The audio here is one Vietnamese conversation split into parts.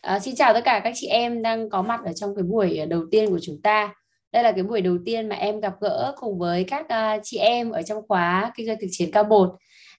À, xin chào tất cả các chị em đang có mặt ở trong cái buổi ờ, đầu tiên của chúng ta. Đây là cái buổi đầu tiên mà em gặp gỡ cùng với các uh, chị em ở trong khóa kinh doanh thực chiến cao bột.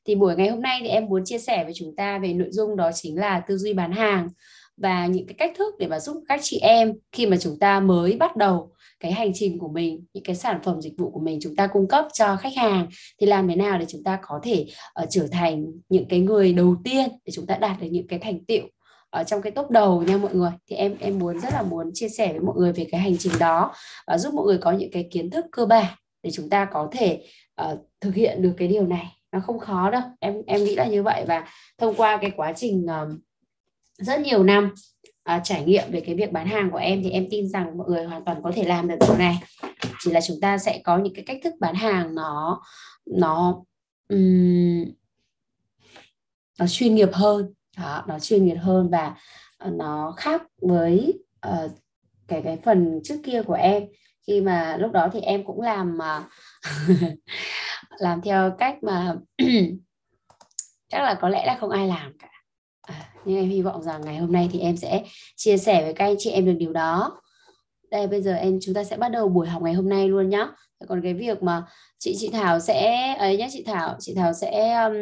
Thì buổi ngày hôm nay thì em muốn chia sẻ với chúng ta về nội dung đó chính là tư duy bán hàng và những cái cách thức để mà giúp các chị em khi mà chúng ta mới bắt đầu cái hành trình của mình những cái sản phẩm dịch vụ của mình chúng ta cung cấp cho khách hàng thì làm thế nào để chúng ta có thể uh, trở thành những cái người đầu tiên để chúng ta đạt được những cái thành tiệu ở trong cái top đầu nha mọi người. Thì em em muốn rất là muốn chia sẻ với mọi người về cái hành trình đó và giúp mọi người có những cái kiến thức cơ bản để chúng ta có thể uh, thực hiện được cái điều này. Nó không khó đâu. Em em nghĩ là như vậy và thông qua cái quá trình uh, rất nhiều năm uh, trải nghiệm về cái việc bán hàng của em thì em tin rằng mọi người hoàn toàn có thể làm được điều này. Chỉ là chúng ta sẽ có những cái cách thức bán hàng nó nó um, nó chuyên nghiệp hơn đó, nó chuyên nghiệp hơn và ờ, nó khác với uh, cái cái phần trước kia của em. Khi mà lúc đó thì em cũng làm uh, làm theo cách mà chắc là có lẽ là không ai làm cả. À, nhưng em hy vọng rằng ngày hôm nay thì em sẽ chia sẻ với các anh chị em được điều đó. Đây bây giờ em chúng ta sẽ bắt đầu buổi học ngày hôm nay luôn nhá. Còn cái việc mà chị chị Thảo sẽ ấy nhá chị Thảo chị Thảo sẽ um,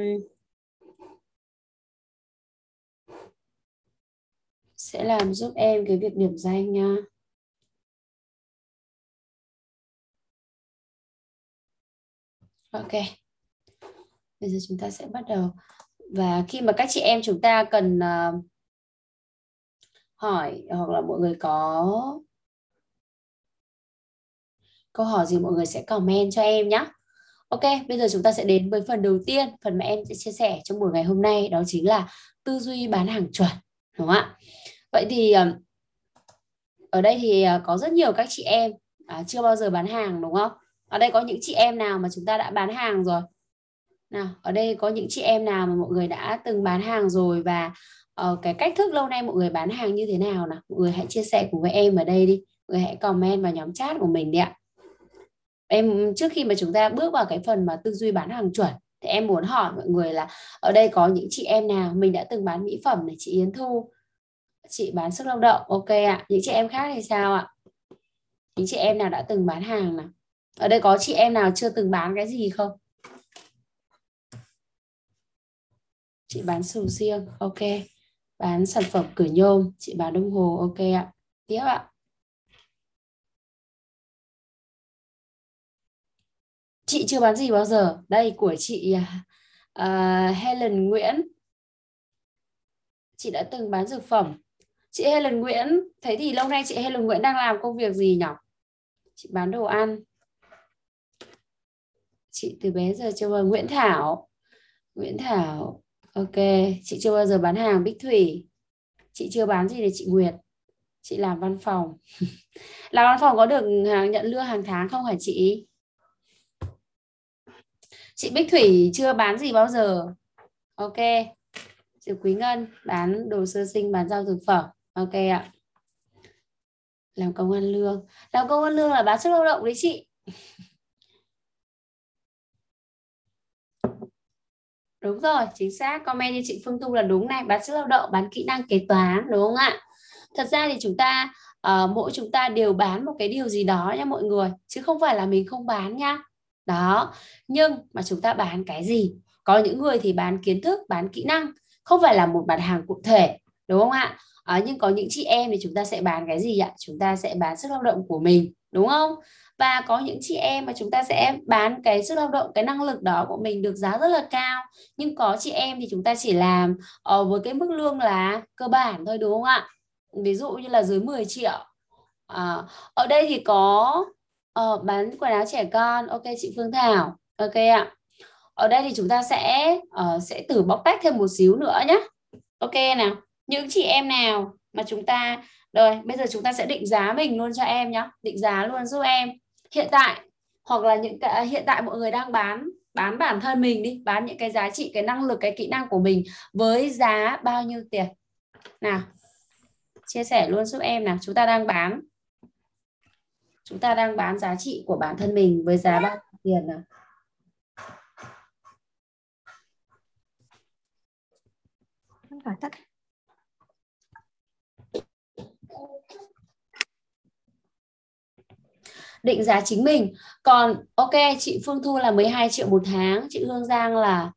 sẽ làm giúp em cái việc điểm danh nha. Ok. Bây giờ chúng ta sẽ bắt đầu. Và khi mà các chị em chúng ta cần uh, hỏi hoặc là mọi người có câu hỏi gì mọi người sẽ comment cho em nhé Ok, bây giờ chúng ta sẽ đến với phần đầu tiên, phần mà em sẽ chia sẻ trong buổi ngày hôm nay đó chính là tư duy bán hàng chuẩn, đúng không ạ? Vậy thì ờ, ở đây thì ờ, có rất nhiều các chị em à, chưa bao giờ bán hàng đúng không? Ở đây có những chị em nào mà chúng ta đã bán hàng rồi? Nào, ở đây có những chị em nào mà mọi người đã từng bán hàng rồi và uh, cái cách thức lâu nay mọi người bán hàng như thế nào nào? Mọi người hãy chia sẻ cùng với em ở đây đi. Mọi người hãy comment vào nhóm chat của mình đi ạ. Em trước khi mà chúng ta bước vào cái phần mà tư duy bán hàng chuẩn thì em muốn hỏi mọi người là ở đây có những chị em nào mình đã từng bán mỹ phẩm này chị Yến Thu chị bán sức lao động ok ạ. Những chị em khác thì sao ạ? Những chị em nào đã từng bán hàng nào? Ở đây có chị em nào chưa từng bán cái gì không? Chị bán sầu riêng ok. Bán sản phẩm cửa nhôm chị bán đồng hồ ok ạ. Tiếp ạ. Chị chưa bán gì bao giờ. Đây của chị uh, Helen Nguyễn. Chị đã từng bán dược phẩm chị Helen Nguyễn, thế thì lâu nay chị Helen Nguyễn đang làm công việc gì nhỉ chị bán đồ ăn. Chị từ bé giờ chưa bao Nguyễn Thảo. Nguyễn Thảo, ok. Chị chưa bao giờ bán hàng Bích Thủy. Chị chưa bán gì để chị Nguyệt. Chị làm văn phòng. Làm văn phòng có được nhận lương hàng tháng không hả chị? Chị Bích Thủy chưa bán gì bao giờ. Ok. Chị Quý Ngân bán đồ sơ sinh, bán rau thực phẩm ok ạ. Làm công ăn lương. Làm công ăn lương là bán sức lao động đấy chị. Đúng rồi chính xác. Comment như chị Phương Tu là đúng này bán sức lao động bán kỹ năng kế toán đúng không ạ? Thật ra thì chúng ta uh, mỗi chúng ta đều bán một cái điều gì đó nha mọi người chứ không phải là mình không bán nha. Đó nhưng mà chúng ta bán cái gì? Có những người thì bán kiến thức bán kỹ năng không phải là một mặt hàng cụ thể đúng không ạ? À, nhưng có những chị em thì chúng ta sẽ bán cái gì ạ? Chúng ta sẽ bán sức lao động của mình đúng không? Và có những chị em mà chúng ta sẽ bán cái sức lao động cái năng lực đó của mình được giá rất là cao. Nhưng có chị em thì chúng ta chỉ làm ở với cái mức lương là cơ bản thôi đúng không ạ? Ví dụ như là dưới 10 triệu. À, ở đây thì có uh, bán quần áo trẻ con. Ok chị Phương Thảo. Ok ạ. Ở đây thì chúng ta sẽ uh, sẽ thử bóc tách thêm một xíu nữa nhé ok nào những chị em nào mà chúng ta, rồi, bây giờ chúng ta sẽ định giá mình luôn cho em nhé định giá luôn giúp em. Hiện tại, hoặc là những cái, hiện tại mọi người đang bán bán bản thân mình đi, bán những cái giá trị, cái năng lực, cái kỹ năng của mình với giá bao nhiêu tiền. Nào, chia sẻ luôn giúp em nào. Chúng ta đang bán, chúng ta đang bán giá trị của bản thân mình với giá bao nhiêu tiền nào? Phải tắt. Định giá chính mình. Còn ok chị Phương Thu là 12 triệu một tháng chị Hương Giang là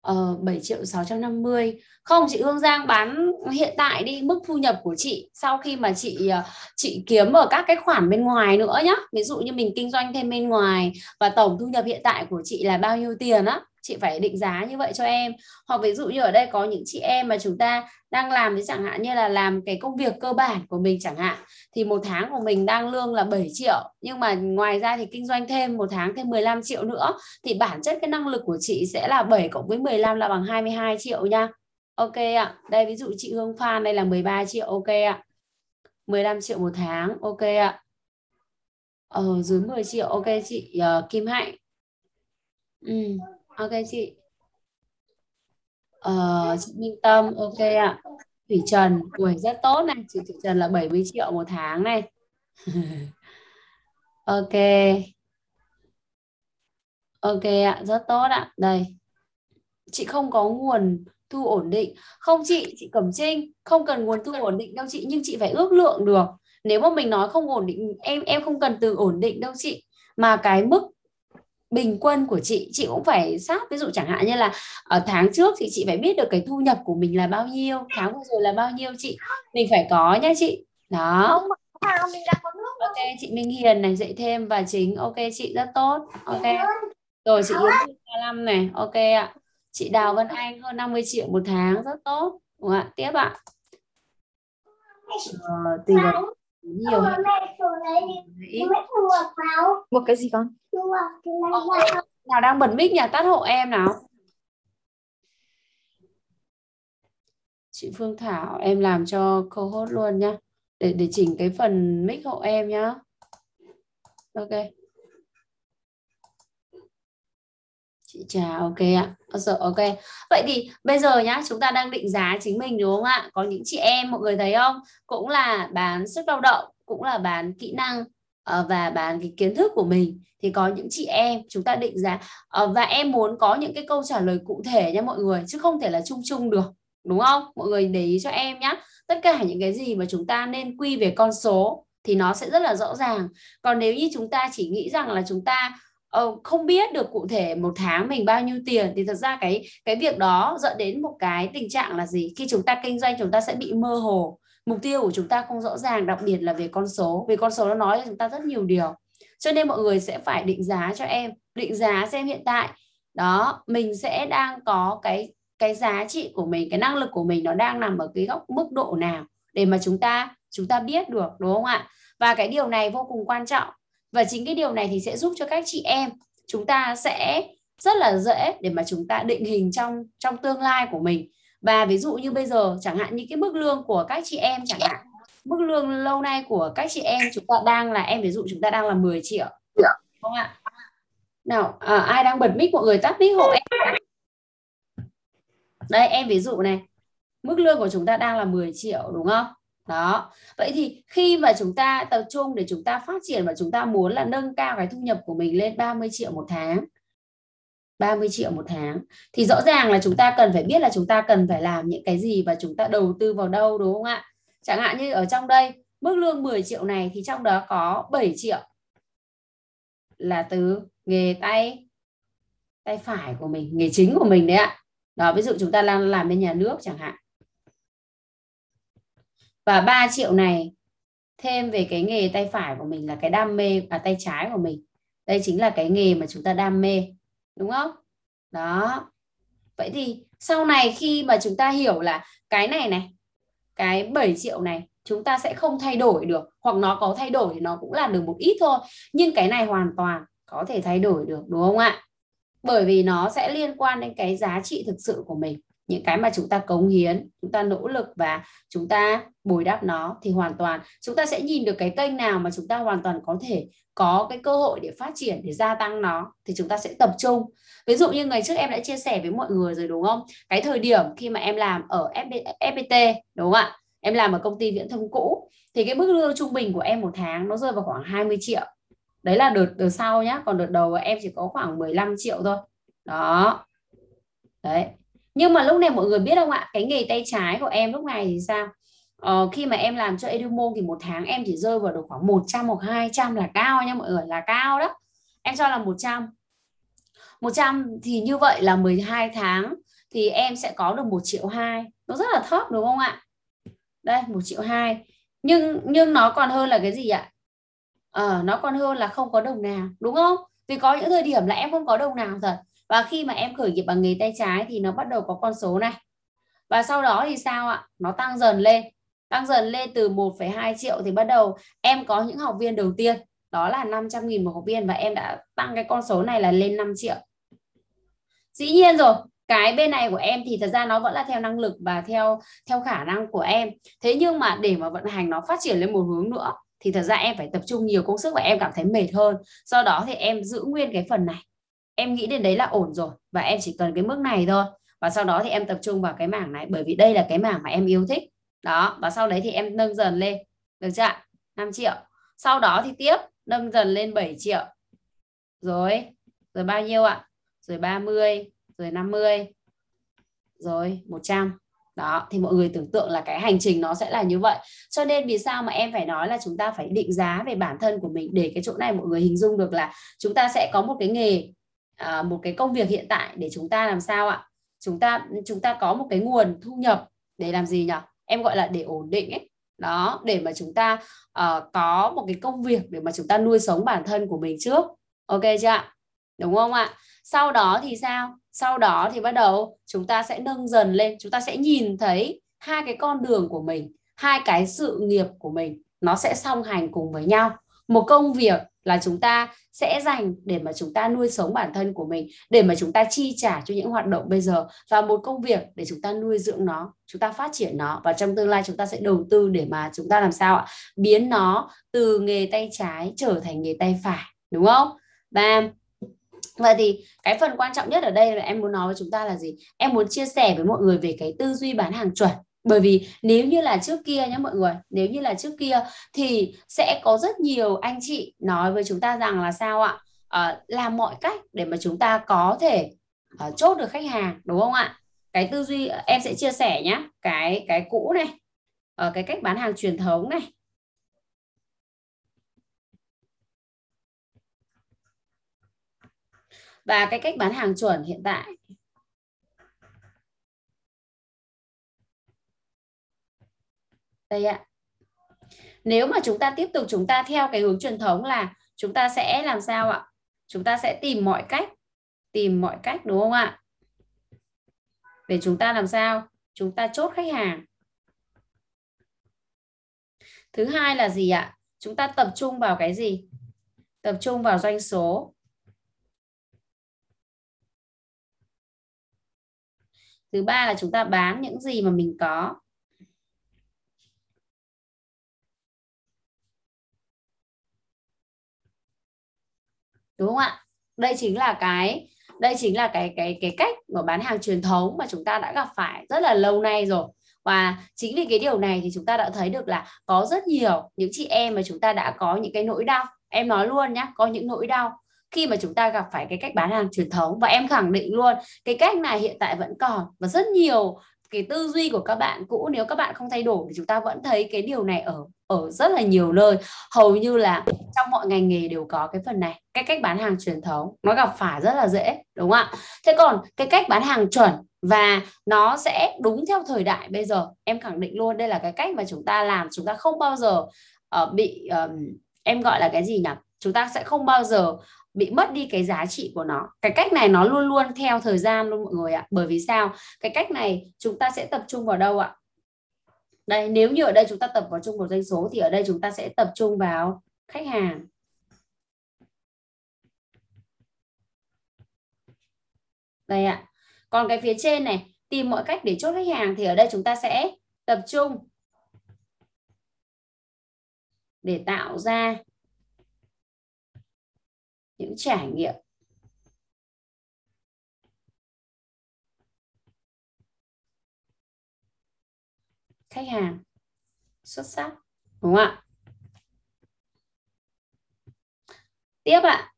ờ, uh, 7 triệu 650 không chị Hương Giang bán hiện tại đi mức thu nhập của chị sau khi mà chị ờ, chị kiếm ở các cái khoản bên ngoài nữa nhá. Ví dụ như mình kinh doanh thêm bên ngoài và tổng thu nhập hiện tại của chị là bao nhiêu tiền á chị phải định giá như vậy cho em. Hoặc ví dụ như ở đây có những chị em mà chúng ta đang làm thì chẳng hạn như là làm cái công việc cơ bản của mình chẳng hạn thì một tháng của mình đang lương là 7 triệu nhưng mà ngoài ra thì kinh doanh thêm một tháng thêm 15 triệu nữa thì bản chất cái năng lực của chị sẽ là 7 cộng với 15 là bằng 22 triệu nha. Ok ạ. Đây ví dụ chị Hương Phan đây là 13 triệu ok ạ. 15 triệu một tháng ok ạ. Ờ dưới 10 triệu ok chị uh, Kim Hạnh. Ừ ok chị. Ờ, chị Minh Tâm ok ạ. Thủy Trần tuổi rất tốt này. Chị Thủy Trần là 70 triệu một tháng này. Ok. Ok ạ rất tốt ạ. Đây. Chị không có nguồn thu ổn định. Không chị chị Cẩm Trinh không cần nguồn thu ổn định đâu chị nhưng chị phải ước lượng được. Nếu mà mình nói không ổn định em em không cần từ ổn định đâu chị. Mà cái mức bình quân của chị chị cũng phải sát. Ví dụ chẳng hạn như là ở tháng trước thì chị phải biết được cái thu nhập của mình là bao nhiêu tháng vừa rồi là bao nhiêu chị. Mình phải có nhá chị. Đó. Ok chị Minh Hiền này dạy thêm và chính. Ok chị rất tốt. Ok. rồi chị Yến 35 này. Ok ạ. Chị Đào Vân Anh hơn 50 triệu một tháng. Rất tốt. Đúng không ạ? Tiếp ạ. Ờ, tùy vào nhiều một cái gì con? Nào đang bật mic nhà tắt hộ em nào. Chị Phương Thảo em làm cho câu hốt luôn nhá. Để để chỉnh cái phần mic hộ em nhá. Ok chị chào ok ạ. Ờ, sợ, ok. Vậy thì bây giờ nhá, chúng ta đang định giá chính mình, đúng không ạ? Có những chị em, mọi người thấy không? Cũng là bán sức lao động, cũng là bán kỹ năng ờ, và bán cái kiến thức của mình. Thì có những chị em, chúng ta định giá ờ, và em muốn có những cái câu trả lời cụ thể nha mọi người, chứ không thể là chung chung được, đúng không? Mọi người để ý cho em nhé tất cả những cái gì mà chúng ta nên quy về con số thì nó sẽ rất là rõ ràng. Còn nếu như chúng ta chỉ nghĩ rằng là chúng ta uh, không biết được cụ thể một tháng mình bao nhiêu tiền thì thật ra cái cái việc đó dẫn đến một cái tình trạng là gì? Khi chúng ta kinh doanh chúng ta sẽ bị mơ hồ. Mục tiêu của chúng ta không rõ ràng đặc biệt là về con số vì con số nó nói cho chúng ta rất nhiều điều. Cho nên mọi người sẽ phải định giá cho em định giá xem hiện tại. Đó mình sẽ đang có cái cái giá trị của mình cái năng lực của mình nó đang nằm ở cái góc mức độ nào để mà chúng ta chúng ta biết được đúng không ạ? Và cái điều này vô cùng quan trọng và chính cái điều này thì sẽ giúp cho các chị em chúng ta sẽ rất là dễ để mà chúng ta định hình trong trong tương lai của mình. Và ví dụ như bây giờ chẳng hạn như cái mức lương của các chị em chẳng hạn mức lương lâu nay của các chị em chúng ta đang là em ví dụ chúng ta đang là 10 triệu. Dạ. không ạ? Nào à, ai đang bật mic mọi người tắt mic hộ em? Đây em ví dụ này mức lương của chúng ta đang là 10 triệu đúng không đó. Vậy thì khi mà chúng ta tập trung để chúng ta phát triển và chúng ta muốn là nâng cao cái thu nhập của mình lên 30 triệu một tháng 30 triệu một tháng, thì rõ ràng là chúng ta cần phải biết là chúng ta cần phải làm những cái gì và chúng ta đầu tư vào đâu, đúng không ạ? Chẳng hạn như ở trong đây, mức lương 10 triệu này thì trong đó có 7 triệu là từ nghề tay tay phải của mình, nghề chính của mình đấy ạ. Đó, ví dụ chúng ta đang làm bên nhà nước chẳng hạn và 3 triệu này, thêm về cái nghề tay phải của mình là cái đam mê và tay trái của mình. Đây chính là cái nghề mà chúng ta đam mê, đúng không? Đó. Vậy thì sau này khi mà chúng ta hiểu là cái này này, cái 7 triệu này, chúng ta sẽ không thay đổi được, hoặc nó có thay đổi thì nó cũng là được một ít thôi, nhưng cái này hoàn toàn có thể thay đổi được, đúng không ạ? Bởi vì nó sẽ liên quan đến cái giá trị thực sự của mình những cái mà chúng ta cống hiến, chúng ta nỗ lực và chúng ta bồi đắp nó thì hoàn toàn chúng ta sẽ nhìn được cái kênh nào mà chúng ta hoàn toàn có thể có cái cơ hội để phát triển, để gia tăng nó thì chúng ta sẽ tập trung. Ví dụ như ngày trước em đã chia sẻ với mọi người rồi đúng không? Cái thời điểm khi mà em làm ở FPT đúng không ạ? Em làm ở công ty viễn thông cũ thì cái mức lương trung bình của em một tháng nó rơi vào khoảng 20 triệu. Đấy là đợt đợt sau nhá, còn đợt đầu em chỉ có khoảng 15 triệu thôi. Đó. Đấy nhưng mà lúc này mọi người biết không ạ? Cái nghề tay trái của em lúc này thì sao? Ờ, khi mà em làm cho Edumo thì một tháng em chỉ rơi vào được khoảng 100 hoặc 200 là cao nha mọi người là cao đó. Em cho là 100 100 thì như vậy là 12 tháng thì em sẽ có được 1 triệu 2 nó rất là thấp đúng không ạ? Đây 1 triệu 2 nhưng nhưng nó còn hơn là cái gì ạ? Ờ, nó còn hơn là không có đồng nào đúng không? Vì có những thời điểm là em không có đồng nào thật và khi mà em khởi nghiệp bằng nghề tay trái thì nó bắt đầu có con số này. Và sau đó thì sao ạ? Nó tăng dần lên. Tăng dần lên từ 1,2 triệu thì bắt đầu em có những học viên đầu tiên. Đó là 500 nghìn một học viên và em đã tăng cái con số này là lên 5 triệu. Dĩ nhiên rồi cái bên này của em thì thật ra nó vẫn là theo năng lực và theo theo khả năng của em. Thế nhưng mà để mà vận hành nó phát triển lên một hướng nữa thì thật ra em phải tập trung nhiều công sức và em cảm thấy mệt hơn. Do đó thì em giữ nguyên cái phần này em nghĩ đến đấy là ổn rồi, và em chỉ cần cái mức này thôi. Và sau đó thì em tập trung vào cái mảng này, bởi vì đây là cái mảng mà em yêu thích. Đó, và sau đấy thì em nâng dần lên. Được chưa 5 triệu. Sau đó thì tiếp, nâng dần lên 7 triệu. Rồi rồi bao nhiêu ạ? Rồi 30 rồi 50 rồi 100 đó, thì mọi người tưởng tượng là cái hành trình nó sẽ là như vậy. Cho nên vì sao mà em phải nói là chúng ta phải định giá về bản thân của mình? Để cái chỗ này mọi người hình dung được là chúng ta sẽ có một cái nghề à, một cái công việc hiện tại để chúng ta làm sao ạ? Chúng ta chúng ta có một cái nguồn thu nhập để làm gì nhỉ? Em gọi là để ổn định ấy. Đó để mà chúng ta uh, có một cái công việc để mà chúng ta nuôi sống bản thân của mình trước. Ok chưa đúng không ạ? Sau đó thì sao? Sau đó thì bắt đầu chúng ta sẽ nâng dần lên. Chúng ta sẽ nhìn thấy hai cái con đường của mình hai cái sự nghiệp của mình nó sẽ song hành cùng với nhau. Một công việc là chúng ta sẽ dành để mà chúng ta nuôi sống bản thân của mình, để mà chúng ta chi trả cho những hoạt động bây giờ. Và một công việc để chúng ta nuôi dưỡng nó, chúng ta phát triển nó. Và trong tương lai chúng ta sẽ đầu tư để mà chúng ta làm sao ạ? Biến nó từ nghề tay trái trở thành nghề tay phải, đúng không? Và Vậy thì cái phần quan trọng nhất ở đây là em muốn nói với chúng ta là gì? Em muốn chia sẻ với mọi người về cái tư duy bán hàng chuẩn bởi vì nếu như là trước kia nhé mọi người nếu như là trước kia thì sẽ có rất nhiều anh chị nói với chúng ta rằng là sao ạ? À, làm mọi cách để mà chúng ta có thể uh, chốt được khách hàng đúng không ạ? Cái tư duy ờ, em sẽ chia sẻ nhé cái cái cũ này ở uh, cái cách bán hàng truyền thống này. Và cái cách bán hàng chuẩn hiện tại. Đây ạ. Nếu mà chúng ta tiếp tục chúng ta theo cái hướng truyền thống là chúng ta sẽ làm sao ạ? Chúng ta sẽ tìm mọi cách, tìm mọi cách, đúng không ạ? Để chúng ta làm sao? Chúng ta chốt khách hàng. Thứ hai là gì ạ? Chúng ta tập trung vào cái gì? Tập trung vào doanh số. Thứ ba là chúng ta bán những gì mà mình có. Đúng không ạ? Đây chính là cái, đây chính là cái cái cái cách của bán hàng truyền thống mà chúng ta đã gặp phải rất là lâu nay rồi. Và chính vì cái điều này thì chúng ta đã thấy được là có rất nhiều những chị em mà chúng ta đã có những cái nỗi đau. Em nói luôn nhé có những nỗi đau khi mà chúng ta gặp phải cái cách bán hàng truyền thống. Và em khẳng định luôn, cái cách này hiện tại vẫn còn và rất nhiều cái tư duy của các bạn cũ nếu các bạn không thay đổi thì chúng ta vẫn thấy cái điều này ở ở rất là nhiều nơi. Hầu như là trong mọi ngành nghề đều có cái phần này cái cách bán hàng truyền thống nó gặp phải rất là dễ đúng không ạ? Thế còn cái cách bán hàng chuẩn và nó sẽ đúng theo thời đại bây giờ em khẳng định luôn đây là cái cách mà chúng ta làm chúng ta không bao giờ uh, bị um, em gọi là cái gì nhỉ? Chúng ta sẽ không bao giờ bị mất đi cái giá trị của nó. Cái cách này nó luôn luôn theo thời gian luôn, mọi người ạ. Bởi vì sao? Cái cách này chúng ta sẽ tập trung vào đâu ạ? Đây, nếu như ở đây chúng ta tập vào chung một doanh số thì ở đây chúng ta sẽ tập trung vào khách hàng. Đây ạ. Còn cái phía trên này, tìm mọi cách để chốt khách hàng thì ở đây chúng ta sẽ tập trung để tạo ra những trải nghiệm. Khách hàng xuất sắc đúng không ạ? Tiếp ạ.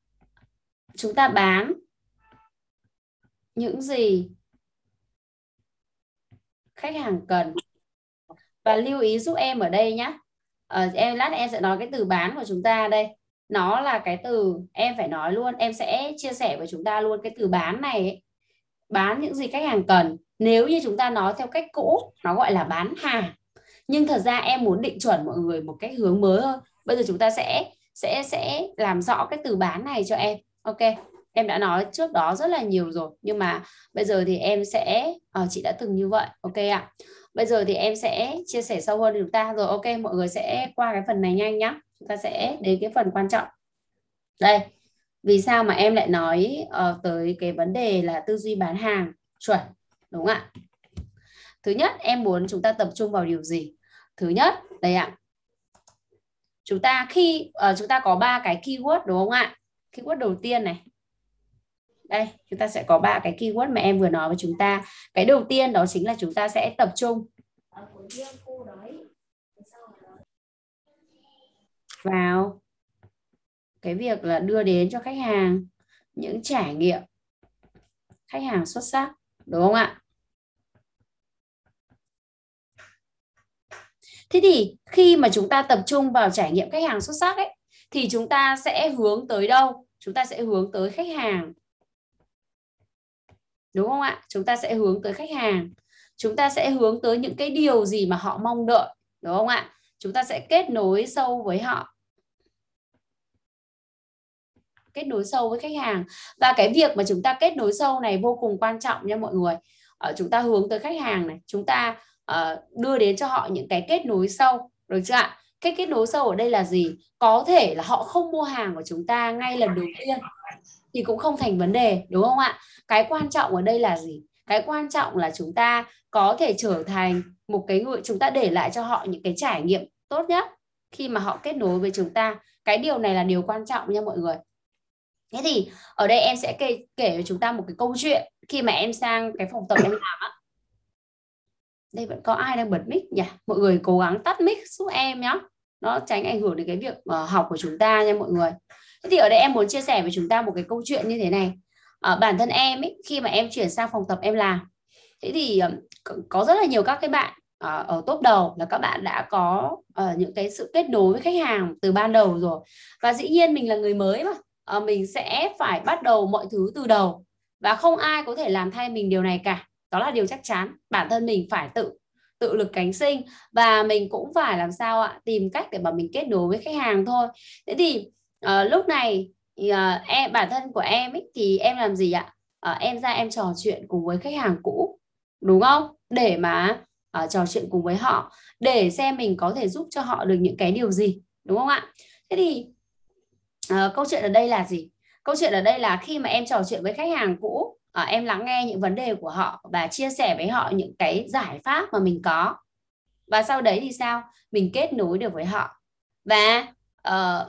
Chúng ta bán những gì khách hàng cần. Và lưu ý giúp em ở đây nhé ờ, em lát em sẽ nói cái từ bán của chúng ta đây nó là cái từ em phải nói luôn em sẽ chia sẻ với chúng ta luôn cái từ bán này ấy. bán những gì khách hàng cần. Nếu như chúng ta nói theo cách cũ nó gọi là bán hàng. Nhưng thật ra em muốn định chuẩn mọi người một cách hướng mới hơn. Bây giờ chúng ta sẽ sẽ sẽ làm rõ cái từ bán này cho em. Ok em đã nói trước đó rất là nhiều rồi. Nhưng mà bây giờ thì em sẽ à, chị đã từng như vậy. Ok ạ. Bây giờ thì em sẽ chia sẻ sâu hơn chúng ta rồi. Ok mọi người sẽ qua cái phần này nhanh nhá chúng ta sẽ đến cái phần quan trọng. Đây vì sao mà em lại nói uh, tới cái vấn đề là tư duy bán hàng? Chuẩn đúng không ạ? Thứ nhất em muốn chúng ta tập trung vào điều gì? Thứ nhất đây ạ. Chúng ta khi uh, chúng ta có ba cái keyword đúng không ạ? Keyword đầu tiên này. Đây chúng ta sẽ có ba cái keyword mà em vừa nói với chúng ta. Cái đầu tiên đó chính là chúng ta sẽ tập trung vào cái việc là đưa đến cho khách hàng những trải nghiệm khách hàng xuất sắc đúng không ạ Thế thì khi mà chúng ta tập trung vào trải nghiệm khách hàng xuất sắc ấy thì chúng ta sẽ hướng tới đâu? Chúng ta sẽ hướng tới khách hàng. Đúng không ạ? Chúng ta sẽ hướng tới khách hàng. Chúng ta sẽ hướng tới những cái điều gì mà họ mong đợi, đúng không ạ? Chúng ta sẽ kết nối sâu với họ. Kết nối sâu với khách hàng. Và cái việc mà chúng ta kết nối sâu này vô cùng quan trọng nha mọi người. Ở ờ, chúng ta hướng tới khách hàng này, chúng ta uh, đưa đến cho họ những cái kết nối sâu được chưa ạ cái kết nối sâu ở đây là gì có thể là họ không mua hàng của chúng ta ngay lần đầu tiên thì cũng không thành vấn đề đúng không ạ cái quan trọng ở đây là gì cái quan trọng là chúng ta có thể trở thành một cái người chúng ta để lại cho họ những cái trải nghiệm tốt nhất khi mà họ kết nối với chúng ta. Cái điều này là điều quan trọng nha mọi người. Thế thì ở đây em sẽ kể kể cho chúng ta một cái câu chuyện khi mà em sang cái phòng tập em làm á. Đây vẫn có ai đang bật mic nhỉ? Mọi người cố gắng tắt mic giúp em nhé nó tránh ảnh hưởng đến cái việc uh, học của chúng ta nha mọi người. Thế thì ở đây em muốn chia sẻ với chúng ta một cái câu chuyện như thế này. Uh, bản thân em ấy, khi mà em chuyển sang phòng tập em làm thế thì uh, có rất là nhiều các cái bạn ờ, ở top đầu là các bạn đã có uh, những cái sự kết nối với khách hàng từ ban đầu rồi. Và dĩ nhiên mình là người mới mà uh, mình sẽ phải bắt đầu mọi thứ từ đầu. Và không ai có thể làm thay mình điều này cả. Đó là điều chắc chắn. Bản thân mình phải tự tự lực cánh sinh. Và mình cũng phải làm sao ạ? Tìm cách để mà mình kết nối với khách hàng thôi. Thế thì uh, lúc này uh, em bản thân của em ấy, thì em làm gì ạ? Uh, em ra em trò chuyện cùng với khách hàng cũ đúng không? Để mà uh, trò chuyện cùng với họ để xem mình có thể giúp cho họ được những cái điều gì đúng không ạ? Thế thì uh, câu chuyện ở đây là gì? Câu chuyện ở đây là khi mà em trò chuyện với khách hàng cũ uh, em lắng nghe những vấn đề của họ và chia sẻ với họ những cái giải pháp mà mình có. Và sau đấy thì sao? Mình kết nối được với họ. Và uh,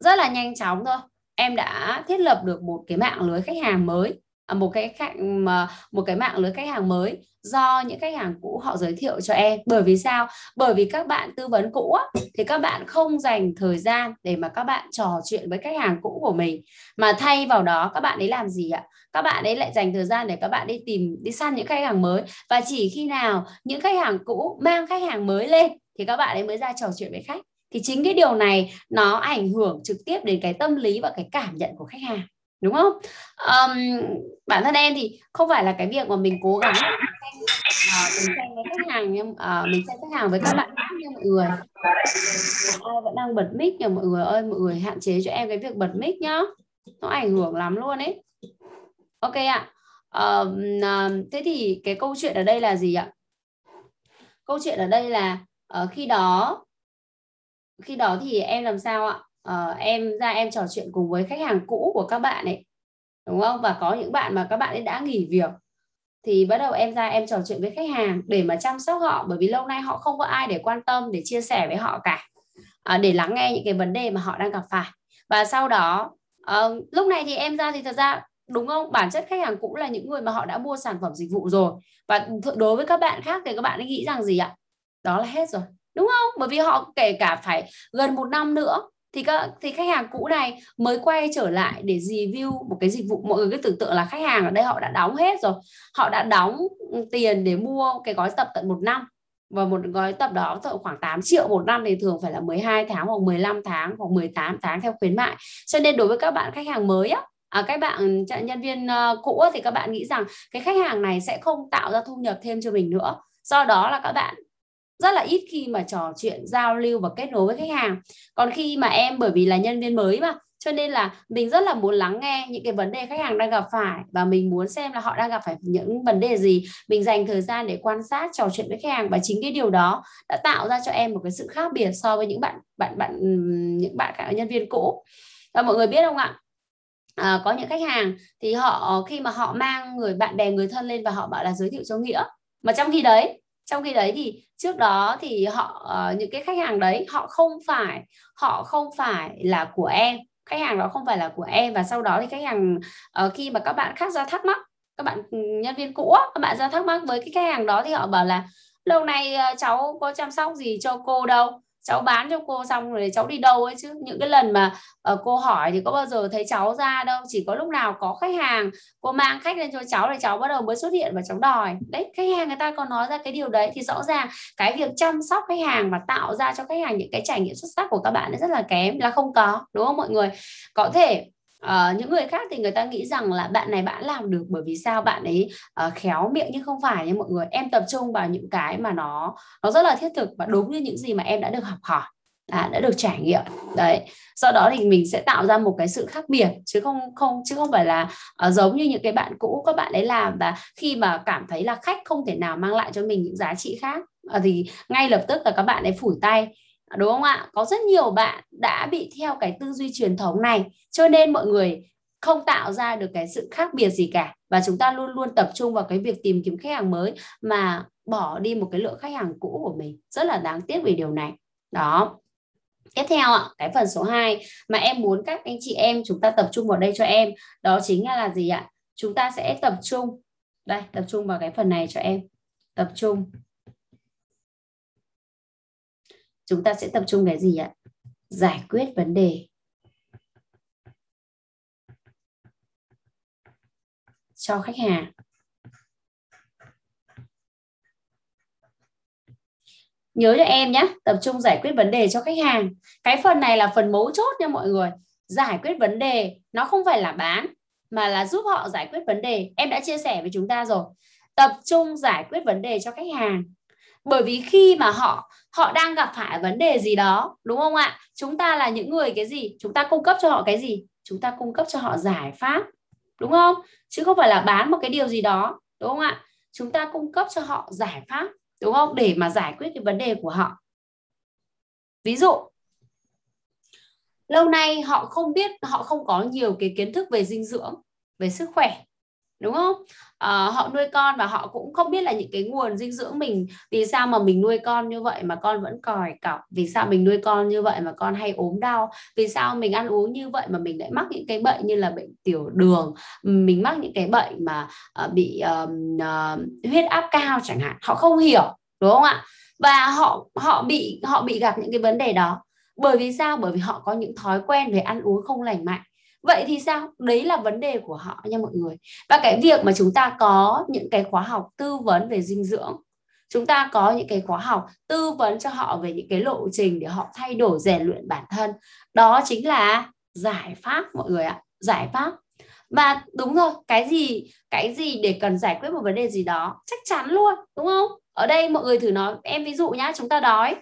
rất là nhanh chóng thôi. Em đã thiết lập được một cái mạng lưới khách hàng mới. À, một cái khách mà một cái mạng lưới khách hàng mới do những khách hàng cũ họ giới thiệu cho em. Bởi vì sao? Bởi vì các bạn tư vấn cũ á, thì các bạn không dành thời gian để mà các bạn trò chuyện với khách hàng cũ của mình. Mà thay vào đó các bạn ấy làm gì ạ? Các bạn ấy lại dành thời gian để các bạn đi tìm đi săn những khách hàng mới. Và chỉ khi nào những khách hàng cũ mang khách hàng mới lên thì các bạn ấy mới ra trò chuyện với khách. Thì chính cái điều này nó ảnh hưởng trực tiếp đến cái tâm lý và cái cảm nhận của khách hàng đúng không? Um, bản thân em thì không phải là cái việc mà mình cố gắng uh, mình tranh ờ, với khách hàng nhưng uh, mình tranh khách hàng với các bạn khác nha mọi người ai vẫn đang bật mic nhờ mọi người ơi mọi người hạn chế cho em cái việc bật mic nhá. Nó ảnh hưởng lắm luôn ấy. Ok ạ. Uh, uh, thế thì cái câu chuyện ở đây là gì ạ? Câu chuyện ở đây là uh, khi đó khi đó thì em làm sao ạ? Uh, em ra em trò chuyện cùng với khách hàng cũ của các bạn ấy đúng không? Và có những bạn mà các bạn ấy đã nghỉ việc thì bắt đầu em ra em trò chuyện với khách hàng để mà chăm sóc họ bởi vì lâu nay họ không có ai để quan tâm để chia sẻ với họ cả à, để lắng nghe những cái vấn đề mà họ đang gặp phải. Và sau đó uh, lúc này thì em ra thì thật ra đúng không? Bản chất khách hàng cũ là những người mà họ đã mua sản phẩm dịch vụ rồi. Và đối với các bạn khác thì các bạn ấy nghĩ rằng gì ạ? Đó là hết rồi đúng không? Bởi vì họ kể cả phải gần một năm nữa thì các thì khách hàng cũ này mới quay trở lại để review một cái dịch vụ. Mọi người cứ tưởng tượng là khách hàng ở đây họ đã đóng hết rồi. Họ đã đóng tiền để mua cái gói tập tận một năm. Và một gói tập đó tầm khoảng 8 triệu một năm thì thường phải là 12 tháng hoặc 15 tháng hoặc 18 tháng theo khuyến mại. Cho nên đối với các bạn khách hàng mới á à, các bạn nhân viên uh, cũ thì các bạn nghĩ rằng cái khách hàng này sẽ không tạo ra thu nhập thêm cho mình nữa. Do đó là các bạn rất là ít khi mà trò chuyện giao lưu và kết nối với khách hàng. Còn khi mà em bởi vì là nhân viên mới mà cho nên là mình rất là muốn lắng nghe những cái vấn đề khách hàng đang gặp phải và mình muốn xem là họ đang gặp phải những vấn đề gì. Mình dành thời gian để quan sát trò chuyện với khách hàng và chính cái điều đó đã tạo ra cho em một cái sự khác biệt so với những bạn bạn bạn những bạn cả nhân viên cũ. Và mọi người biết không ạ? À, có những khách hàng thì họ khi mà họ mang người bạn bè người thân lên và họ bảo là giới thiệu cho nghĩa. Mà trong khi đấy trong khi đấy thì trước đó thì họ ờ, những cái khách hàng đấy họ không phải, họ không phải là của em. Khách hàng đó không phải là của em và sau đó thì khách hàng ờ, khi mà các bạn khác ra thắc mắc, các bạn ừ, nhân viên cũ các bạn ra thắc mắc với cái khách hàng đó thì họ bảo là lâu nay ờ, cháu có chăm sóc gì cho cô đâu? Cháu bán cho cô xong rồi cháu đi đâu ấy chứ? Những cái lần mà uh, cô hỏi thì có bao giờ thấy cháu ra đâu? Chỉ có lúc nào có khách hàng cô mang khách lên cho cháu thì cháu bắt đầu mới xuất hiện và cháu đòi. Đấy khách hàng người ta còn nói ra cái điều đấy thì rõ ràng cái việc chăm sóc khách hàng và tạo ra cho khách hàng những cái trải nghiệm xuất sắc của các bạn rất là kém là không có đúng không mọi người? Có thể à, những người khác thì người ta nghĩ rằng là bạn này bạn làm được bởi vì sao bạn ấy uh, khéo miệng nhưng không phải nha mọi người. Em tập trung vào những cái mà nó nó rất là thiết thực và đúng như những gì mà em đã được học hỏi à, đã được trải nghiệm. Đấy do đó thì mình sẽ tạo ra một cái sự khác biệt chứ không không chứ không phải là uh, giống như những cái bạn cũ các bạn ấy làm. Và khi mà cảm thấy là khách không thể nào mang lại cho mình những giá trị khác uh, thì ngay lập tức là các bạn ấy phủi tay đúng không ạ có rất nhiều bạn đã bị theo cái tư duy truyền thống này cho nên mọi người không tạo ra được cái sự khác biệt gì cả và chúng ta luôn luôn tập trung vào cái việc tìm kiếm khách hàng mới mà bỏ đi một cái lượng khách hàng cũ của mình rất là đáng tiếc về điều này đó Tiếp theo ạ, cái phần số 2 mà em muốn các anh chị em chúng ta tập trung vào đây cho em, đó chính là, là gì ạ? Chúng ta sẽ tập trung. Đây, tập trung vào cái phần này cho em. Tập trung chúng ta sẽ tập trung cái gì ạ? Giải quyết vấn đề. Cho khách hàng. Nhớ cho em nhé, tập trung giải quyết vấn đề cho khách hàng. Cái phần này là phần mấu chốt nha mọi người. Giải quyết vấn đề, nó không phải là bán, mà là giúp họ giải quyết vấn đề. Em đã chia sẻ với chúng ta rồi. Tập trung giải quyết vấn đề cho khách hàng bởi vì khi mà họ họ đang gặp phải vấn đề gì đó, đúng không ạ? Chúng ta là những người cái gì? Chúng ta cung cấp cho họ cái gì? Chúng ta cung cấp cho họ giải pháp, đúng không? Chứ không phải là bán một cái điều gì đó, đúng không ạ? Chúng ta cung cấp cho họ giải pháp, đúng không? Để mà giải quyết cái vấn đề của họ. Ví dụ, lâu nay họ không biết, họ không có nhiều cái kiến thức về dinh dưỡng, về sức khỏe đúng không? À, họ nuôi con và họ cũng không biết là những cái nguồn dinh dưỡng mình vì sao mà mình nuôi con như vậy mà con vẫn còi cọc? Vì sao mình nuôi con như vậy mà con hay ốm đau? Vì sao mình ăn uống như vậy mà mình lại mắc những cái bệnh như là bệnh tiểu đường? Mình mắc những cái bệnh mà uh, bị uh, uh, huyết áp cao chẳng hạn. Họ không hiểu đúng không ạ? Và họ họ bị họ bị gặp những cái vấn đề đó. Bởi vì sao? Bởi vì họ có những thói quen về ăn uống không lành mạnh vậy thì sao? Đấy là vấn đề của họ nha mọi người. Và cái việc mà chúng ta có những cái khóa học tư vấn về dinh dưỡng, chúng ta có những cái khóa học tư vấn cho họ về những cái lộ trình để họ thay đổi, rèn luyện bản thân, đó chính là giải pháp mọi người ạ, giải pháp. Và đúng rồi, cái gì cái gì để cần giải quyết một vấn đề gì đó, chắc chắn luôn, đúng không? Ở đây mọi người thử nói em ví dụ nhá, chúng ta đói,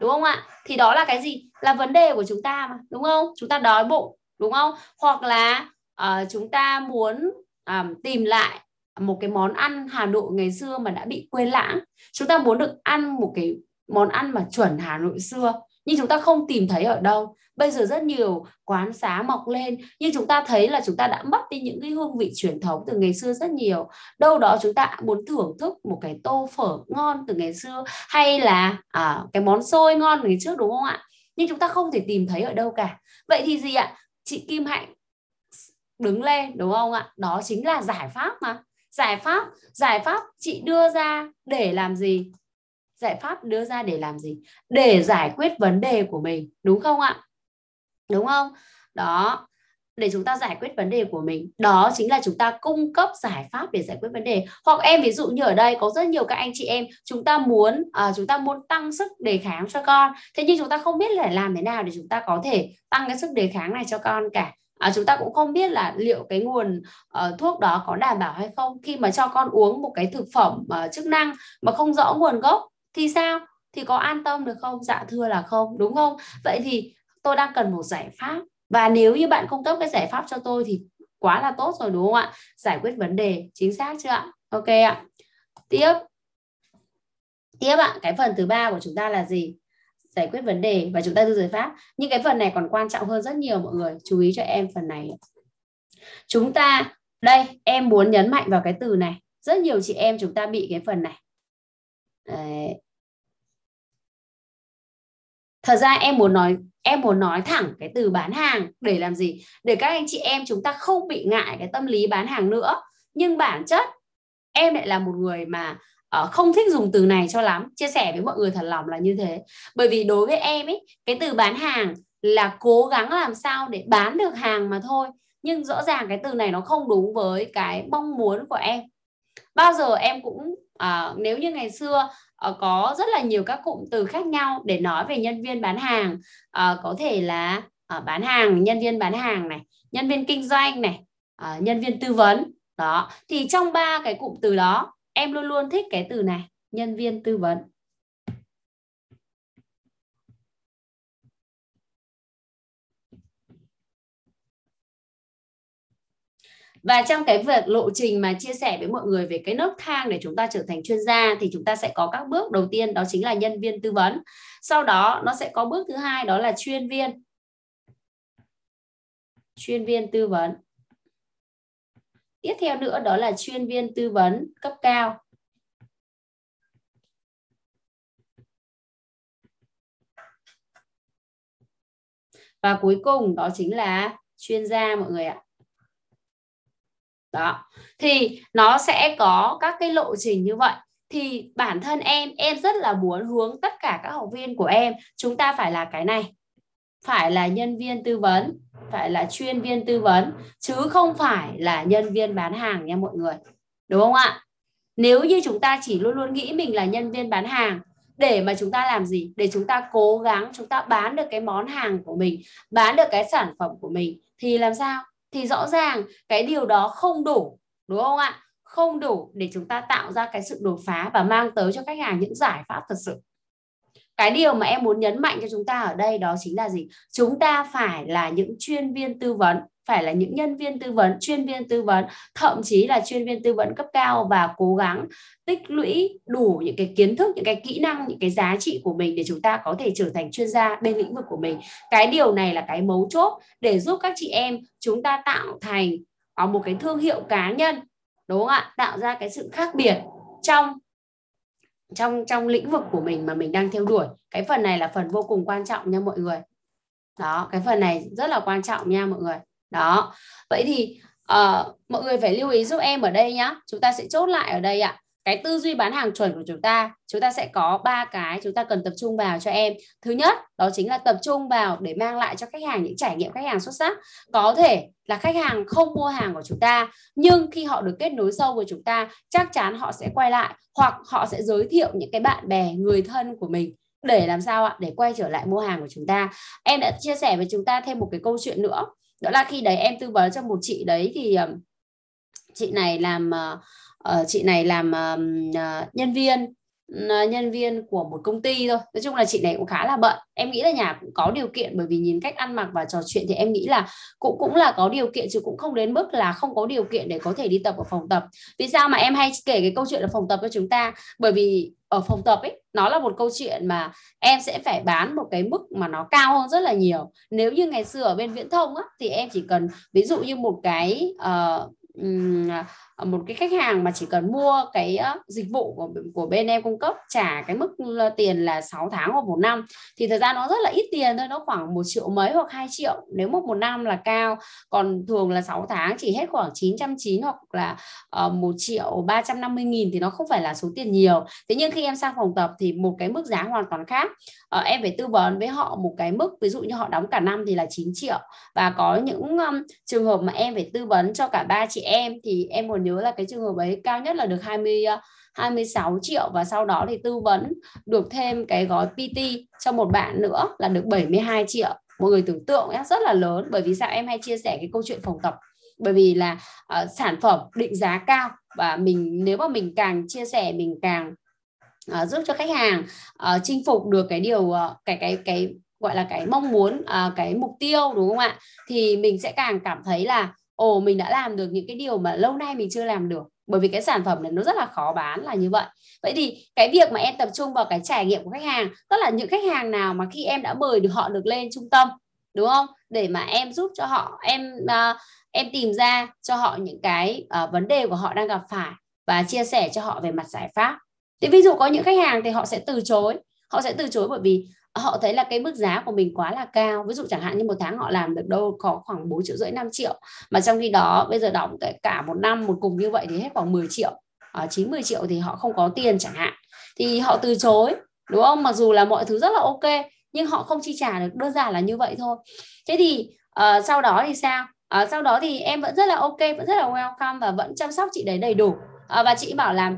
đúng không ạ? Thì đó là cái gì? Là vấn đề của chúng ta mà, đúng không? Chúng ta đói bụng đúng không? Hoặc là uh, chúng ta muốn um, tìm lại một cái món ăn Hà Nội ngày xưa mà đã bị quên lãng. Chúng ta muốn được ăn một cái món ăn mà chuẩn Hà Nội xưa nhưng chúng ta không tìm thấy ở đâu. Bây giờ rất nhiều quán xá mọc lên nhưng chúng ta thấy là chúng ta đã mất đi những cái hương vị truyền thống từ ngày xưa rất nhiều. Đâu đó chúng ta muốn thưởng thức một cái tô phở ngon từ ngày xưa hay là à, cái món xôi ngon ngày trước đúng không ạ? Nhưng chúng ta không thể tìm thấy ở đâu cả. Vậy thì gì ạ? Chị Kim Hạnh đứng lên, đúng không ạ? Đó chính là giải pháp mà. Giải pháp giải pháp chị đưa ra để làm gì? Giải pháp đưa ra để làm gì? Để giải quyết vấn đề của mình, đúng không ạ? Đúng không? Đó để chúng ta giải quyết vấn đề của mình. Đó chính là chúng ta cung cấp giải pháp để giải quyết vấn đề. Hoặc em ví dụ như ở đây có rất nhiều các anh chị em chúng ta muốn uh, chúng ta muốn tăng sức đề kháng cho con. Thế nhưng chúng ta không biết là làm thế nào để chúng ta có thể tăng cái sức đề kháng này cho con cả. À, chúng ta cũng không biết là liệu cái nguồn uh, thuốc đó có đảm bảo hay không. Khi mà cho con uống một cái thực phẩm uh, chức năng mà không rõ nguồn gốc thì sao? Thì có an tâm được không? Dạ thưa là không đúng không? Vậy thì tôi đang cần một giải pháp và nếu như bạn cung cấp cái giải pháp cho tôi thì quá là tốt rồi, đúng không ạ? Giải quyết vấn đề chính xác chưa ạ? Ok ạ. Tiếp. Tiếp ạ, cái phần thứ ba của chúng ta là gì? Giải quyết vấn đề và chúng ta đưa giải pháp. Nhưng cái phần này còn quan trọng hơn rất nhiều, mọi người. Chú ý cho em phần này chúng ta, đây, em muốn nhấn mạnh vào cái từ này. Rất nhiều chị em chúng ta bị cái phần này. Đấy thật ra em muốn nói em muốn nói thẳng cái từ bán hàng để làm gì? Để các anh chị em chúng ta không bị ngại cái tâm lý bán hàng nữa. Nhưng bản chất em lại là một người mà uh, không thích dùng từ này cho lắm. Chia sẻ với mọi người thật lòng là như thế. Bởi vì đối với em ấy cái từ bán hàng là cố gắng làm sao để bán được hàng mà thôi. Nhưng rõ ràng cái từ này nó không đúng với cái mong muốn của em. Bao giờ em cũng uh, nếu như ngày xưa Ờ, có rất là nhiều các cụm từ khác nhau để nói về nhân viên bán hàng. Ờ, có thể là ờ, bán hàng, nhân viên bán hàng này, nhân viên kinh doanh này nhân viên tư vấn. Đó, thì trong ba cái cụm từ đó, em luôn luôn thích cái từ này, nhân viên tư vấn. Và trong cái việc lộ trình mà chia sẻ với mọi người về cái nấc thang để chúng ta trở thành chuyên gia thì chúng ta sẽ có các bước. Đầu tiên đó chính là nhân viên tư vấn. Sau đó nó sẽ có bước thứ hai, đó là chuyên viên. Chuyên viên tư vấn. Tiếp theo nữa đó là chuyên viên tư vấn cấp cao. Và cuối cùng đó chính là chuyên gia, mọi người ạ đó. Thì nó sẽ có các cái lộ trình như vậy. Thì bản thân em em rất là muốn hướng tất cả các học viên của em, chúng ta phải là cái này. Phải là nhân viên tư vấn, phải là chuyên viên tư vấn, chứ không phải là nhân viên bán hàng nha mọi người. Đúng không ạ? Nếu như chúng ta chỉ luôn luôn nghĩ mình là nhân viên bán hàng, để mà chúng ta làm gì? Để chúng ta cố gắng, chúng ta bán được cái món hàng của mình, bán được cái sản phẩm của mình, thì làm sao? Thì rõ ràng cái điều đó không đủ, đúng không ạ? Không đủ để chúng ta tạo ra cái sự đột phá và mang tới cho khách hàng những giải pháp thật sự cái điều mà em muốn nhấn mạnh cho chúng ta ở đây đó chính là gì? Chúng ta phải là những chuyên viên tư vấn, phải là những nhân viên tư vấn, chuyên viên tư vấn, thậm chí là chuyên viên tư vấn cấp cao và cố gắng tích lũy đủ những cái kiến thức, những cái kỹ năng, những cái giá trị của mình để chúng ta có thể trở thành chuyên gia bên lĩnh vực của mình. Cái điều này là cái mấu chốt để giúp các chị em chúng ta tạo thành có một cái thương hiệu cá nhân, đúng không ạ? Tạo ra cái sự khác biệt trong trong trong lĩnh vực của mình mà mình đang theo đuổi. Cái phần này là phần vô cùng quan trọng nha mọi người. Đó cái phần này rất là quan trọng nha mọi người. Đó. Vậy thì uh, mọi người phải lưu ý giúp em ở đây nhá. Chúng ta sẽ chốt lại ở đây ạ cái tư duy bán hàng chuẩn của chúng ta chúng ta sẽ có ba cái chúng ta cần tập trung vào cho em. Thứ nhất đó chính là tập trung vào để mang lại cho khách hàng những trải nghiệm khách hàng xuất sắc. Có thể là khách hàng không mua hàng của chúng ta nhưng khi họ được kết nối sâu với chúng ta chắc chắn họ sẽ quay lại hoặc họ sẽ giới thiệu những cái bạn bè người thân của mình để làm sao ạ? Để quay trở lại mua hàng của chúng ta. Em đã chia sẻ với chúng ta thêm một cái câu chuyện nữa. Đó là khi đấy em tư vấn cho một chị đấy thì ờ, chị này làm uh, Ờ, chị này làm uh, nhân viên ờ, nhân viên của một công ty thôi. Nói chung là chị này cũng khá là bận. Em nghĩ là nhà cũng có điều kiện bởi vì nhìn cách ăn mặc và trò chuyện thì em nghĩ là cũng cũng là có điều kiện chứ cũng không đến mức là không có điều kiện để có thể đi tập ở phòng tập. Vì sao mà em hay kể cái câu chuyện là phòng tập cho chúng ta? Bởi vì ở phòng tập ấy nó là một câu chuyện mà em sẽ phải bán một cái mức mà nó cao hơn rất là nhiều. Nếu như ngày xưa ở bên viễn thông á thì em chỉ cần ví dụ như một cái uh, Ờ, một cái khách hàng mà chỉ cần mua cái dịch vụ của của bên em cung cấp trả cái mức tiền là 6 tháng hoặc một năm thì thời gian nó rất là ít tiền thôi nó khoảng một triệu mấy hoặc 2 triệu nếu một một năm là cao. Còn thường là 6 tháng chỉ hết khoảng 990 hoặc là uh, triệu 350 nghìn thì nó không phải là số tiền nhiều. Thế nhưng khi em sang phòng tập thì một cái mức giá hoàn toàn khác. Uh, em phải tư vấn với họ một cái mức ví dụ như họ đóng cả năm thì là 9 triệu. Và có những um, trường hợp mà em phải tư vấn cho cả ba chị em thì em còn nhớ là cái trường hợp ấy cao nhất là được 20 26 ờ, triệu và sau đó thì tư vấn được thêm cái gói PT cho một bạn nữa là được 72 triệu. Mọi người tưởng tượng nhé rất là lớn bởi vì sao? Em hay chia sẻ cái câu chuyện phòng tập. Bởi vì là uh, sản phẩm định giá cao và mình nếu mà mình càng chia sẻ mình càng uh, giúp cho khách hàng uh, chinh phục được cái điều uh, cái cái cái gọi là cái mong muốn uh, cái mục tiêu đúng không ạ? Thì mình sẽ càng cảm thấy là ồ mình đã làm được những cái điều mà lâu nay mình chưa làm được. Bởi vì cái sản phẩm này nó rất là khó bán là như vậy. Vậy thì cái việc mà em tập trung vào cái trải nghiệm của khách hàng tức là những khách hàng nào mà khi em đã mời được họ được lên trung tâm đúng không? Để mà em giúp cho họ em uh, em tìm ra cho họ những cái uh, vấn đề của họ đang gặp phải và chia sẻ cho họ về mặt giải pháp. Thì ví dụ có những khách hàng thì họ sẽ từ chối. Họ sẽ từ chối bởi vì họ thấy là cái mức giá của mình quá là cao. Ví dụ chẳng hạn như một tháng họ làm được đâu có khoảng 4 triệu rưỡi 5 triệu. Mà trong khi đó bây giờ đóng cả một năm một cùng như vậy thì hết khoảng 10 triệu. Ờ, à, 90 triệu thì họ không có tiền chẳng hạn. Thì họ từ chối đúng không? Mặc dù là mọi thứ rất là ok nhưng họ không chi trả được. Đơn giản là như vậy thôi. Thế thì uh, sau đó thì sao? Uh, sau đó thì em vẫn rất là ok vẫn rất là welcome và vẫn chăm sóc chị đấy đầy đủ. Uh, và chị bảo là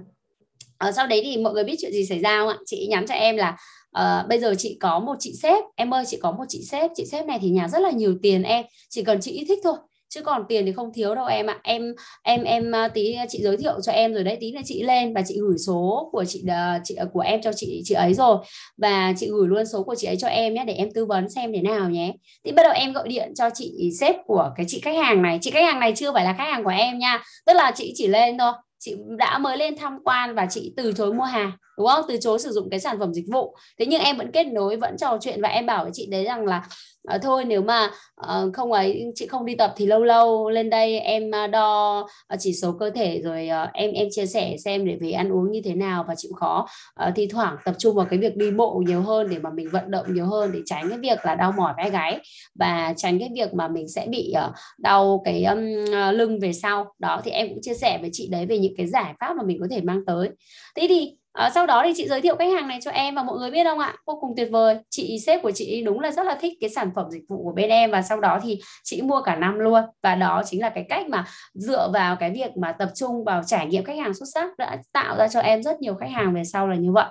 uh, sau đấy thì mọi người biết chuyện gì xảy ra không ạ? Chị nhắn cho em là uh, bây giờ chị có một chị sếp. Em ơi chị có một chị sếp. Chị sếp này thì nhà rất là nhiều tiền em. Chỉ cần chị thích thôi. Chứ còn tiền thì không thiếu đâu em ạ. Em em em à, tí chị giới thiệu cho em rồi đấy. Tí là chị lên và chị gửi số của chị ờ, chị ờ, của em cho chị chị ấy rồi. Và chị gửi luôn số của chị ấy cho em nhé để em tư vấn xem thế nào nhé. Thì bắt đầu em gọi điện cho chị sếp của cái chị khách hàng này. Chị khách hàng này chưa phải là khách hàng của em nha. Tức là chị chỉ lên thôi chị đã mới lên tham quan và chị từ chối mua hàng, đúng không? Từ chối sử dụng cái sản phẩm dịch vụ. Thế nhưng em vẫn kết nối, vẫn trò chuyện và em bảo với chị đấy rằng là à, thôi nếu mà à, không ấy chị không đi tập thì lâu lâu lên đây em đo ờ, chỉ số cơ thể rồi à, em em chia sẻ xem để về ăn uống như thế nào và chịu khó. À, thi thoảng tập trung vào cái việc đi bộ nhiều hơn để mà mình vận động nhiều hơn để tránh cái việc là đau mỏi vai gáy và tránh cái việc mà mình sẽ bị à, đau cái um, lưng về sau. Đó thì em cũng chia sẻ với chị đấy về những cái giải pháp mà mình có thể mang tới. Thế thì à, sau đó thì chị giới thiệu khách hàng này cho em và mọi người biết không ạ? Vô cùng tuyệt vời. Chị sếp của chị đúng là rất là thích cái sản phẩm dịch vụ của bên em và sau đó thì chị mua cả năm luôn. Và đó chính là cái cách mà dựa vào cái việc mà tập trung vào trải nghiệm khách hàng xuất sắc đã tạo ra cho em rất nhiều khách hàng về sau là như vậy.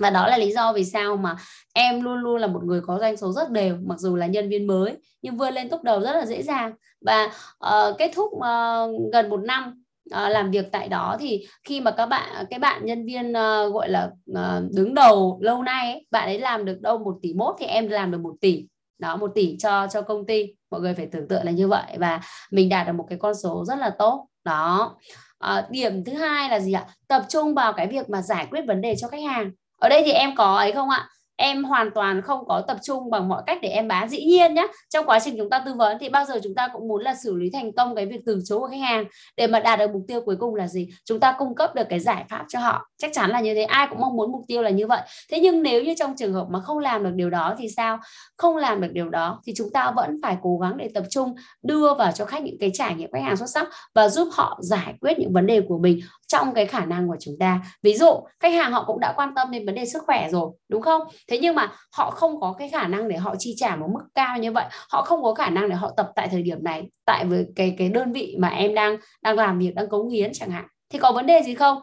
Và đó là lý do vì sao mà em luôn luôn là một người có doanh số rất đều mặc dù là nhân viên mới nhưng vươn lên top đầu rất là dễ dàng. Và uh, kết thúc uh, gần một năm uh, làm việc tại đó thì khi mà các bạn cái bạn nhân viên uh, gọi là uh, đứng đầu lâu nay ấy, bạn ấy làm được đâu một tỷ mốt thì em làm được một tỷ. Đó một tỷ cho cho công ty. Mọi người phải tưởng tượng là như vậy và mình đạt được một cái con số rất là tốt. Đó. À, điểm thứ hai là gì ạ? Tập trung vào cái việc mà giải quyết vấn đề cho khách hàng. Ở đây thì em có ấy không ạ? Em hoàn toàn không có tập trung bằng mọi cách để em bán. Dĩ nhiên nhé trong quá trình chúng ta tư vấn thì bao giờ chúng ta cũng muốn là xử lý thành công cái việc từ chối của khách hàng. Để mà đạt được mục tiêu cuối cùng là gì? Chúng ta cung cấp được cái giải pháp cho họ. Chắc chắn là như thế, ai cũng mong muốn mục tiêu là như vậy. Thế nhưng nếu như trong trường hợp mà không làm được điều đó thì sao? Không làm được điều đó thì chúng ta vẫn phải cố gắng để tập trung đưa vào cho khách những cái trải nghiệm khách hàng xuất sắc và giúp họ giải quyết những vấn đề của mình trong cái khả năng của chúng ta. Ví dụ khách hàng họ cũng đã quan tâm đến vấn đề sức khỏe rồi đúng không? Thế nhưng mà họ không có cái khả năng để họ chi trả một mức cao như vậy. Họ không có khả năng để họ tập tại thời điểm này tại với cái cái đơn vị mà em đang đang làm việc đang cống hiến chẳng hạn. Thì có vấn đề gì không?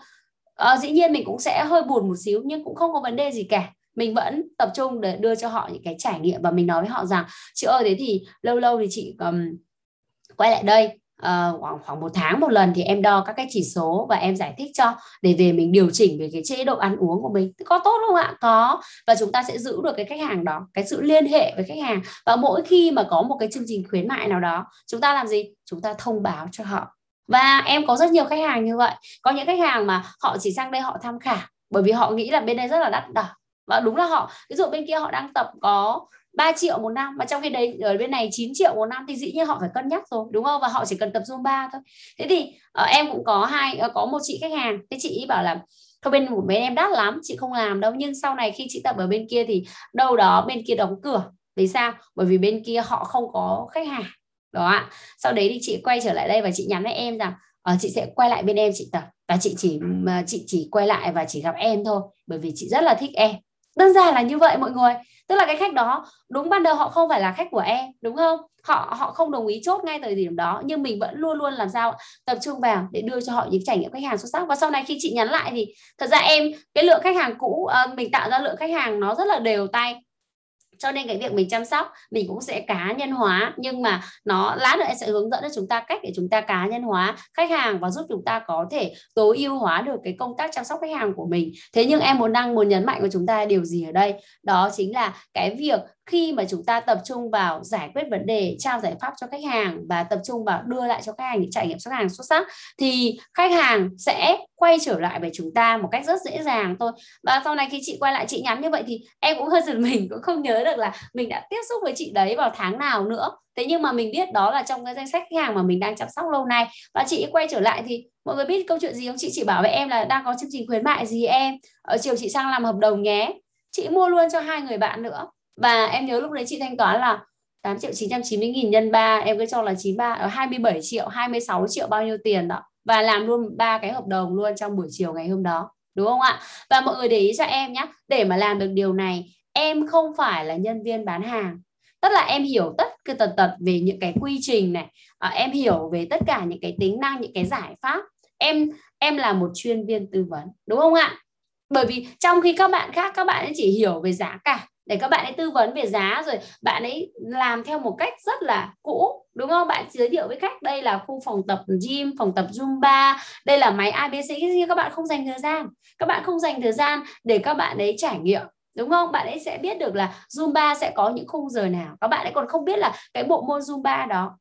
À, dĩ nhiên mình cũng sẽ hơi buồn một xíu nhưng cũng không có vấn đề gì cả. Mình vẫn tập trung để đưa cho họ những cái trải nghiệm và mình nói với họ rằng chị ơi thế thì lâu lâu thì chị um, quay lại đây uh, khoảng khoảng một tháng một lần thì em đo các cái chỉ số và em giải thích cho để về mình điều chỉnh về cái chế độ ăn uống của mình. Có tốt không ạ? Có. Và chúng ta sẽ giữ được cái khách hàng đó cái sự liên hệ với khách hàng. Và mỗi khi mà có một cái chương trình khuyến mại nào đó chúng ta làm gì? Chúng ta thông báo cho họ. Và em có rất nhiều khách hàng như vậy. Có những khách hàng mà họ chỉ sang đây họ tham khảo bởi vì họ nghĩ là bên đây rất là đắt đỏ. Và đúng là họ ví dụ bên kia họ đang tập có 3 triệu một năm mà trong khi đấy ở bên này 9 triệu một năm thì dĩ nhiên họ phải cân nhắc rồi đúng không? Và họ chỉ cần tập Zumba thôi. Thế thì uh, em cũng có hai uh, có một chị khách hàng. Thế chị bảo là thôi bên một bên em đắt lắm chị không làm đâu nhưng sau này khi chị tập ở bên kia thì đâu đó bên kia đóng cửa. Vì sao? Bởi vì bên kia họ không có khách hàng. Đó ạ. Sau đấy thì chị quay trở lại đây và chị nhắn với em rằng uh, chị sẽ quay lại bên em chị tập. Và chị chỉ chị chỉ quay lại và chỉ gặp em thôi bởi vì chị rất là thích em đơn giản là như vậy mọi người. Tức là cái khách đó, đúng ban đầu họ không phải là khách của em, đúng không? Họ họ không đồng ý chốt ngay thời điểm đó, nhưng mình vẫn luôn luôn làm sao tập trung vào để đưa cho họ những trải nghiệm khách hàng xuất sắc. Và sau này khi chị nhắn lại thì thật ra em, cái lượng khách hàng cũ ờ, mình tạo ra lượng khách hàng nó rất là đều tay cho nên cái việc mình chăm sóc, mình cũng sẽ cá nhân hóa. Nhưng mà nó lát nữa sẽ hướng dẫn cho chúng ta cách để chúng ta cá nhân hóa khách hàng và giúp chúng ta có thể tối ưu hóa được cái công tác chăm sóc khách hàng của mình. Thế nhưng em muốn đang muốn nhấn mạnh của chúng ta điều gì ở đây? Đó chính là cái việc khi mà chúng ta tập trung vào giải quyết vấn đề, trao giải pháp cho khách hàng và tập trung vào đưa lại cho khách hàng những trải nghiệm khách hàng xuất sắc, thì khách hàng sẽ quay trở lại với chúng ta một cách rất dễ dàng thôi. Và sau này khi chị quay lại, chị nhắn như vậy thì em cũng hơi giật mình, cũng không nhớ được là mình đã tiếp xúc với chị đấy vào tháng nào nữa. Thế nhưng mà mình biết đó là trong cái danh sách khách hàng mà mình đang chăm sóc lâu nay. Và chị quay trở lại thì mọi người biết câu chuyện gì không? Chị chỉ bảo với em là đang có chương trình khuyến mại gì em? Ở chiều chị sang làm hợp đồng nhé. Chị mua luôn cho hai người bạn nữa và em nhớ lúc đấy chị thanh toán là 8 triệu 990 nghìn nhân 3 em cứ cho là 93 ở 27 triệu 26 triệu bao nhiêu tiền đó. Và làm luôn ba cái hợp đồng luôn trong buổi chiều ngày hôm đó đúng không ạ? Và mọi người để ý cho em nhé để mà làm được điều này em không phải là nhân viên bán hàng. Tức là em hiểu tất cái tật tật về những cái quy trình này à, em hiểu về tất cả những cái tính năng những cái giải pháp. Em em là một chuyên viên tư vấn đúng không ạ? Bởi vì trong khi các bạn khác các bạn chỉ hiểu về giá cả để các bạn ấy tư vấn về giá rồi bạn ấy làm theo một cách rất là cũ, đúng không? Bạn giới thiệu với khách, đây là khu phòng tập gym, phòng tập zumba, đây là máy abc các bạn không dành thời gian? Các bạn không dành thời gian để các bạn ấy trải nghiệm, đúng không? Bạn ấy sẽ biết được là zumba sẽ có những khung giờ nào. Các bạn ấy còn không biết là cái bộ môn zumba đó,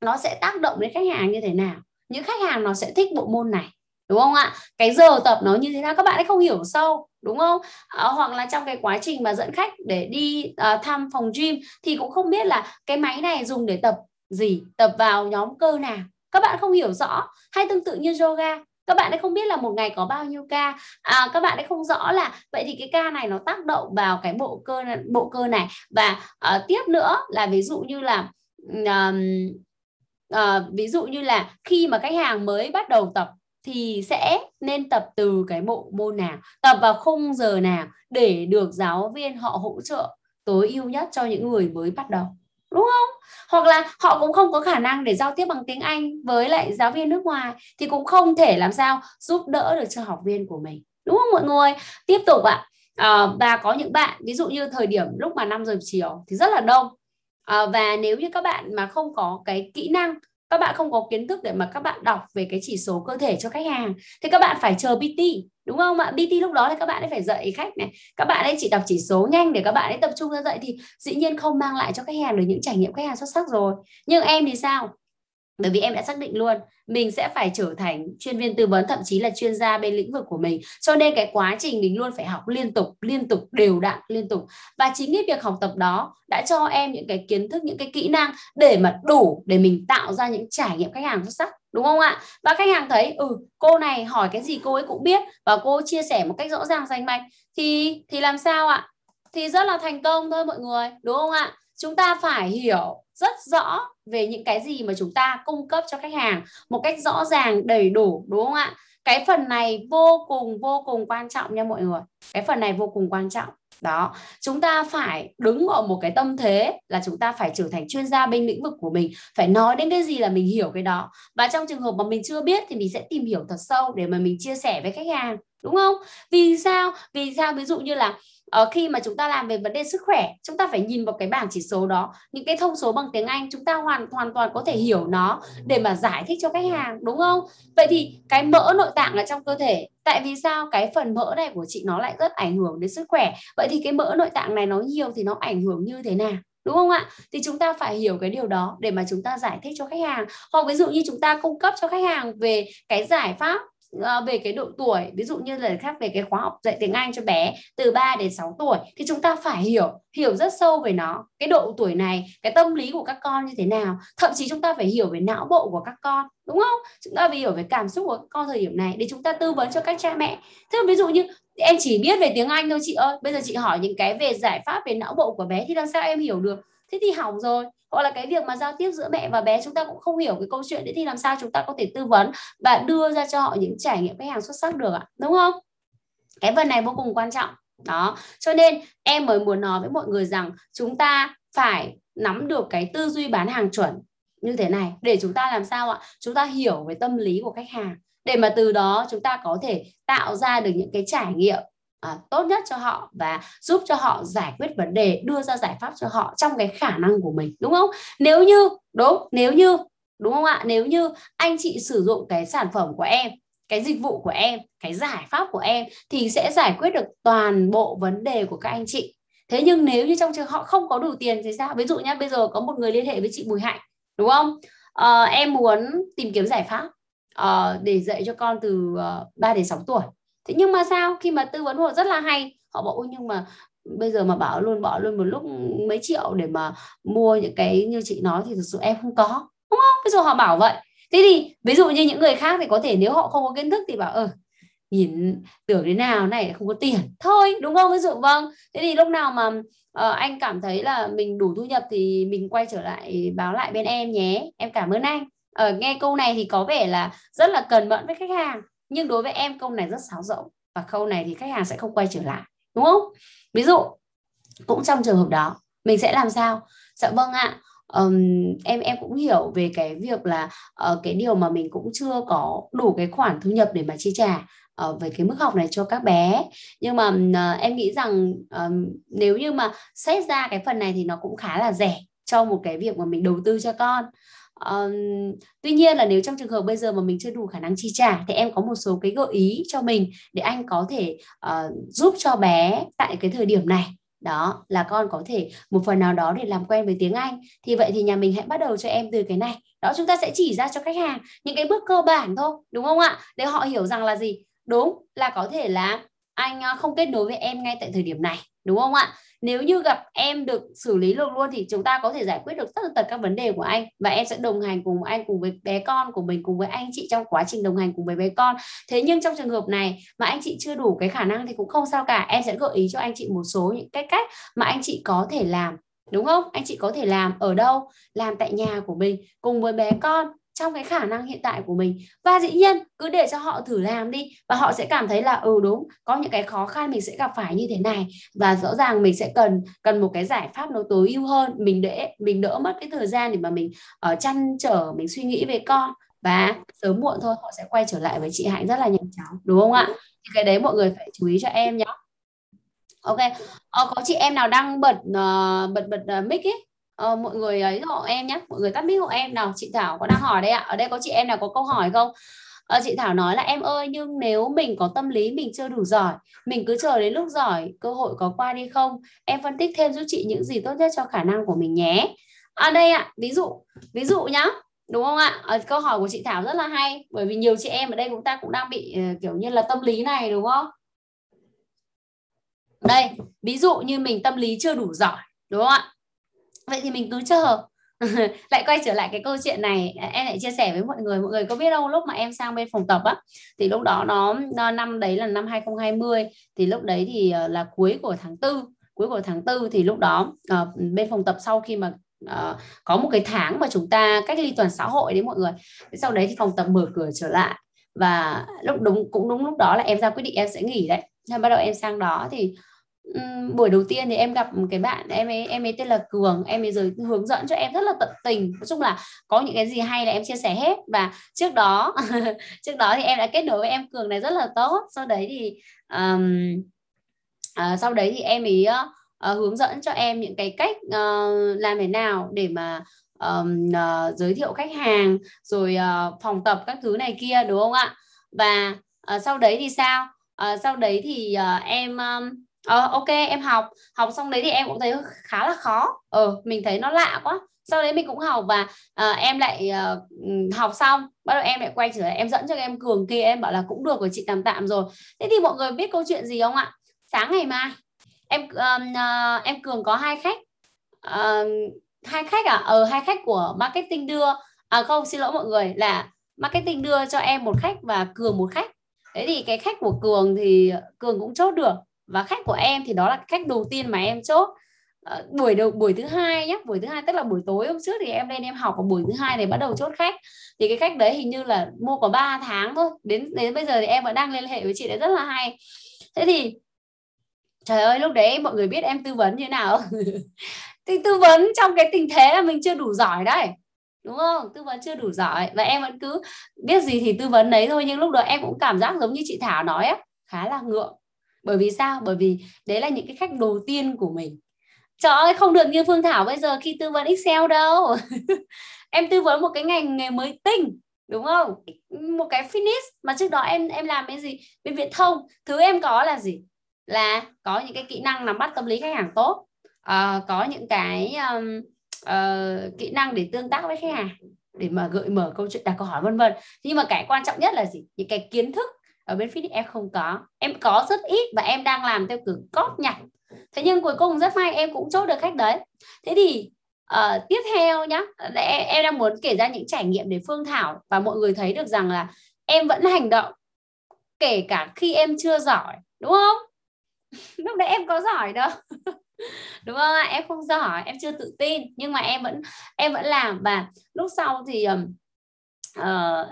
nó sẽ tác động đến khách hàng như thế nào. Những khách hàng nó sẽ thích bộ môn này đúng không ạ? Cái giờ tập nó như thế nào? Các bạn ấy không hiểu sâu đúng không? À, hoặc là trong cái quá trình mà dẫn khách để đi à, thăm phòng gym thì cũng không biết là cái máy này dùng để tập gì tập vào nhóm cơ nào. Các bạn không hiểu rõ hay tương tự như yoga. Các bạn ấy không biết là một ngày có bao nhiêu ca. À, các bạn ấy không rõ là vậy thì cái ca này nó tác động vào cái bộ cơ bộ cơ này. Và à, tiếp nữa là ví dụ như là um, à, ví dụ như là khi mà khách hàng mới bắt đầu tập thì sẽ nên tập từ cái bộ môn nào tập vào khung giờ nào để được giáo viên họ hỗ trợ tối ưu nhất cho những người mới bắt đầu đúng không? Hoặc là họ cũng không có khả năng để giao tiếp bằng tiếng Anh với lại giáo viên nước ngoài thì cũng không thể làm sao giúp đỡ được cho học viên của mình đúng không mọi người? Tiếp tục ạ. À, và có những bạn ví dụ như thời điểm lúc mà 5 giờ chiều thì rất là đông. À, và nếu như các bạn mà không có cái kỹ năng các bạn không có kiến thức để mà các bạn đọc về cái chỉ số cơ thể cho khách hàng, thì các bạn phải chờ PT đúng không ạ? PT lúc đó thì các bạn ấy phải dạy khách này. Các bạn ấy chỉ đọc chỉ số nhanh để các bạn ấy tập trung ra dạy thì dĩ nhiên không mang lại cho khách hàng được những trải nghiệm khách hàng xuất sắc rồi. Nhưng em thì sao? Bởi vì em đã xác định luôn mình sẽ phải trở thành chuyên viên tư vấn thậm chí là chuyên gia bên lĩnh vực của mình. Cho nên cái quá trình mình luôn phải học liên tục liên tục đều đặn liên tục. Và chính cái việc học tập đó đã cho em những cái kiến thức những cái kỹ năng để mà đủ để mình tạo ra những trải nghiệm khách hàng xuất sắc đúng không ạ? Và khách hàng thấy ừ cô này hỏi cái gì cô ấy cũng biết và cô chia sẻ một cách rõ ràng rành mạch thì thì làm sao ạ? Thì rất là thành công thôi mọi người đúng không ạ chúng ta phải hiểu rất rõ về những cái gì mà chúng ta cung cấp cho khách hàng một cách rõ ràng, đầy đủ, đúng không ạ? Cái phần này vô cùng vô cùng quan trọng nha mọi người. Cái phần này vô cùng quan trọng. Đó, chúng ta phải đứng ở một cái tâm thế là chúng ta phải trở thành chuyên gia bên lĩnh vực của mình, phải nói đến cái gì là mình hiểu cái đó. Và trong trường hợp mà mình chưa biết thì mình sẽ tìm hiểu thật sâu để mà mình chia sẻ với khách hàng đúng không? Vì sao? Vì sao? Ví dụ như là uh, khi mà chúng ta làm về vấn đề sức khỏe chúng ta phải nhìn vào cái bảng chỉ số đó những cái thông số bằng tiếng Anh chúng ta hoàn hoàn toàn có thể hiểu nó để mà giải thích cho khách hàng đúng không? Vậy thì cái mỡ nội tạng ở trong cơ thể tại vì sao? Cái phần mỡ này của chị nó lại rất ảnh hưởng đến sức khỏe. Vậy thì cái mỡ nội tạng này nó nhiều thì nó ảnh hưởng như thế nào? Đúng không ạ? Thì chúng ta phải hiểu cái điều đó để mà chúng ta giải thích cho khách hàng. Hoặc ví dụ như chúng ta cung cấp cho khách hàng về cái giải pháp Ờ, về cái độ tuổi, ví dụ như là khác về cái khóa học dạy tiếng Anh cho bé từ 3 đến 6 tuổi, thì chúng ta phải hiểu hiểu rất sâu về nó, cái độ tuổi này, cái tâm lý của các con như thế nào. Thậm chí chúng ta phải hiểu về não bộ của các con, đúng không? Chúng ta phải hiểu về cảm xúc của các con thời điểm này để chúng ta tư vấn cho các cha mẹ. Thế ví dụ như, em chỉ biết về tiếng Anh thôi chị ơi, bây giờ chị hỏi những cái về giải pháp về não bộ của bé thì làm sao em hiểu được? Thế thì hỏng rồi. Hoặc là cái việc mà giao tiếp giữa mẹ và bé, chúng ta cũng không hiểu cái câu chuyện đấy thì làm sao chúng ta có thể tư vấn và đưa ra cho họ những trải nghiệm khách hàng xuất sắc được ạ, đúng không? Cái phần này vô cùng quan trọng. Đó. Cho nên em mới muốn nói với mọi người rằng chúng ta phải nắm được cái tư duy bán hàng chuẩn như thế này. Để chúng ta làm sao ạ? Chúng ta hiểu về tâm lý của khách hàng. Để mà từ đó chúng ta có thể tạo ra được những cái trải nghiệm à, tốt nhất cho họ và giúp cho họ giải quyết vấn đề đưa ra giải pháp cho họ trong cái khả năng của mình đúng không? Nếu như đúng nếu như đúng không ạ? Nếu như anh chị sử dụng cái sản phẩm của em cái dịch vụ của em cái giải pháp của em thì sẽ giải quyết được toàn bộ vấn đề của các anh chị. Thế nhưng nếu như trong trường họ không có đủ tiền thì sao? Ví dụ nhé bây giờ có một người liên hệ với chị Bùi Hạnh đúng không? À, em muốn tìm kiếm giải pháp uh, để dạy cho con từ uh, 3 đến 6 tuổi thế nhưng mà sao? Khi mà tư vấn họ rất là hay. Họ bảo ôi nhưng mà bây giờ mà bảo luôn bỏ luôn một lúc mấy triệu để mà mua những cái như chị nói thì thực sự em không có. Đúng không? Ví dụ họ bảo vậy. Thế thì ví dụ như những người khác thì có thể nếu họ không có kiến thức thì bảo ờ nhìn tưởng thế nào này không có tiền. Thôi đúng không? Ví dụ vâng. Thế thì lúc nào mà uh, anh cảm thấy là mình đủ thu nhập thì mình quay trở lại báo lại bên em nhé. Em cảm ơn anh. Ở uh, nghe câu này thì có vẻ là rất là cần mẫn với khách hàng nhưng đối với em câu này rất sáo rỗng và câu này thì khách hàng sẽ không quay trở lại đúng không? Ví dụ cũng trong trường hợp đó mình sẽ làm sao? Dạ vâng ạ um, em em cũng hiểu về cái việc là uh, cái điều mà mình cũng chưa có đủ cái khoản thu nhập để mà chi trả uh, về cái mức học này cho các bé. Nhưng mà uh, em nghĩ rằng um, nếu như mà xét ra cái phần này thì nó cũng khá là rẻ cho một cái việc mà mình đầu tư cho con. Um, tuy nhiên là nếu trong trường hợp bây giờ mà mình chưa đủ khả năng chi trả thì em có một số cái gợi ý cho mình để anh có thể uh, giúp cho bé tại cái thời điểm này. Đó là con có thể một phần nào đó để làm quen với tiếng Anh. Thì vậy thì nhà mình hãy bắt đầu cho em từ cái này. Đó chúng ta sẽ chỉ ra cho khách hàng những cái bước cơ bản thôi đúng không ạ? Để họ hiểu rằng là gì? Đúng là có thể là anh ờ, không kết nối với em ngay tại thời điểm này đúng không ạ? Nếu như gặp em được xử lý được luôn thì chúng ta có thể giải quyết được tất tật các vấn đề của anh. Và em sẽ đồng hành cùng anh, cùng với bé con của mình, cùng với anh chị trong quá trình đồng hành cùng với bé con. Thế nhưng trong trường hợp này mà anh chị chưa đủ cái khả năng thì cũng không sao cả. Em sẽ gợi ý cho anh chị một số những cái cách mà anh chị có thể làm, đúng không? Anh chị có thể làm ở đâu? Làm tại nhà của mình, cùng với bé con trong cái khả năng hiện tại của mình. Và dĩ nhiên cứ để cho họ thử làm đi và họ sẽ cảm thấy là ừ đúng có những cái khó khăn mình sẽ gặp phải như thế này. Và rõ ràng mình sẽ cần cần một cái giải pháp nó tối ưu hơn mình để mình đỡ mất cái thời gian để mà mình ở uh, chăn trở mình suy nghĩ về con. Và sớm muộn thôi họ sẽ quay trở lại với chị Hạnh rất là nhanh chóng đúng không ạ? Thì cái đấy mọi người phải chú ý cho em nhé ok ờ, có chị em nào đang bật uh, bật bật uh, mic ấy? Ờ, mọi người ấy hộ em nhé mọi người tắt mic hộ em nào chị Thảo có đang hỏi đây ạ. Ở đây có chị em nào có câu hỏi không? Ờ, chị Thảo nói là em ơi nhưng nếu mình có tâm lý mình chưa đủ giỏi mình cứ chờ đến lúc giỏi cơ hội có qua đi không? Em phân tích thêm giúp chị những gì tốt nhất cho khả năng của mình nhé. Ở à, đây ạ ví dụ ví dụ nhá đúng không ạ? À, câu hỏi của chị Thảo rất là hay bởi vì nhiều chị em ở đây chúng ta cũng đang bị uh, kiểu như là tâm lý này đúng không? Đây ví dụ như mình tâm lý chưa đủ giỏi đúng không ạ? Vậy thì mình cứ chờ. Lại quay trở lại cái câu chuyện này. À, em lại chia sẻ với mọi người. Mọi người có biết đâu lúc mà em sang bên phòng tập á thì lúc đó nó, nó năm đấy là năm 2020 thì lúc đấy thì ờ, là cuối của tháng tư. Cuối của tháng tư thì lúc đó uh, bên phòng tập sau khi mà uh, có một cái tháng mà chúng ta cách ly toàn xã hội đấy mọi người. Sau đấy thì phòng tập mở cửa trở lại. Và lúc đúng cũng đúng lúc đó là em ra quyết định em sẽ nghỉ đấy. Nên bắt đầu em sang đó thì buổi đầu tiên thì em gặp một cái bạn em ấy em ấy tên là cường em ấy rồi hướng dẫn cho em rất là tận tình. Nói chung là có những cái gì hay là em chia sẻ hết. Và trước đó trước đó thì em đã kết nối với em cường này rất là tốt. Sau đấy thì um, uh, sau đấy thì em ấy uh, hướng dẫn cho em những cái cách uh, làm thế nào để mà um, uh, giới thiệu khách hàng rồi uh, phòng tập các thứ này kia đúng không ạ? Và uh, sau đấy thì sao? Uh, sau đấy thì uh, em um, ờ ok em học. Học xong đấy thì em cũng thấy khá là khó. Ờ mình thấy nó lạ quá. Sau đấy mình cũng học và uh, em lại uh, học xong. Bắt đầu em lại quay trở lại em dẫn cho em cường kia em bảo là cũng được của chị tạm tạm rồi. Thế thì mọi người biết câu chuyện gì không ạ? Sáng ngày mai em um, uh, em cường có hai khách. Uh, hai khách à? Ờ hai khách của marketing đưa. À không xin lỗi mọi người là marketing đưa cho em một khách và cường một khách. Thế thì cái khách của cường thì cường cũng chốt được và khách của em thì đó là khách đầu tiên mà em chốt. À, buổi đầu buổi thứ hai nhé buổi thứ hai tức là buổi tối hôm trước thì em lên em học và buổi thứ hai thì bắt đầu chốt khách. Thì cái khách đấy hình như là mua có 3 tháng thôi đến đến bây giờ thì em vẫn đang liên hệ với chị đấy rất là hay. Thế thì trời ơi lúc đấy mọi người biết em tư vấn như thế nào? Thì tư vấn trong cái tình thế là mình chưa đủ giỏi đấy đúng không? Tư vấn chưa đủ giỏi và em vẫn cứ biết gì thì tư vấn đấy thôi nhưng lúc đó em cũng cảm giác giống như chị Thảo nói á khá là ngượng bởi vì sao? Bởi vì đấy là những cái khách đầu tiên của mình. Trời ơi không được như Phương Thảo bây giờ khi tư vấn Excel đâu. Em tư vấn một cái ngành nghề mới tinh đúng không? Một cái finish mà trước đó em em làm cái gì? Bên viễn thông. Thứ em có là gì? Là có những cái kỹ năng nắm bắt tâm lý khách hàng tốt. Uh, có những cái um, uh, kỹ năng để tương tác với khách hàng để mà gợi mở câu chuyện đặt câu hỏi vân vân. Nhưng mà cái quan trọng nhất là gì? Những cái kiến thức ở bên Phoenix em không có. Em có rất ít và em đang làm theo kiểu cót nhặt. Thế nhưng cuối cùng rất may em cũng chốt được khách đấy. Thế thì uh, tiếp theo nhá em, em đang muốn kể ra những trải nghiệm để Phương Thảo và mọi người thấy được rằng là em vẫn hành động kể cả khi em chưa giỏi đúng không? Lúc đấy em có giỏi đâu. Đúng không em không giỏi em chưa tự tin nhưng mà em vẫn em vẫn làm. Và lúc sau thì uh,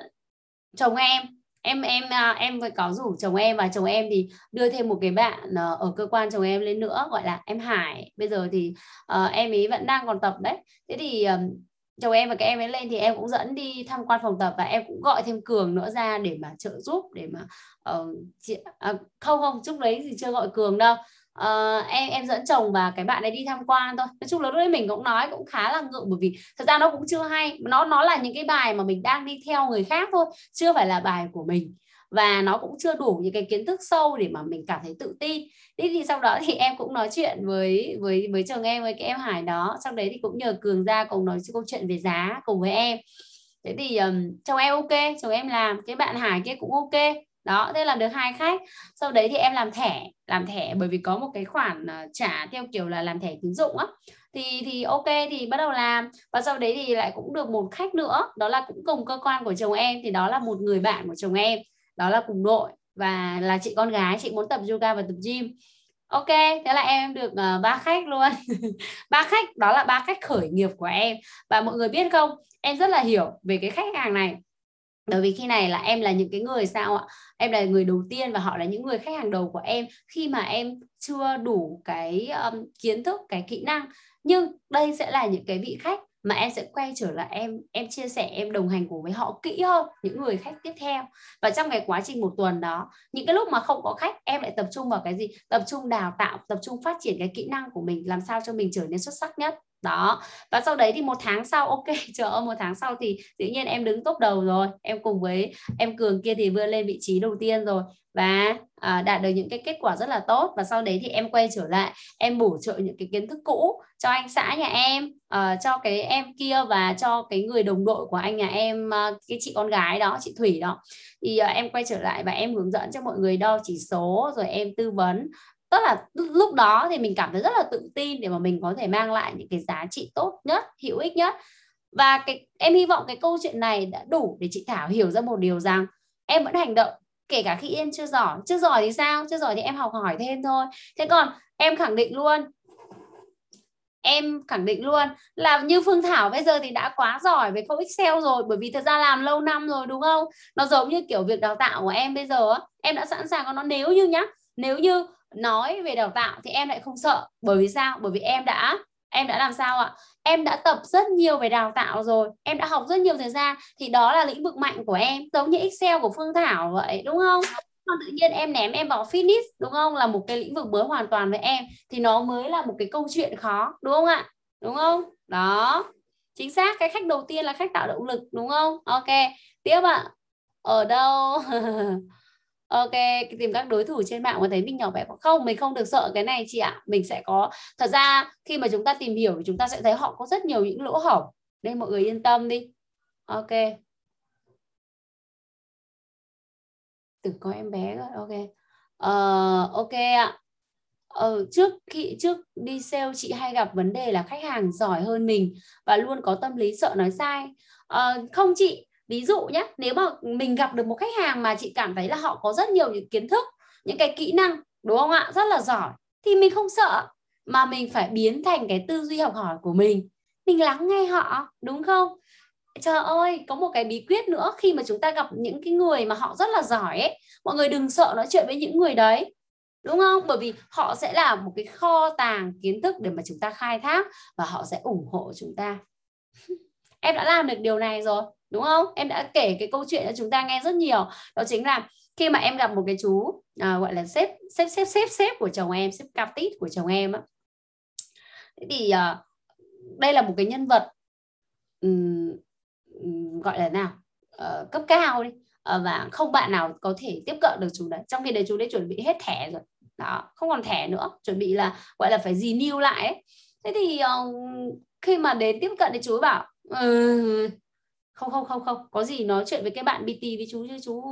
chồng em em em à, em có rủ chồng em và chồng em thì đưa thêm một cái bạn à, ở cơ quan chồng em lên nữa gọi là em Hải. Bây giờ thì uh, em ấy vẫn đang còn tập đấy. Thế thì um, chồng em và các em ấy lên thì em cũng dẫn đi tham quan phòng tập và em cũng gọi thêm cường nữa ra để mà trợ giúp để mà uh, chị, à, không không chút đấy thì chưa gọi cường đâu uh, em em dẫn chồng và cái bạn ấy đi tham quan thôi. Nói chung là lúc đấy mình cũng nói cũng khá là ngượng bởi vì thật ra nó cũng chưa hay. Nó nó là những cái bài mà mình đang đi theo người khác thôi chưa phải là bài của mình. Và nó cũng chưa đủ những cái kiến thức sâu để mà mình cảm thấy tự tin. Thế thì sau đó thì em cũng nói chuyện với với với chồng em với cái em Hải đó. Sau đấy thì cũng nhờ Cường ra cùng nói câu chuyện về giá cùng với em. Thế thì um, chồng em ok chồng em làm. Cái bạn Hải kia cũng ok đó thế là được hai khách. Sau đấy thì em làm thẻ làm thẻ bởi vì có một cái khoản ờ, trả theo kiểu là làm thẻ tín dụng á. Thì thì ok thì bắt đầu làm. Và sau đấy thì lại cũng được một khách nữa. Đó là cũng cùng cơ quan của chồng em thì đó là một người bạn của chồng em. Đó là cùng đội. Và là chị con gái chị muốn tập yoga và tập gym. Ok thế là em được uh, ba khách luôn. Ba khách đó là ba khách khởi nghiệp của em. Và mọi người biết không? Em rất là hiểu về cái khách hàng này bởi vì khi này là em là những cái người sao ạ? Em là người đầu tiên và họ là những người khách hàng đầu của em khi mà em chưa đủ cái um, kiến thức cái kỹ năng. Nhưng đây sẽ là những cái vị khách mà em sẽ quay trở lại, em em chia sẻ, em đồng hành cùng với họ kỹ hơn những người khách tiếp theo. Và trong cái quá trình một tuần đó, những cái lúc mà không có khách, em lại tập trung vào cái gì? Tập trung đào tạo, tập trung phát triển cái kỹ năng của mình, làm sao cho mình trở nên xuất sắc nhất. Đó. Và sau đấy thì một tháng sau, ok, chờ ơi một tháng sau thì tự nhiên em đứng top đầu rồi. Em cùng với, em cường kia thì vươn lên vị trí đầu tiên rồi và à, đạt được những cái kết quả rất là tốt. Và sau đấy thì em quay trở lại em bổ trợ những cái kiến thức cũ cho anh xã nhà em à, cho cái em kia và cho cái người đồng đội của anh nhà em ờ, cái chị con gái đó chị Thủy đó. Thì à, em quay trở lại và em hướng dẫn cho mọi người đo chỉ số rồi em tư vấn. Tức là lúc đó thì mình cảm thấy rất là tự tin để mà mình có thể mang lại những cái giá trị tốt nhất hữu ích nhất. Và cái em hy vọng cái câu chuyện này đã đủ để chị Thảo hiểu ra một điều rằng em vẫn hành động kể cả khi em chưa giỏi. Chưa giỏi thì sao? Chưa giỏi thì em học hỏi thêm thôi. Thế còn em khẳng định luôn, em khẳng định luôn là như Phương Thảo bây giờ thì đã quá giỏi về câu Excel rồi, bởi vì thật ra làm lâu năm rồi, đúng không? Nó giống như kiểu việc đào tạo của em bây giờ em đã sẵn sàng có nó. Nếu như nhá, nếu như nói về đào tạo thì em lại không sợ. Bởi vì sao? Bởi vì em đã em đã làm sao ạ? Em đã tập rất nhiều về đào tạo rồi, em đã học rất nhiều thời gian, thì đó là lĩnh vực mạnh của em, giống như Excel của Phương Thảo vậy, đúng không? Còn tự nhiên em ném em vào fitness, đúng không? Là một cái lĩnh vực mới hoàn toàn với em, thì nó mới là một cái câu chuyện khó, đúng không ạ? Đúng không? Đó. Chính xác, cái khách đầu tiên là khách tạo động lực, đúng không? Ok, tiếp ạ. Ở đâu? ok tìm các đối thủ trên mạng có thấy mình nhỏ bé không mình không được sợ cái này chị ạ. Mình sẽ có thật ra khi mà chúng ta tìm hiểu chúng ta sẽ thấy họ có rất nhiều những lỗ hổng. Nên mọi người yên tâm đi. Ok. Từng có em bé rồi ok. Uh, ok ạ. Ờ, trước khi trước đi sale chị hay gặp vấn đề là khách hàng giỏi hơn mình và luôn có tâm lý sợ nói sai. Ờ, không chị ví dụ nhé nếu mà mình gặp được một khách hàng mà chị cảm thấy là họ có rất nhiều những kiến thức, những cái kỹ năng, đúng không ạ? Rất là giỏi, thì mình không sợ, mà mình phải biến thành cái tư duy học hỏi của mình. Mình lắng nghe họ, đúng không? Trời ơi, có một cái bí quyết nữa, khi mà chúng ta gặp những cái người mà họ rất là giỏi ấy, mọi người đừng sợ nói chuyện với những người đấy, đúng không? Bởi vì họ sẽ là một cái kho tàng kiến thức để mà chúng ta khai thác và họ sẽ ủng hộ chúng ta. Em đã làm được điều này rồi đúng không? Em đã kể cái câu chuyện cho chúng ta nghe rất nhiều. Đó chính là khi mà em gặp một cái chú à, gọi là sếp sếp sếp sếp sếp của chồng em sếp tít của chồng em á. Thì à, đây là một cái nhân vật um, gọi là nào uh, cấp cao đi uh, và không bạn nào có thể tiếp cận được chú đấy. Trong khi đấy chú đấy chuẩn bị hết thẻ rồi. Đó không còn thẻ nữa chuẩn bị là gọi là phải renew lại ấy. thế thì uh, khi mà đến tiếp cận thì chú bảo ừ, không không không không. Có gì nói chuyện với cái bạn BT với chú chứ chú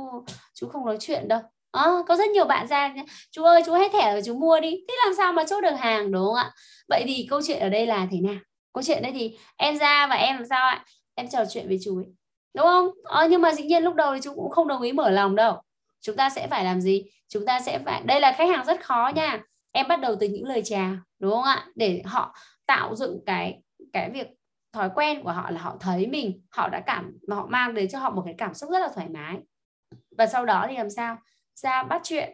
chú không nói chuyện đâu. À, có rất nhiều bạn ra chú ơi chú hết thẻ rồi chú mua đi. Thế làm sao mà chốt được hàng đúng không ạ? Vậy thì câu chuyện ở đây là thế nào? Câu chuyện đây thì em ra và em làm sao ạ? Em trò chuyện với chú ấy. Đúng không? À, nhưng mà dĩ nhiên lúc đầu thì chú cũng không đồng ý mở lòng đâu. Chúng ta sẽ phải làm gì? Chúng ta sẽ phải đây là khách hàng rất khó nha. Em bắt đầu từ những lời chào đúng không ạ? Để họ tạo dựng cái cái việc thói quen của họ là họ thấy mình họ đã cảm họ mang đến cho họ một cái cảm xúc rất là thoải mái. Và sau đó thì làm sao? Ra bắt chuyện.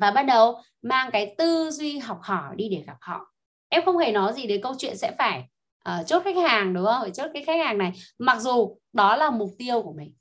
Và bắt đầu mang cái tư duy học hỏi đi để gặp họ. Em không hề nói gì đến câu chuyện sẽ phải uh, chốt khách hàng đúng không? Phải chốt cái khách hàng này. Mặc dù đó là mục tiêu của mình.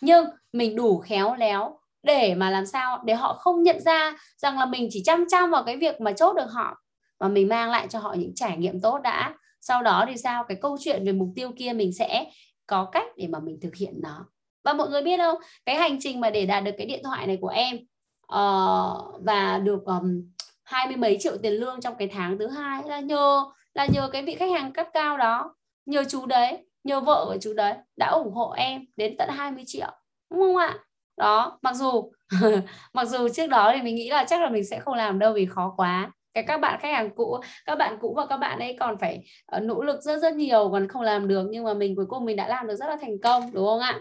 Nhưng mình đủ khéo léo để mà làm sao? Để họ không nhận ra rằng là mình chỉ chăm chăm vào cái việc mà chốt được họ và mình mang lại cho họ những trải nghiệm tốt đã sau đó thì sao? Cái câu chuyện về mục tiêu kia mình sẽ có cách để mà mình thực hiện nó. Và mọi người biết không? Cái hành trình mà để đạt được cái điện thoại này của em uh, và được um, hai mươi mấy triệu tiền lương trong cái tháng thứ hai là nhờ là nhờ cái vị khách hàng cấp cao đó nhờ chú đấy nhờ vợ của chú đấy đã ủng hộ em đến tận 20 triệu đúng không ạ? Đó mặc dù mặc dù trước đó thì mình nghĩ là chắc là mình sẽ không làm đâu vì khó quá cái các bạn khách hàng cũ các bạn cũ và các bạn ấy còn phải uh, nỗ lực rất rất nhiều còn không làm được nhưng mà mình cuối cùng mình đã làm được rất là thành công đúng không ạ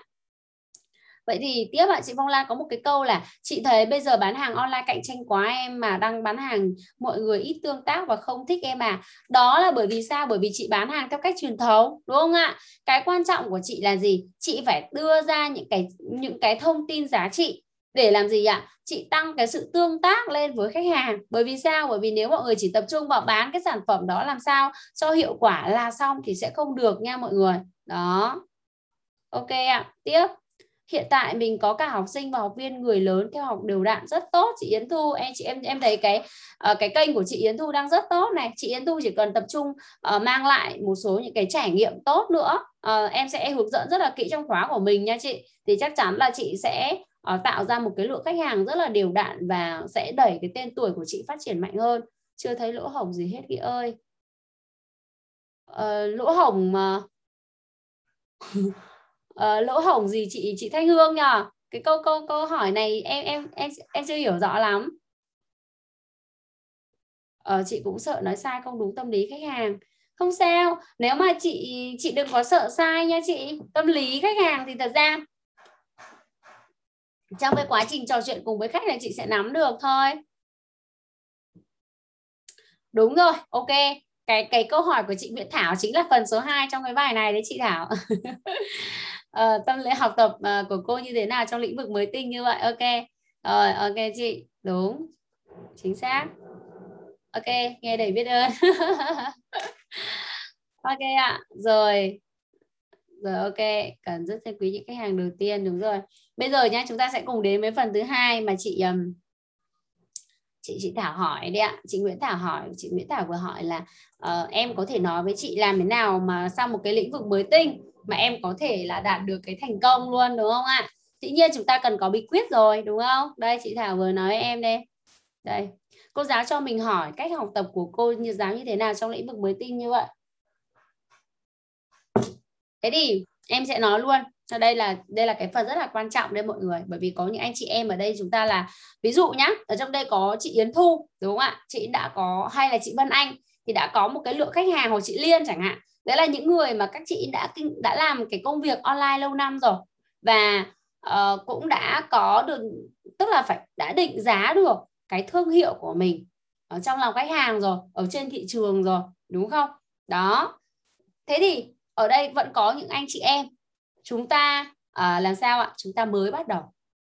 Vậy thì tiếp ạ chị Phong Lan có một cái câu là chị thấy bây giờ bán hàng online cạnh tranh quá em mà đang bán hàng mọi người ít tương tác và không thích em à. Đó là bởi vì sao? Bởi vì chị bán hàng theo cách truyền thống đúng không ạ? Cái quan trọng của chị là gì? Chị phải đưa ra những cái những cái thông tin giá trị để làm gì ạ? Chị tăng cái sự tương tác lên với khách hàng. Bởi vì sao? Bởi vì nếu mọi người chỉ tập trung vào bán cái sản phẩm đó làm sao cho hiệu quả là xong thì sẽ không được nha mọi người. Đó. Ok ạ. Tiếp hiện tại mình có cả học sinh và học viên người lớn theo học đều đặn rất tốt chị Yến Thu em chị em em thấy cái ờ, cái kênh của chị Yến Thu đang rất tốt này chị Yến Thu chỉ cần tập trung uh, mang lại một số những cái trải nghiệm tốt nữa uh, em sẽ hướng dẫn rất là kỹ trong khóa của mình nha chị thì chắc chắn là chị sẽ uh, tạo ra một cái lượng khách hàng rất là đều đặn và sẽ đẩy cái tên tuổi của chị phát triển mạnh hơn. Chưa thấy lỗ hổng gì hết chị ơi. Uh, lỗ hổng mà ờ, uh, lỗ hổng gì chị chị Thanh Hương nhờ? Cái câu câu câu hỏi này em em em em chưa hiểu rõ lắm. Ờ, chị cũng sợ nói sai không đúng tâm lý khách hàng. Không sao nếu mà chị chị đừng có sợ sai nha chị. Tâm lý khách hàng thì thật ra trong cái quá trình trò chuyện cùng với khách là chị sẽ nắm được thôi. Đúng rồi ok. Cái cái câu hỏi của chị Nguyễn Thảo chính là phần số 2 trong cái bài này đấy chị Thảo. Uh, tâm lý học tập uh, của cô như thế nào trong lĩnh vực mới tinh như vậy? Ok. Rồi ok chị. Đúng. Chính xác. Ok nghe đầy biết ơn. Ok ạ. Rồi. Rồi ok. Cần rất trân quý những khách hàng đầu tiên. Đúng rồi bây giờ nhá chúng ta sẽ cùng đến với phần thứ hai mà chị um, chị chị Thảo hỏi đấy ạ. Chị Nguyễn Thảo hỏi chị Nguyễn Thảo vừa hỏi là uh, em có thể nói với chị làm thế nào mà sau một cái lĩnh vực mới tinh mà em có thể là đạt được cái thành công luôn đúng không ạ? Dĩ nhiên chúng ta cần có bí quyết rồi đúng không? Đây chị Thảo vừa nói với em đây. Đây. Cô giáo cho mình hỏi cách học tập của cô như giáo như thế nào trong lĩnh vực mới tinh như vậy? Thế thì em sẽ nói luôn cho đây là đây là cái phần rất là quan trọng đây mọi người. Bởi vì có những anh chị em ở đây chúng ta là ví dụ nhá ở trong đây có chị Yến Thu đúng không ạ? Chị đã có hay là chị Vân Anh thì đã có một cái lượng khách hàng hoặc chị Liên chẳng hạn. Đấy là những người mà các chị đã đã làm cái công việc online lâu năm rồi. Và uh, cũng đã có được tức là phải đã định giá được cái thương hiệu của mình ở trong lòng khách hàng rồi ở trên thị trường rồi đúng không? Đó. Thế thì ở đây vẫn có những anh chị em chúng ta à, làm sao ạ? Chúng ta mới bắt đầu.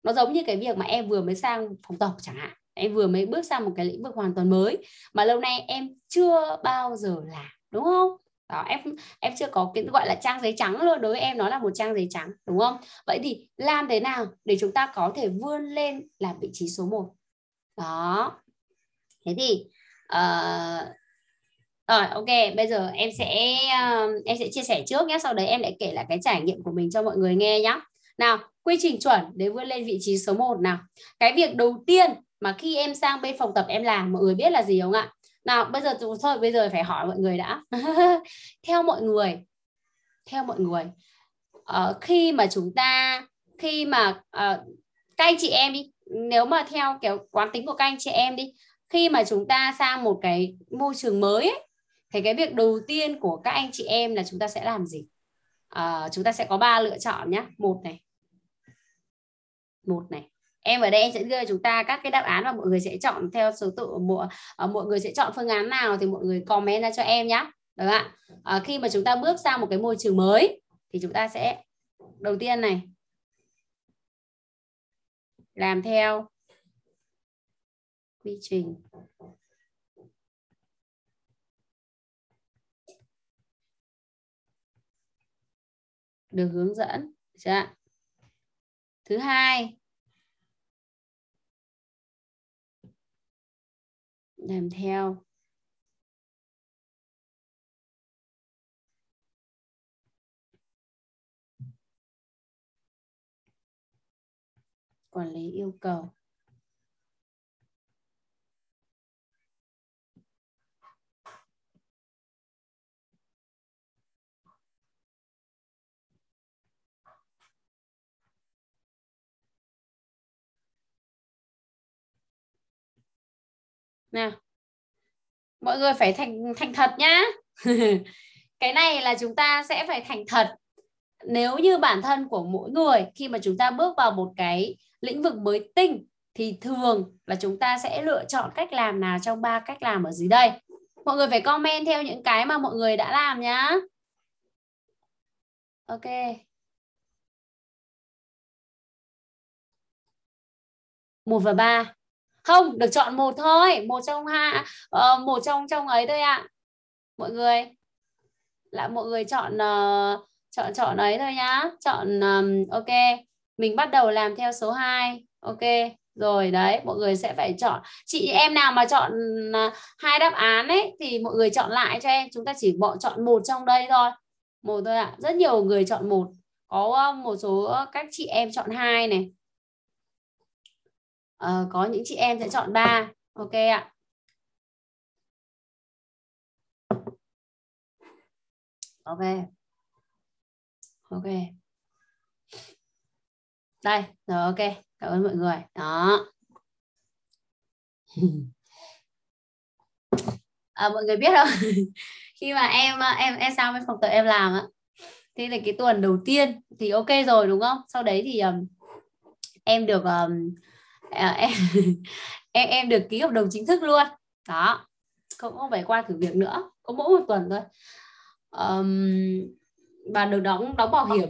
Nó giống như cái việc mà em vừa mới sang phòng tập chẳng hạn. Em vừa mới bước sang một cái lĩnh vực hoàn toàn mới mà lâu nay em chưa bao giờ làm đúng không? Đó em em chưa có cái gọi là trang giấy trắng luôn. Đối với em nó là một trang giấy trắng đúng không? Vậy thì làm thế nào để chúng ta có thể vươn lên làm vị trí số 1 đó. Thế thì uh, rồi ok bây giờ em sẽ um, em sẽ chia sẻ trước nhé sau đấy em lại kể lại cái trải nghiệm của mình cho mọi người nghe nhé nào quy trình chuẩn để vươn lên vị trí số 1 nào. Cái việc đầu tiên mà khi em sang bên phòng tập em làm mọi người biết là gì không ạ? Nào bây giờ thôi bây giờ phải hỏi mọi người đã. Theo mọi người theo mọi người uh, khi mà chúng ta khi mà uh, các anh chị em đi nếu mà theo kiểu quán tính của các anh chị em đi khi mà chúng ta sang một cái môi trường mới ấy, thì cái việc đầu tiên của các anh chị em là chúng ta sẽ làm gì? À, chúng ta sẽ có ba lựa chọn nhé một này. Một này. Em ở đây em sẽ đưa chúng ta các cái đáp án và mọi người sẽ chọn theo số tự mọi à, mọi người sẽ chọn phương án nào thì mọi người comment ra cho em nhé được ạ? À, khi mà chúng ta bước sang một cái môi trường mới thì chúng ta sẽ đầu tiên này làm theo quy trình. Được hướng dẫn. Chưa? thứ hai. Làm theo. Quản lý yêu cầu. Nào. Mọi người phải thành thành thật nhá. Cái này là chúng ta sẽ phải thành thật. Nếu như bản thân của mỗi người, khi mà chúng ta bước vào một cái lĩnh vực mới tinh, thì thường là chúng ta sẽ lựa chọn cách làm nào trong ba cách làm ở dưới đây. Mọi người phải comment theo những cái mà mọi người đã làm nhá. Ok. Một và ba không được chọn một thôi một trong hai uh, một trong trong ấy thôi ạ. Mọi người là mọi người chọn uh, chọn chọn ấy thôi nhá. Chọn um, ok mình bắt đầu làm theo số 2 ok. Rồi đấy mọi người sẽ phải chọn. Chị em nào mà chọn uh, hai đáp án ấy thì mọi người chọn lại cho em. Chúng ta chỉ bọn chọn một trong đây thôi. Một thôi ạ. Rất nhiều người chọn một. Có một số các chị em chọn hai này uh, có những chị em sẽ chọn 3 ok ạ. Ok. Ok. Đây rồi ok. Cảm ơn mọi người. Đó. À, mọi người biết không? Khi mà em em em sang bên phòng tập em làm á thế là cái tuần đầu tiên thì ok rồi đúng không? Sau đấy thì um, em được um, Ờ, em, em em được ký hợp đồng chính thức luôn. Đó không không phải qua thử việc nữa có mỗi một tuần thôi. Um, và được đóng đóng bảo hiểm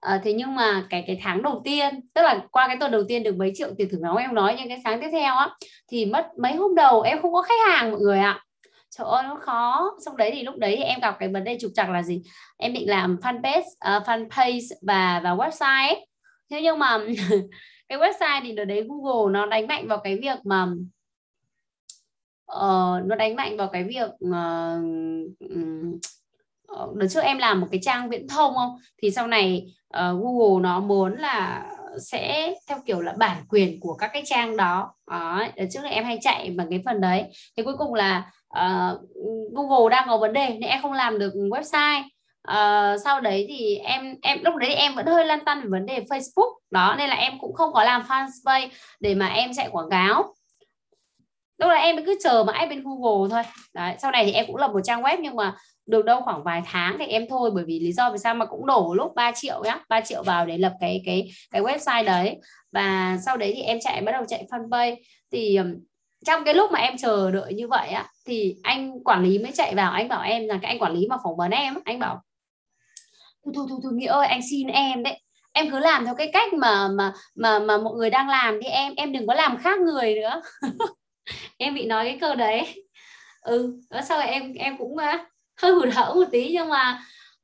À, thế nhưng mà cái cái tháng đầu tiên tức là qua cái tuần đầu tiên được mấy triệu tiền thưởng nóng em nói nhưng cái tháng tiếp theo á thì mất mấy hôm đầu em không có khách hàng mọi người ạ. Trời ơi nó khó. Xong đấy thì lúc đấy thì em gặp cái vấn đề trục trặc là gì? Em định làm fanpage uh, fanpage và và website ấy. thế nhưng mà cái website thì đợt đấy Google nó đánh mạnh vào cái việc mà uh, nó đánh mạnh vào cái việc uh, đợt trước em làm một cái trang viễn thông không? Thì sau này uh, Google nó muốn là sẽ theo kiểu là bản quyền của các cái trang đó. Đó đợt trước là em hay chạy bằng cái phần đấy. Thì cuối cùng là uh, Google đang có vấn đề nên em không làm được website uh, sau đấy thì em em lúc đấy em vẫn hơi lăn tăn về vấn đề Facebook. Đó nên là em cũng không có làm fanpage để mà em chạy quảng cáo. Lúc đấy em cứ chờ mãi bên Google thôi. Đấy sau này thì em cũng lập một trang web nhưng mà được đâu khoảng vài tháng thì em thôi bởi vì lý do vì sao mà cũng đổ lúc 3 triệu nhá 3 triệu vào để lập cái cái cái website đấy. Và sau đấy thì em chạy bắt đầu chạy fanpage. Thì trong cái lúc mà em chờ đợi như vậy á thì anh quản lý mới chạy vào. Anh bảo em là cái anh quản lý mà phỏng vấn em anh bảo thôi thôi thôi, thôi nghĩa ơi anh xin em đấy. Em cứ làm theo cái cách mà mà mà mà mọi người đang làm đi em. Em đừng có làm khác người nữa. Em bị nói cái câu đấy. Ừ đó sau này em em cũng à, hơi hụt hẫng một tí nhưng mà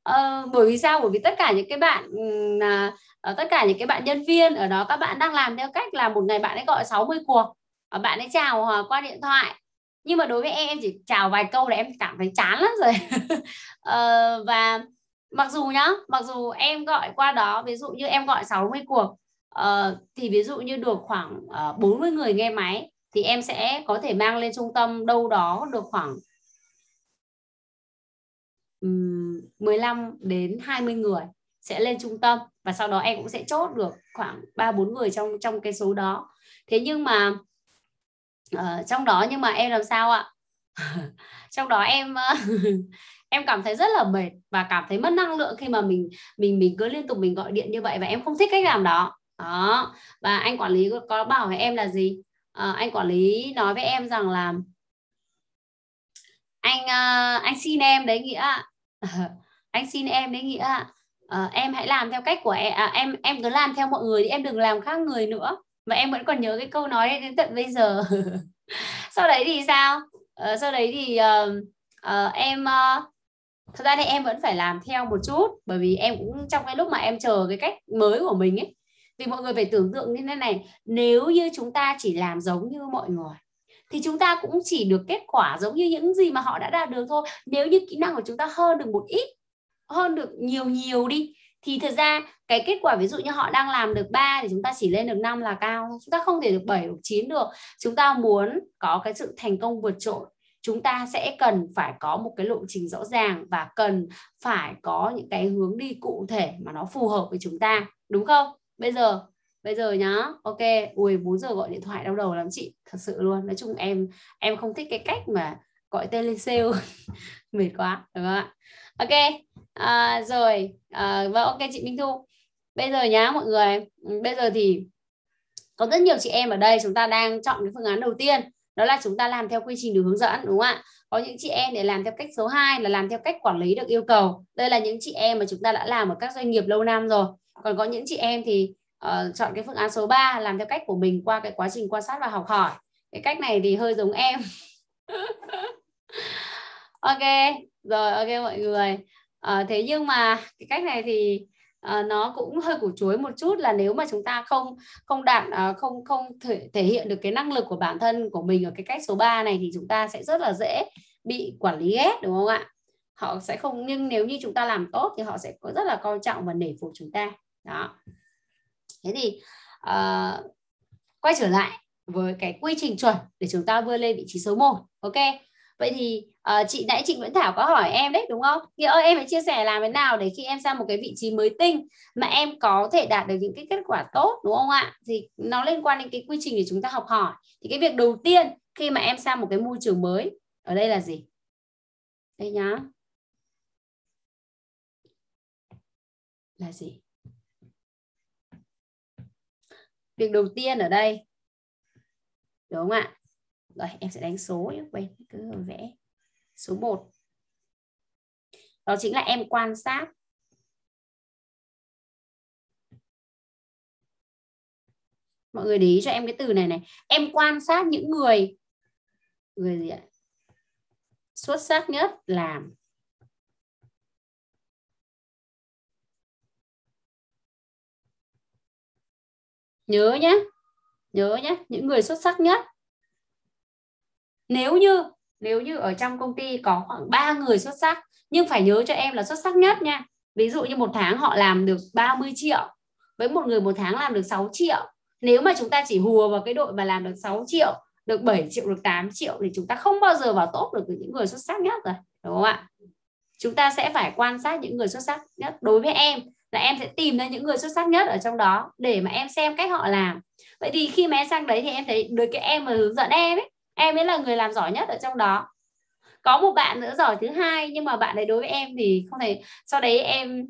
uh, bởi vì sao? Bởi vì tất cả những cái bạn uh, tất cả những cái bạn nhân viên ở đó các bạn đang làm theo cách là một ngày bạn ấy gọi 60 cuộc. Và bạn ấy chào uh, qua điện thoại. Nhưng mà đối với em em chỉ chào vài câu là em cảm thấy chán lắm rồi. Uh, và mặc dù nhá mặc dù em gọi qua đó ví dụ như em gọi 60 cuộc uh, thì ví dụ như được khoảng ờ, uh, 40 người nghe máy thì em sẽ có thể mang lên trung tâm đâu đó được khoảng um, 15 đến 20 người sẽ lên trung tâm và sau đó em cũng sẽ chốt được khoảng 3 4 người trong trong cái số đó. Thế nhưng mà uh, trong đó nhưng mà em làm sao ạ? trong đó em em cảm thấy rất là mệt và cảm thấy mất năng lượng khi mà mình mình mình cứ liên tục mình gọi điện như vậy và em không thích cách làm đó. Đó. Và anh quản lý có bảo với em là gì? À, anh quản lý nói với em rằng là anh uh, anh xin em đấy nghĩa anh xin em đấy nghĩa uh, em hãy làm theo cách của em à, em em cứ làm theo mọi người thì em đừng làm khác người nữa. Và em vẫn còn nhớ cái câu nói đấy đến tận bây giờ. Sau đấy thì sao? Uh, sau đấy thì uh, uh, em uh, thật ra thì em vẫn phải làm theo một chút, bởi vì em cũng trong cái lúc mà em chờ cái cách mới của mình ấy vì mọi người phải tưởng tượng như thế này, nếu như chúng ta chỉ làm giống như mọi người, thì chúng ta cũng chỉ được kết quả giống như những gì mà họ đã đạt được thôi. Nếu như kỹ năng của chúng ta hơn được một ít, hơn được nhiều nhiều đi, thì thật ra cái kết quả ví dụ như họ đang làm được 3 thì chúng ta chỉ lên được 5 là cao chúng ta không thể được 7 hoặc 9 được. Chúng ta muốn có cái sự thành công vượt trội chúng ta sẽ cần phải có một cái lộ trình rõ ràng và cần phải có những cái hướng đi cụ thể mà nó phù hợp với chúng ta đúng không? Bây giờ bây giờ nhá. Ok ui 4 giờ gọi điện thoại đau đầu lắm chị thật sự luôn. Nói chung em em không thích cái cách mà gọi telesale mệt quá đúng không ạ? Ok à, rồi à, và ok chị Minh Thu. Bây giờ nhá mọi người. Bây giờ thì có rất nhiều chị em ở đây chúng ta đang chọn cái phương án đầu tiên đó là chúng ta làm theo quy trình được hướng dẫn đúng không ạ? Có những chị em để làm theo cách số 2 là làm theo cách quản lý được yêu cầu. Đây là những chị em mà chúng ta đã làm ở các doanh nghiệp lâu năm rồi. Còn có những chị em thì uh, chọn cái phương án số 3 làm theo cách của mình qua cái quá trình quan sát và học hỏi. Cái cách này thì hơi giống em. Ok rồi ok mọi người. Uh, thế nhưng mà cái cách này thì Ờ, nó cũng hơi củ chuối một chút là nếu mà chúng ta không không đạt ờ, không không thể, thể hiện được cái năng lực của bản thân của mình ở cái cách số 3 này thì chúng ta sẽ rất là dễ bị quản lý ghét đúng không ạ? Họ sẽ không nhưng nếu như chúng ta làm tốt thì họ sẽ có rất là coi trọng và nể phục chúng ta. Đó. Thế thì uh, quay trở lại với cái quy trình chuẩn để chúng ta vươn lên vị trí số 1 ok? Vậy thì à, chị nãy chị Nguyễn Thảo có hỏi em đấy đúng không? Nghĩa ơi em hãy chia sẻ làm thế nào để khi em sang một cái vị trí mới tinh mà em có thể đạt được những cái kết quả tốt đúng không ạ? Thì nó liên quan đến cái quy trình để chúng ta học hỏi. Thì cái việc đầu tiên khi mà em sang một cái môi trường mới ở đây là gì? Đây nhá. Là gì? Việc đầu tiên ở đây đúng không ạ? Rồi em sẽ đánh số nhé quên cứ vẽ số 1 đó chính là em quan sát. Mọi người để ý cho em cái từ này này. Em quan sát những người người gì ạ? Xuất sắc nhất làm. Nhớ nhé nhớ nhé những người xuất sắc nhất. Nếu như nếu như ở trong công ty có khoảng 3 người xuất sắc, nhưng phải nhớ cho em là xuất sắc nhất nha. Ví dụ như một tháng họ làm được 30 triệu, với một người một tháng làm được 6 triệu. Nếu mà chúng ta chỉ hùa vào cái đội mà làm được 6 triệu, được 7 triệu, được 8 triệu thì chúng ta không bao giờ vào tốt được những người xuất sắc nhất rồi, đúng không ạ? Chúng ta sẽ phải quan sát những người xuất sắc nhất. Đối với em là em sẽ tìm ra những người xuất sắc nhất ở trong đó để mà em xem cách họ làm. Vậy thì khi mà em sang đấy thì em thấy được cái em mà hướng dẫn em ấy em ấy là người làm giỏi nhất ở trong đó. Có một bạn nữa giỏi thứ hai nhưng mà bạn ấy đối với em thì không thể sau đấy em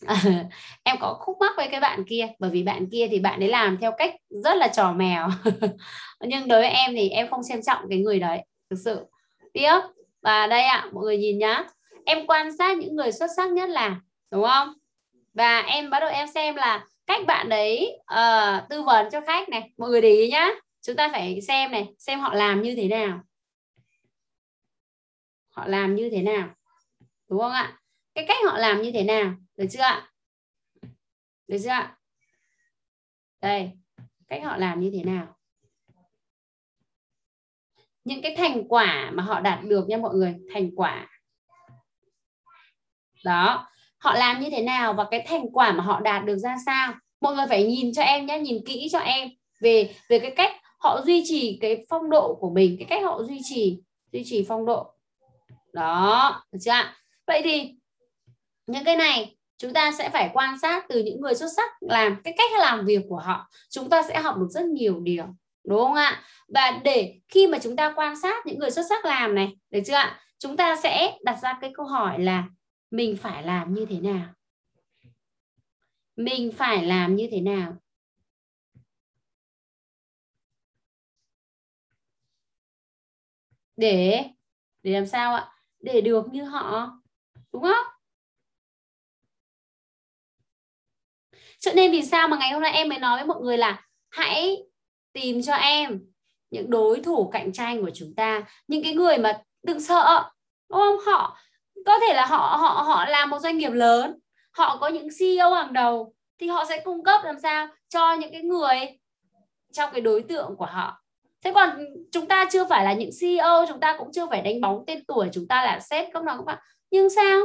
em có khúc mắc với cái bạn kia bởi vì bạn kia thì bạn ấy làm theo cách rất là trò mèo. Nhưng đối với em thì em không xem trọng cái người đấy thực sự. Tiếp và đây ạ à, mọi người nhìn nhá. Em quan sát những người xuất sắc nhất là đúng không? Và em bắt đầu em xem là cách bạn đấy uh, tư vấn cho khách này. Mọi người để ý nhá chúng ta phải xem này, xem họ làm như thế nào. Họ làm như thế nào, đúng không ạ? Cái cách họ làm như thế nào, được chưa ạ? Được chưa ạ? Đây, cách họ làm như thế nào? Những cái thành quả mà họ đạt được nha mọi người, thành quả. Đó, họ làm như thế nào và cái thành quả mà họ đạt được ra sao? Mọi người phải nhìn cho em nhé nhìn kỹ cho em về về cái cách họ duy trì cái phong độ của mình, cái cách họ duy trì duy trì phong độ. Đó, được chưa vậy thì những cái này chúng ta sẽ phải quan sát từ những người xuất sắc làm, cái cách làm việc của họ. Chúng ta sẽ học được rất nhiều điều, đúng không ạ? Và để khi mà chúng ta quan sát những người xuất sắc làm này, được chưa ạ? Chúng ta sẽ đặt ra cái câu hỏi là mình phải làm như thế nào? Mình phải làm như thế nào? Để để làm sao ạ? Để được như họ. Đúng không? Cho nên vì sao mà ngày hôm nay em mới nói với mọi người là hãy tìm cho em những đối thủ cạnh tranh của chúng ta, những cái người mà đừng sợ, đúng không? Họ, có thể là họ họ họ làm một doanh nghiệp lớn, họ có những CEO hàng đầu, thì họ sẽ cung cấp làm sao cho những cái người trong cái đối tượng của họ thế còn chúng ta chưa phải là những CEO chúng ta cũng chưa phải đánh bóng tên tuổi, chúng ta là sếp không nào các bạn. Nhưng sao?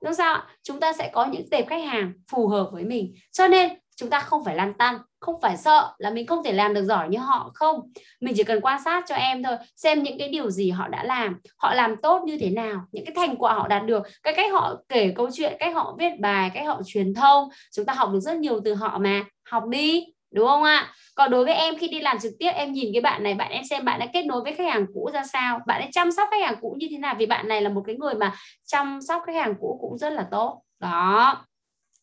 Nhưng sao chúng ta sẽ có những tệp khách hàng phù hợp với mình. Cho nên chúng ta không phải lăn tăn, không phải sợ là mình không thể làm được giỏi như họ không. Mình chỉ cần quan sát cho em thôi, xem những cái điều gì họ đã làm, họ làm tốt như thế nào, những cái thành quả họ đạt được, cái cách họ kể câu chuyện, cách họ viết bài, cách họ truyền thông. Chúng ta học được rất nhiều từ họ mà. Học đi đúng không ạ? Còn đối với em khi đi làm trực tiếp em nhìn cái bạn này bạn em xem bạn đã kết nối với khách hàng cũ ra sao? Bạn ấy chăm sóc khách hàng cũ như thế nào? Vì bạn này là một cái người mà chăm sóc khách hàng cũ cũng rất là tốt. Đó.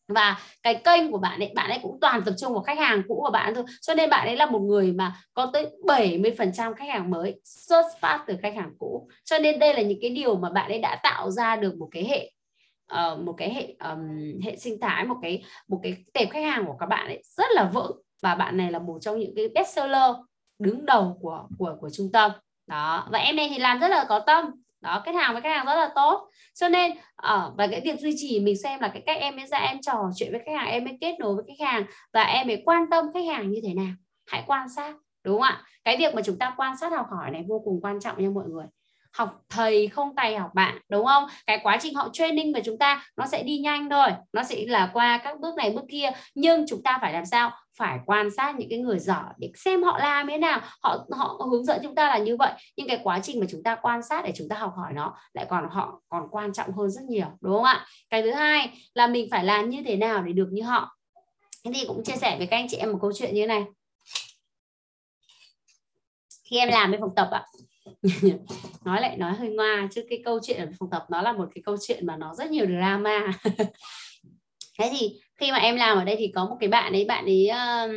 Và cái kênh của bạn ấy bạn ấy cũng toàn tập trung vào khách hàng cũ của bạn thôi. Cho nên bạn ấy là một người mà có tới 70% khách hàng mới xuất phát từ khách hàng cũ. Cho nên đây là những cái điều mà bạn ấy đã tạo ra được một cái hệ uh, một cái hệ um, hệ sinh thái một cái một cái tệp khách hàng của các bạn ấy rất là vững và bạn này là một trong những cái best seller đứng đầu của của của trung tâm. Đó và em này thì làm rất là có tâm. Đó khách hàng với khách hàng rất là tốt. Cho nên ở uh, và cái việc duy trì mình xem là cái cách em ấy ra em trò chuyện với khách hàng em ấy kết nối với khách hàng và em ấy quan tâm khách hàng như thế nào hãy quan sát đúng không ạ? Cái việc mà chúng ta quan sát học hỏi này vô cùng quan trọng nha mọi người học thầy không tay học bạn, đúng không? Cái quá trình họ training của chúng ta nó sẽ đi nhanh thôi, nó sẽ là qua các bước này bước kia. Nhưng chúng ta phải làm sao? Phải quan sát những cái người giỏi để xem họ làm thế nào. Họ họ hướng dẫn chúng ta là như vậy. Nhưng cái quá trình mà chúng ta quan sát để chúng ta học hỏi nó lại còn họ, còn quan trọng hơn rất nhiều, đúng không ạ? Cái thứ hai là mình phải làm như thế nào để được như họ. Thế thì cũng chia sẻ với các anh chị em một câu chuyện như thế này. Khi em làm bên phòng tập ạ nói lại nói hơi ngoa chứ cái câu chuyện ở phòng tập nó là một cái câu chuyện mà nó rất nhiều drama. Thế thì khi mà em làm ở đây thì có một cái bạn ấy bạn ấy um,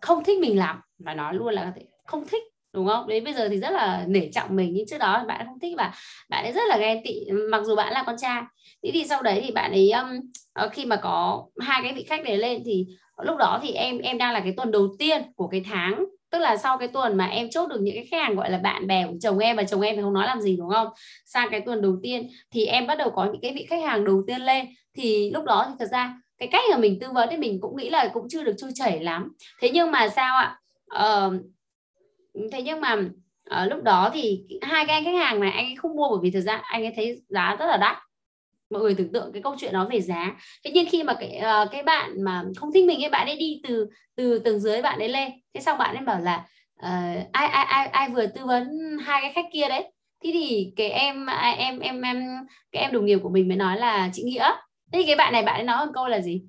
không thích mình làm và nói luôn là không thích đúng không? Đến bây giờ thì rất là nể trọng mình nhưng trước đó bạn không thích và bạn ấy rất là ghen tị. Mặc dù bạn là con trai thế thì sau đấy thì bạn ấy um, khi mà có hai cái vị khách đấy lên thì lúc đó thì em em đang là cái tuần đầu tiên của cái tháng tức là sau cái tuần mà em chốt được những cái khách hàng gọi là bạn bè của chồng em và chồng em thì không nói làm gì đúng không? Sang cái tuần đầu tiên thì em bắt đầu có những cái vị khách hàng đầu tiên lên. Thì lúc đó thì thật ra cái cách mà mình tư vấn thì mình cũng nghĩ là cũng chưa được trôi chảy lắm. Thế nhưng mà sao ạ? Ờ, thế nhưng mà ở lúc đó thì hai cái anh khách hàng này anh ấy không mua bởi vì thực ra anh ấy thấy giá rất là đắt mọi người tưởng tượng cái câu chuyện đó về giá. Thế nhưng khi mà cái uh, cái bạn mà không thích mình ấy bạn ấy đi từ từ tầng dưới bạn ấy lên. Thế xong bạn ấy bảo là uh, ai ai ai ai vừa tư vấn hai cái khách kia đấy? Thế thì cái em em em em cái em đồng nghiệp của mình mới nói là chị nghĩa. Thế thì cái bạn này bạn ấy nói một câu là gì?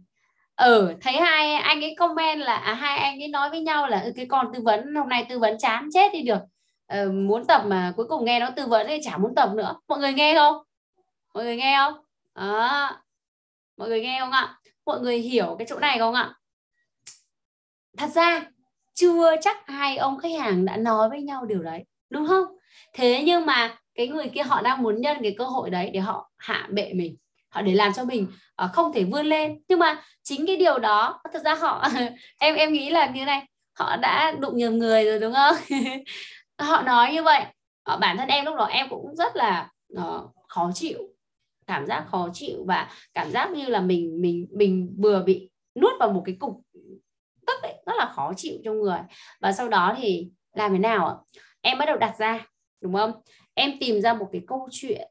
Ừ thấy hai anh ấy comment là à, hai anh ấy nói với nhau là ừ, cái con tư vấn hôm nay tư vấn chán chết đi được. Ừ, muốn tập mà cuối cùng nghe nó tư vấn thì chả muốn tập nữa. Mọi người nghe không? Mọi người nghe không? Đó. Mọi người nghe không ạ? Mọi người hiểu cái chỗ này không ạ? Thật ra, chưa chắc hai ông khách hàng đã nói với nhau điều đấy, đúng không? Thế nhưng mà cái người kia họ đang muốn nhân cái cơ hội đấy để họ hạ bệ mình, họ để làm cho mình ờ, không thể vươn lên. Nhưng mà chính cái điều đó, thật ra họ em em nghĩ là như này, họ đã đụng nhầm người rồi, đúng không? Họ nói như vậy ờ, bản thân em lúc đó em cũng rất là ờ, khó chịu cảm giác khó chịu và cảm giác như là mình mình mình vừa bị nuốt vào một cái cục tức ấy, rất là khó chịu trong người. Và sau đó thì làm thế nào ạ? Em bắt đầu đặt ra đúng không? Em tìm ra một cái câu chuyện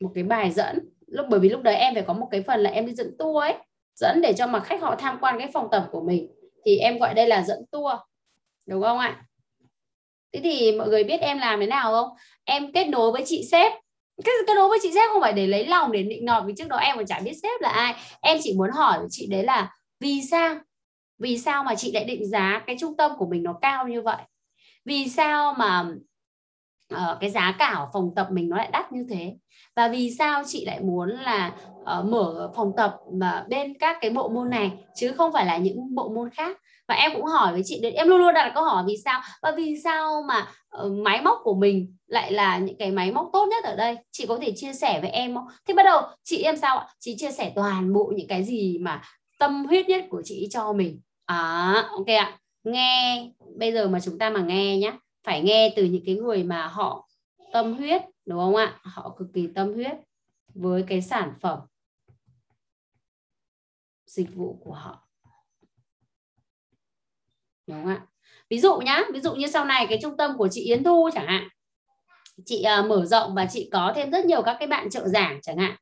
một cái bài dẫn. Lúc bởi vì lúc đấy em phải có một cái phần là em đi dẫn tour ấy dẫn để cho mà khách họ tham quan cái phòng tập của mình. Thì em gọi đây là dẫn tour đúng không ạ? Thế thì mọi người biết em làm thế nào không? Em kết nối với chị sếp. Cái kết nối với chị sếp không phải để lấy lòng để định nọt vì trước đó em còn chả biết sếp là ai. Em chỉ muốn hỏi chị đấy là vì sao? Vì sao mà chị lại định giá cái trung tâm của mình nó cao như vậy? Vì sao mà uh, cái giá cả ở phòng tập mình nó lại đắt như thế? Và vì sao chị lại muốn là uh, mở phòng tập mà bên các cái bộ môn này chứ không phải là những bộ môn khác? Và em cũng hỏi với chị đấy em luôn luôn đặt câu hỏi vì sao? Và vì sao mà uh, máy móc của mình lại là những cái máy móc tốt nhất ở đây? Chị có thể chia sẻ với em không? Thì bắt đầu chị em sao ạ? Chị chia sẻ toàn bộ những cái gì mà tâm huyết nhất của chị cho mình. À ok ạ. Nghe bây giờ mà chúng ta mà nghe nhé phải nghe từ những cái người mà họ tâm huyết đúng không ạ? Họ cực kỳ tâm huyết với cái sản phẩm dịch vụ của họ đúng không ạ. Ví dụ nhá ví dụ như sau này cái trung tâm của chị Yến Thu chẳng hạn. Chị uh, mở rộng và chị có thêm rất nhiều các cái bạn trợ giảng chẳng hạn.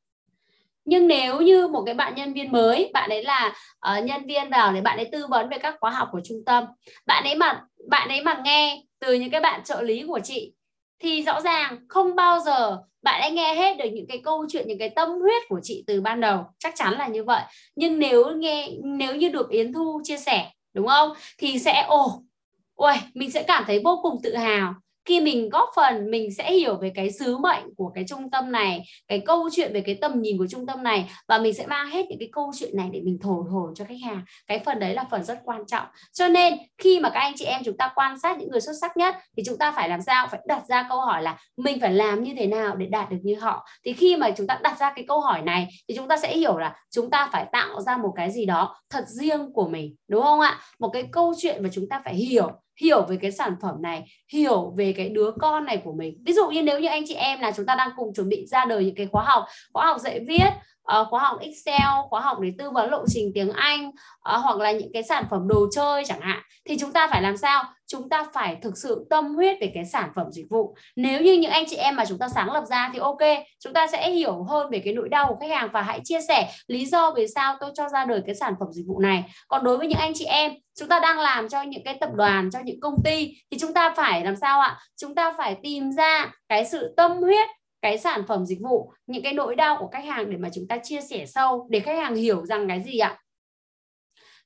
Nhưng nếu như một cái bạn nhân viên mới bạn ấy là uh, nhân viên vào để bạn ấy tư vấn về các khóa học của trung tâm bạn ấy mà bạn ấy mà nghe từ những cái bạn trợ lý của chị thì rõ ràng không bao giờ bạn ấy nghe hết được những cái câu chuyện những cái tâm huyết của chị từ ban đầu. Chắc chắn là như vậy. Nhưng nếu nghe nếu như được Yến Thu chia sẻ đúng không? Thì sẽ ồ ôi mình sẽ cảm thấy vô cùng tự hào khi mình góp phần, mình sẽ hiểu về cái sứ mệnh của cái trung tâm này, cái câu chuyện về cái tầm nhìn của trung tâm này và mình sẽ mang hết những cái câu chuyện này để mình thổi hồn cho khách hàng. Cái phần đấy là phần rất quan trọng. Cho nên, khi mà các anh chị em chúng ta quan sát những người xuất sắc nhất, thì chúng ta phải làm sao? Phải đặt ra câu hỏi là mình phải làm như thế nào để đạt được như họ? Thì khi mà chúng ta đặt ra cái câu hỏi này, thì chúng ta sẽ hiểu là chúng ta phải tạo ra một cái gì đó thật riêng của mình, đúng không ạ? Một cái câu chuyện mà chúng ta phải hiểu hiểu về cái sản phẩm này, hiểu về cái đứa con này của mình. Ví dụ như nếu như anh chị em là chúng ta đang cùng chuẩn bị ra đời những cái khóa học khóa học dạy viết uh, khóa học Excel khóa học để tư vấn lộ trình tiếng Anh uh, hoặc là những cái sản phẩm đồ chơi chẳng hạn. Thì chúng ta phải làm sao? Chúng ta phải thực sự tâm huyết về cái sản phẩm dịch vụ. Nếu như những anh chị em mà chúng ta sáng lập ra thì ok chúng ta sẽ hiểu hơn về cái nỗi đau của khách hàng và hãy chia sẻ lý do vì sao tôi cho ra đời cái sản phẩm dịch vụ này. Còn đối với những anh chị em chúng ta đang làm cho những cái tập đoàn cho những công ty thì chúng ta phải làm sao ạ? Chúng ta phải tìm ra cái sự tâm huyết cái sản phẩm dịch vụ, những cái nỗi đau của khách hàng để mà chúng ta chia sẻ sâu, để khách hàng hiểu rằng cái gì ạ?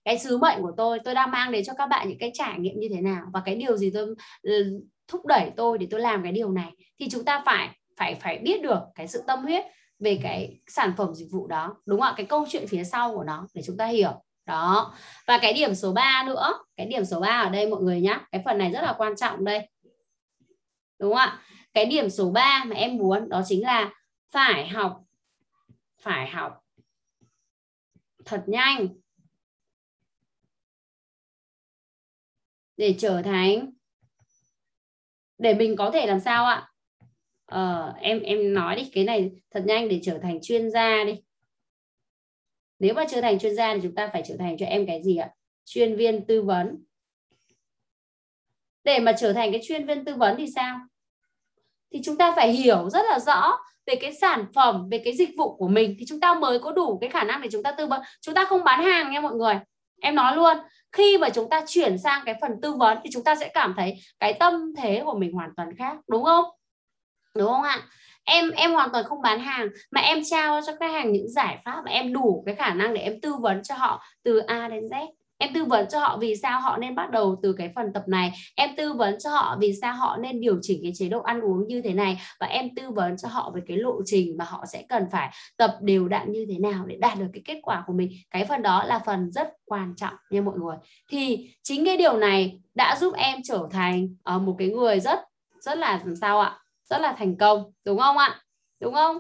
Cái sứ mệnh của tôi tôi đang mang đến cho các bạn những cái trải nghiệm như thế nào và cái điều gì tôi ừ, thúc đẩy tôi để tôi làm cái điều này thì chúng ta phải phải phải biết được cái sự tâm huyết về cái sản phẩm dịch vụ đó, đúng không ạ? Cái câu chuyện phía sau của nó để chúng ta hiểu. Đó. Và cái điểm số 3 nữa, cái điểm số 3 ở đây mọi người nhé cái phần này rất là quan trọng đây. Đúng không ạ? Cái điểm số 3 mà em muốn đó chính là phải học phải học thật nhanh để trở thành để mình có thể làm sao ạ? Ờ, em em nói đi cái này thật nhanh để trở thành chuyên gia đi. Nếu mà trở thành chuyên gia thì chúng ta phải trở thành cho em cái gì ạ? Chuyên viên tư vấn. Để mà trở thành cái chuyên viên tư vấn thì sao? Thì chúng ta phải hiểu rất là rõ về cái sản phẩm, về cái dịch vụ của mình. Thì chúng ta mới có đủ cái khả năng để chúng ta tư vấn. Chúng ta không bán hàng nha mọi người. Em nói luôn, khi mà chúng ta chuyển sang cái phần tư vấn thì chúng ta sẽ cảm thấy cái tâm thế của mình hoàn toàn khác, đúng không? Đúng không ạ? Em em hoàn toàn không bán hàng, mà em trao cho khách hàng những giải pháp mà em đủ cái khả năng để em tư vấn cho họ từ A đến Z em tư vấn cho họ vì sao họ nên bắt đầu từ cái phần tập này. Em tư vấn cho họ vì sao họ nên điều chỉnh cái chế độ ăn uống như thế này. Và em tư vấn cho họ về cái lộ trình mà họ sẽ cần phải tập đều đặn như thế nào để đạt được cái kết quả của mình. Cái phần đó là phần rất quan trọng nha mọi người. Thì chính cái điều này đã giúp em trở thành uh, một cái người rất rất là làm sao ạ? Rất là thành công đúng không ạ? Đúng không?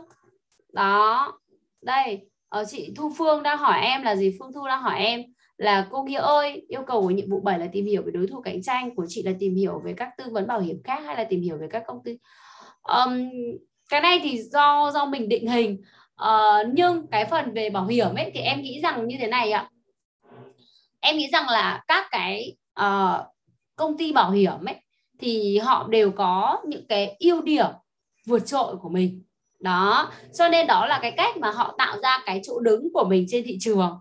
Đó. Đây ở ờ, chị Thu Phương đang hỏi em là gì? Phương Thu đang hỏi em là cô kia ơi yêu cầu của nhiệm vụ 7 là tìm hiểu về đối thủ cạnh tranh của chị là tìm hiểu về các tư vấn bảo hiểm khác hay là tìm hiểu về các công ty? Um, cái này thì do do mình định hình. Uh, nhưng cái phần về bảo hiểm ấy thì em nghĩ rằng như thế này ạ. Em nghĩ rằng là các cái uh, công ty bảo hiểm ấy thì họ đều có những cái ưu điểm vượt trội của mình. Đó cho nên đó là cái cách mà họ tạo ra cái chỗ đứng của mình trên thị trường.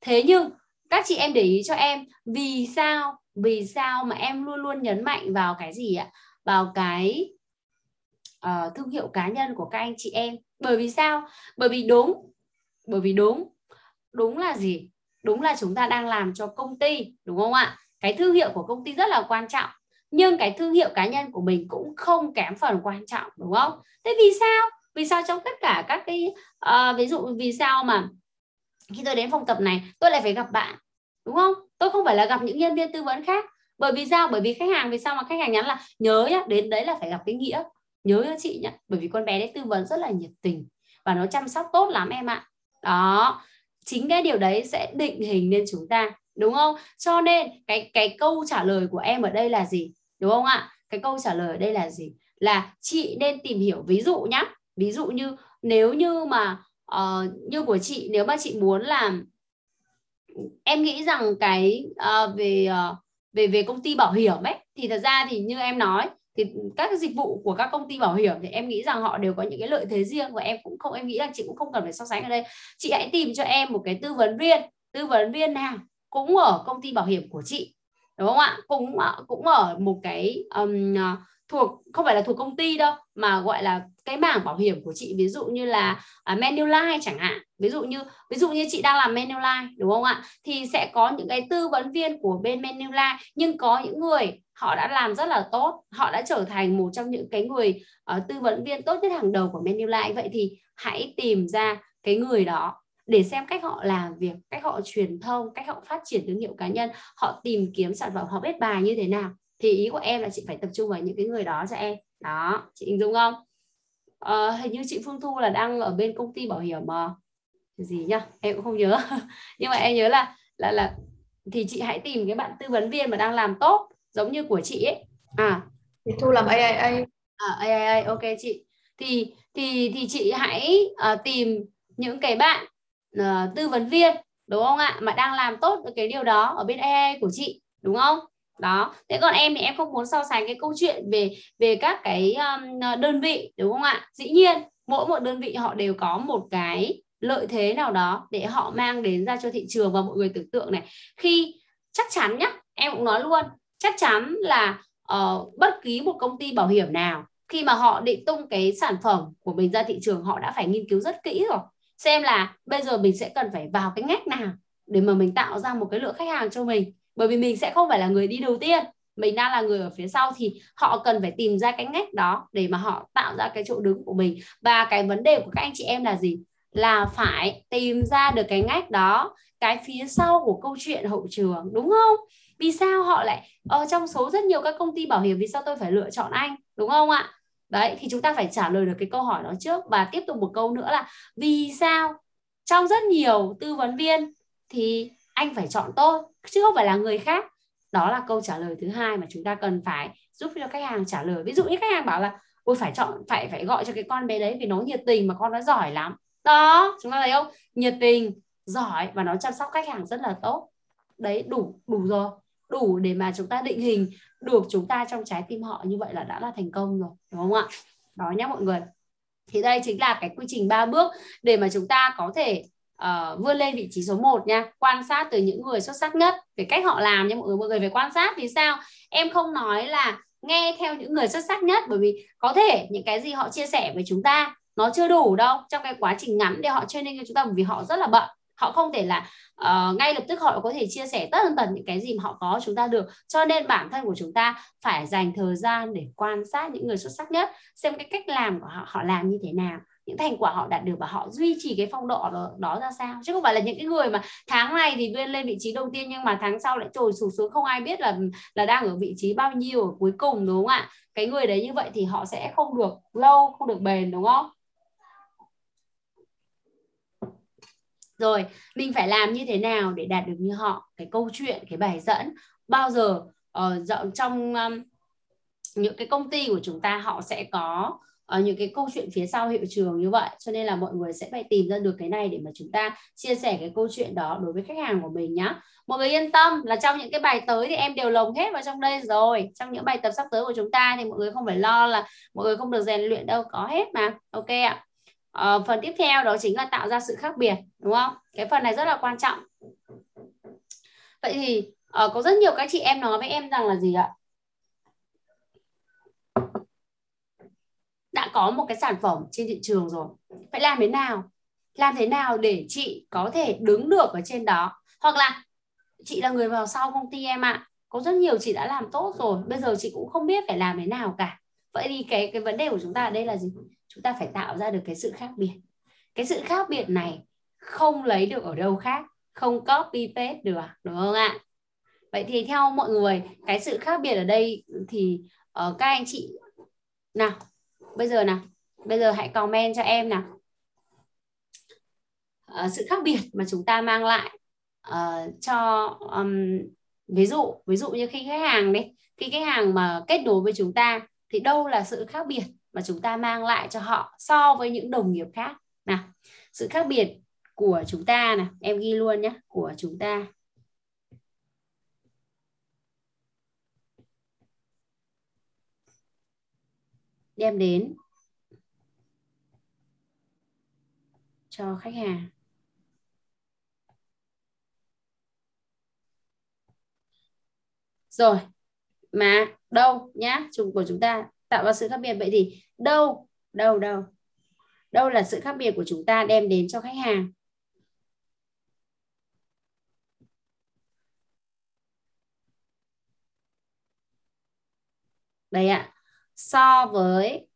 Thế nhưng các chị em để ý cho em vì sao vì sao mà em luôn luôn nhấn mạnh vào cái gì ạ? Vào cái uh, thương hiệu cá nhân của các anh chị em. Bởi vì sao? Bởi vì đúng bởi vì đúng. Đúng là gì? Đúng là chúng ta đang làm cho công ty đúng không ạ? Cái thương hiệu của công ty rất là quan trọng nhưng cái thương hiệu cá nhân của mình cũng không kém phần quan trọng đúng không? Thế vì sao? Vì sao trong tất cả các cái uh, ví dụ vì sao mà khi tôi đến phòng tập này, tôi lại phải gặp bạn, đúng không? Tôi không phải là gặp những nhân viên tư vấn khác. Bởi vì sao? Bởi vì khách hàng, vì sao mà khách hàng nhắn là, nhớ nhá, đến đấy là phải gặp cái nghĩa. Nhớ cho chị nhá. Bởi vì con bé đấy tư vấn rất là nhiệt tình và nó chăm sóc tốt lắm em ạ. Đó, chính cái điều đấy sẽ định hình nên chúng ta, đúng không? Cho nên cái cái câu trả lời của em ở đây là gì? Đúng không ạ? Cái câu trả lời ở đây là gì? Là chị nên tìm hiểu, ví dụ nhá, ví dụ như nếu như mà uh, như của chị nếu mà chị muốn làm em nghĩ rằng cái uh, về uh, về về công ty bảo hiểm ấy thì thật ra thì như em nói thì các dịch vụ của các công ty bảo hiểm thì em nghĩ rằng họ đều có những cái lợi thế riêng và em cũng không em nghĩ là chị cũng không cần phải so sánh ở đây. Chị hãy tìm cho em một cái tư vấn viên tư vấn viên nào cũng ở công ty bảo hiểm của chị đúng không ạ? Cũng cũng ở một cái um, thuộc không phải là thuộc công ty đâu mà gọi là cái mảng bảo hiểm của chị ví dụ như là uh, Manulife chẳng hạn. Ví dụ như ví dụ như chị đang làm Manulife đúng không ạ? Thì sẽ có những cái tư vấn viên của bên Manulife nhưng có những người họ đã làm rất là tốt họ đã trở thành một trong những cái người uh, tư vấn viên tốt nhất hàng đầu của Manulife. Vậy thì hãy tìm ra cái người đó để xem cách họ làm việc cách họ truyền thông cách họ phát triển thương hiệu cá nhân họ tìm kiếm sản phẩm họ biết bài như thế nào thì ý của em là chị phải tập trung vào những cái người đó cho em. Đó chị hình dung không? À, hình như chị Phương Thu là đang ở bên công ty bảo hiểm mà gì nhá? Em cũng không nhớ. Nhưng mà em nhớ là là là thì chị hãy tìm cái bạn tư vấn viên mà đang làm tốt giống như của chị ấy. À. Thì Thu làm AIA à AIA ok chị. Thì thì thì chị hãy uh, tìm những cái bạn uh, tư vấn viên đúng không ạ? Mà đang làm tốt cái điều đó ở bên AI của chị đúng không đó. Thế còn em thì em không muốn so sánh cái câu chuyện về về các cái um, đơn vị đúng không ạ? Dĩ nhiên mỗi một đơn vị họ đều có một cái lợi thế nào đó để họ mang đến ra cho thị trường và mọi người tưởng tượng này. Khi chắc chắn nhá em cũng nói luôn chắc chắn là uh, bất kỳ một công ty bảo hiểm nào khi mà họ định tung cái sản phẩm của mình ra thị trường họ đã phải nghiên cứu rất kỹ rồi. Xem là bây giờ mình sẽ cần phải vào cái ngách nào để mà mình tạo ra một cái lượng khách hàng cho mình bởi vì mình sẽ không phải là người đi đầu tiên, mình đang là người ở phía sau thì họ cần phải tìm ra cái ngách đó để mà họ tạo ra cái chỗ đứng của mình. Và cái vấn đề của các anh chị em là gì? Là phải tìm ra được cái ngách đó, cái phía sau của câu chuyện hậu trường, đúng không? Vì sao họ lại ở trong số rất nhiều các công ty bảo hiểm, vì sao tôi phải lựa chọn anh, đúng không ạ? Đấy, thì chúng ta phải trả lời được cái câu hỏi đó trước. Và tiếp tục một câu nữa là, vì sao trong rất nhiều tư vấn viên thì anh phải chọn tôi chứ không phải là người khác. Đó là câu trả lời thứ hai mà chúng ta cần phải giúp cho khách hàng trả lời. Ví dụ như khách hàng bảo là, ôi, phải chọn, phải phải gọi cho cái con bé đấy vì nó nhiệt tình mà con nó giỏi lắm. Đó, chúng ta thấy không? Nhiệt tình, giỏi và nó chăm sóc khách hàng rất là tốt. Đấy, đủ đủ rồi. Đủ để mà chúng ta định hình được chúng ta trong trái tim họ như vậy là đã là thành công rồi, đúng không ạ? Đó nhé mọi người. Thì đây chính là cái quy trình ba bước để mà chúng ta có thể uh, vươn lên vị trí số 1 nha. Quan sát từ những người xuất sắc nhất về cách họ làm nha mọi người. Mọi người phải quan sát vì sao? Em không nói là nghe theo những người xuất sắc nhất bởi vì có thể những cái gì họ chia sẻ với chúng ta nó chưa đủ đâu trong cái quá trình ngắn để họ training cho chúng ta bởi vì họ rất là bận. Họ không thể là uh, ngay lập tức họ có thể chia sẻ tất tần tật những cái gì mà họ có chúng ta được. Cho nên bản thân của chúng ta phải dành thời gian để quan sát những người xuất sắc nhất xem cái cách làm của họ họ làm như thế nào những thành quả họ đạt được và họ duy trì cái phong độ đó, đó ra sao. Chứ không phải là những cái người mà tháng này thì lên lên vị trí đầu tiên nhưng mà tháng sau lại trồi sụt xuống không ai biết là là đang ở vị trí bao nhiêu ở cuối cùng đúng không ạ? Cái người đấy như vậy thì họ sẽ không được lâu không được bền đúng không? Rồi mình phải làm như thế nào để đạt được như họ? Cái câu chuyện cái bài dẫn. Bao giờ uh, trong um, những cái công ty của chúng ta họ sẽ có uh, những cái câu chuyện phía sau hiệu trường như vậy. Cho nên là mọi người sẽ phải tìm ra được cái này để mà chúng ta chia sẻ cái câu chuyện đó đối với khách hàng của mình nhá. Mọi người yên tâm là trong những cái bài tới thì em đều lồng hết vào trong đây rồi. Trong những bài tập sắp tới của chúng ta thì mọi người không phải lo là mọi người không được rèn luyện đâu có hết mà. Ok ạ. À, phần tiếp theo đó chính là tạo ra sự khác biệt đúng không? Cái phần này rất là quan trọng. Vậy thì uh, có rất nhiều các chị em nói với em rằng là gì ạ? Đã có một cái sản phẩm trên thị trường rồi. Phải làm thế nào? Làm thế nào để chị có thể đứng được ở trên đó? Hoặc là chị là người vào sau công ty em ạ. À. có rất nhiều chị đã làm tốt rồi. Bây giờ chị cũng không biết phải làm thế nào cả. Vậy thì cái cái vấn đề của chúng ta ở đây là gì? Chúng ta phải tạo ra được cái sự khác biệt. Cái sự khác biệt này không lấy được ở đâu khác. Không copy paste được đúng không ạ? Vậy thì theo mọi người cái sự khác biệt ở đây thì uh, các anh chị nào? Bây giờ nào bây giờ hãy comment cho em nào. Uh, sự khác biệt mà chúng ta mang lại uh, cho um, ví dụ ví dụ như khi khách hàng đi khi khách hàng mà kết nối với chúng ta thì đâu là sự khác biệt mà chúng ta mang lại cho họ so với những đồng nghiệp khác? Nào sự khác biệt của chúng ta nè em ghi luôn nhé của chúng ta. Đem đến cho khách hàng. Rồi, mà đâu nhá chúng của chúng ta tạo ra sự khác biệt. Vậy thì đâu đâu đâu? Đâu là sự khác biệt của chúng ta đem đến cho khách hàng? Đây ạ so với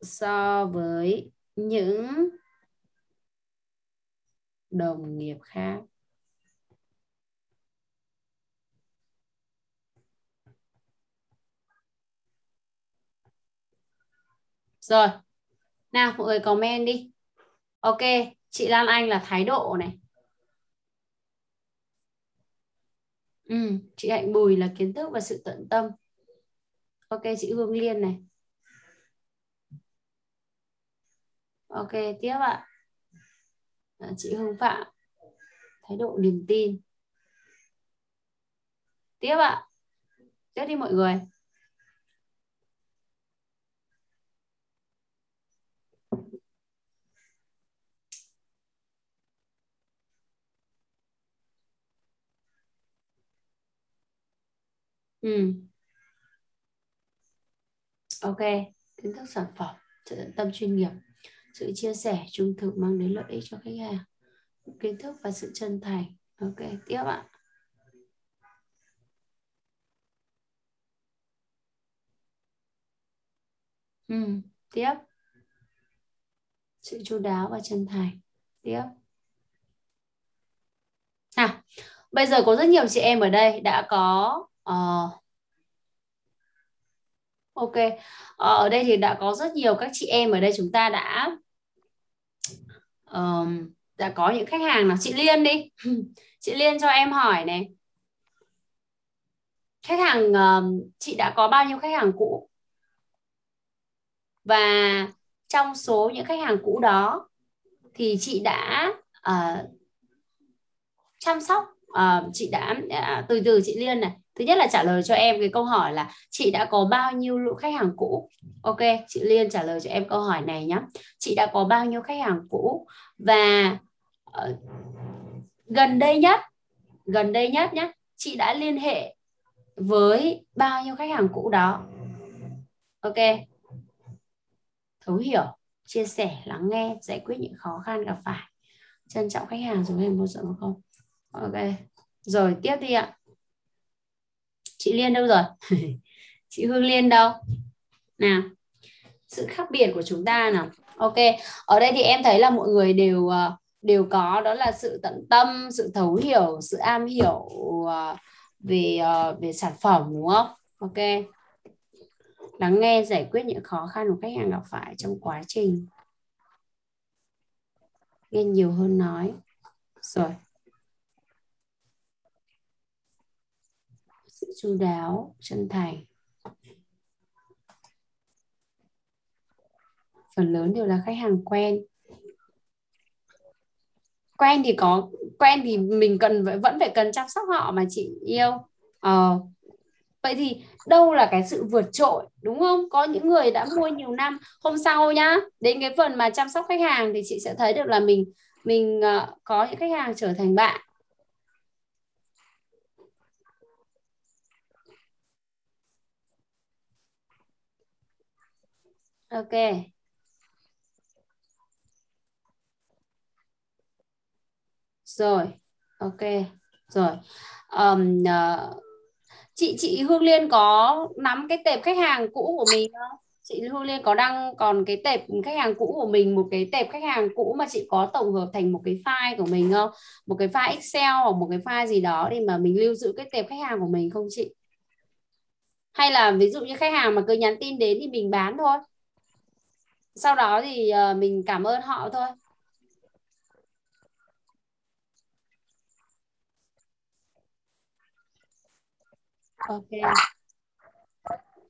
so với những đồng nghiệp khác. Rồi nào mọi người comment đi. Ok chị Lan Anh là thái độ này. Ừ, chị Hạnh Bùi là kiến thức và sự tận tâm. Ok chị Hương Liên này. Ok tiếp ạ. À, chị Hương Phạm. Thái độ niềm tin. Tiếp ạ. Tiếp đi mọi người. Ừ. Ok kiến thức sản phẩm sự tận tâm chuyên nghiệp sự chia sẻ trung thực mang đến lợi ích cho khách hàng kiến thức và sự chân thành. Ok tiếp ạ. Ừ, tiếp. Sự chu đáo và chân thành. Tiếp. À bây giờ có rất nhiều chị em ở đây đã có uh, ok. Ờ, ở đây thì đã có rất nhiều các chị em ở đây chúng ta đã um, đã có những khách hàng nào chị Liên đi. Chị Liên cho em hỏi này. Khách hàng um, chị đã có bao nhiêu khách hàng cũ? Và trong số những khách hàng cũ đó thì chị đã uh, chăm sóc uh, chị đã uh, từ từ chị Liên này thứ nhất là trả lời cho em cái câu hỏi là chị đã có bao nhiêu lượng khách hàng cũ? Ok chị Liên trả lời cho em câu hỏi này nhé chị đã có bao nhiêu khách hàng cũ? Và uh, gần đây nhất gần đây nhất nhé chị đã liên hệ với bao nhiêu khách hàng cũ đó? Ok. Thấu hiểu chia sẻ lắng nghe giải quyết những khó khăn gặp phải. Trân trọng khách hàng dùng hình một sợ không ok. Rồi tiếp đi ạ chị Liên đâu rồi? Chị Hương Liên đâu? Nào sự khác biệt của chúng ta nào. Ok ở đây thì em thấy là mọi người đều ờ, đều có đó là sự tận tâm sự thấu hiểu sự am hiểu ờ, về ờ, về sản phẩm đúng không? Ok. Lắng nghe giải quyết những khó khăn của khách hàng gặp phải trong quá trình. Nghe nhiều hơn nói. Rồi sự chu đáo chân thành. Phần lớn đều là khách hàng quen. Quen thì có quen thì mình cần vẫn phải cần chăm sóc họ mà chị yêu. Ờ, vậy thì đâu là cái sự vượt trội đúng không? Có những người đã mua nhiều năm hôm sau nhá đến cái phần mà chăm sóc khách hàng thì chị sẽ thấy được là mình mình uh, có những khách hàng trở thành bạn. Ok. Rồi ok. Rồi. Um, uh, chị chị Hương Liên có nắm cái tệp khách hàng cũ của mình không? Chị Hương Liên có đăng còn cái tệp khách hàng cũ của mình một cái tệp khách hàng cũ mà chị có tổng hợp thành một cái file của mình không? Một cái file Excel hoặc một cái file gì đó để mà mình lưu giữ cái tệp khách hàng của mình không chị? Hay là ví dụ như khách hàng mà cứ nhắn tin đến thì mình bán thôi? Sau đó thì uh, mình cảm ơn họ thôi. Ok.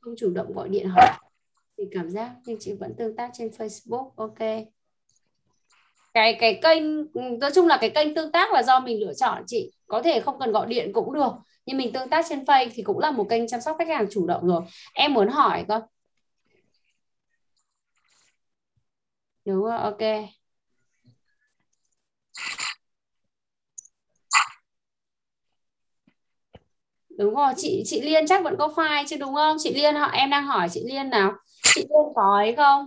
Không chủ động gọi điện hỏi. Thì cảm giác nhưng chị vẫn tương tác trên Facebook. Ok. Cái cái kênh ừ, nói chung là cái kênh tương tác là do mình lựa chọn chị. Có thể không cần gọi điện cũng được. Nhưng mình tương tác trên face thì cũng là một kênh chăm sóc khách hàng chủ động rồi. Em muốn hỏi con đúng rồi ok. Đúng rồi chị chị Liên chắc vẫn có file chứ đúng không? Chị Liên họ em đang hỏi chị Liên nào. Chị Liên có ấy không?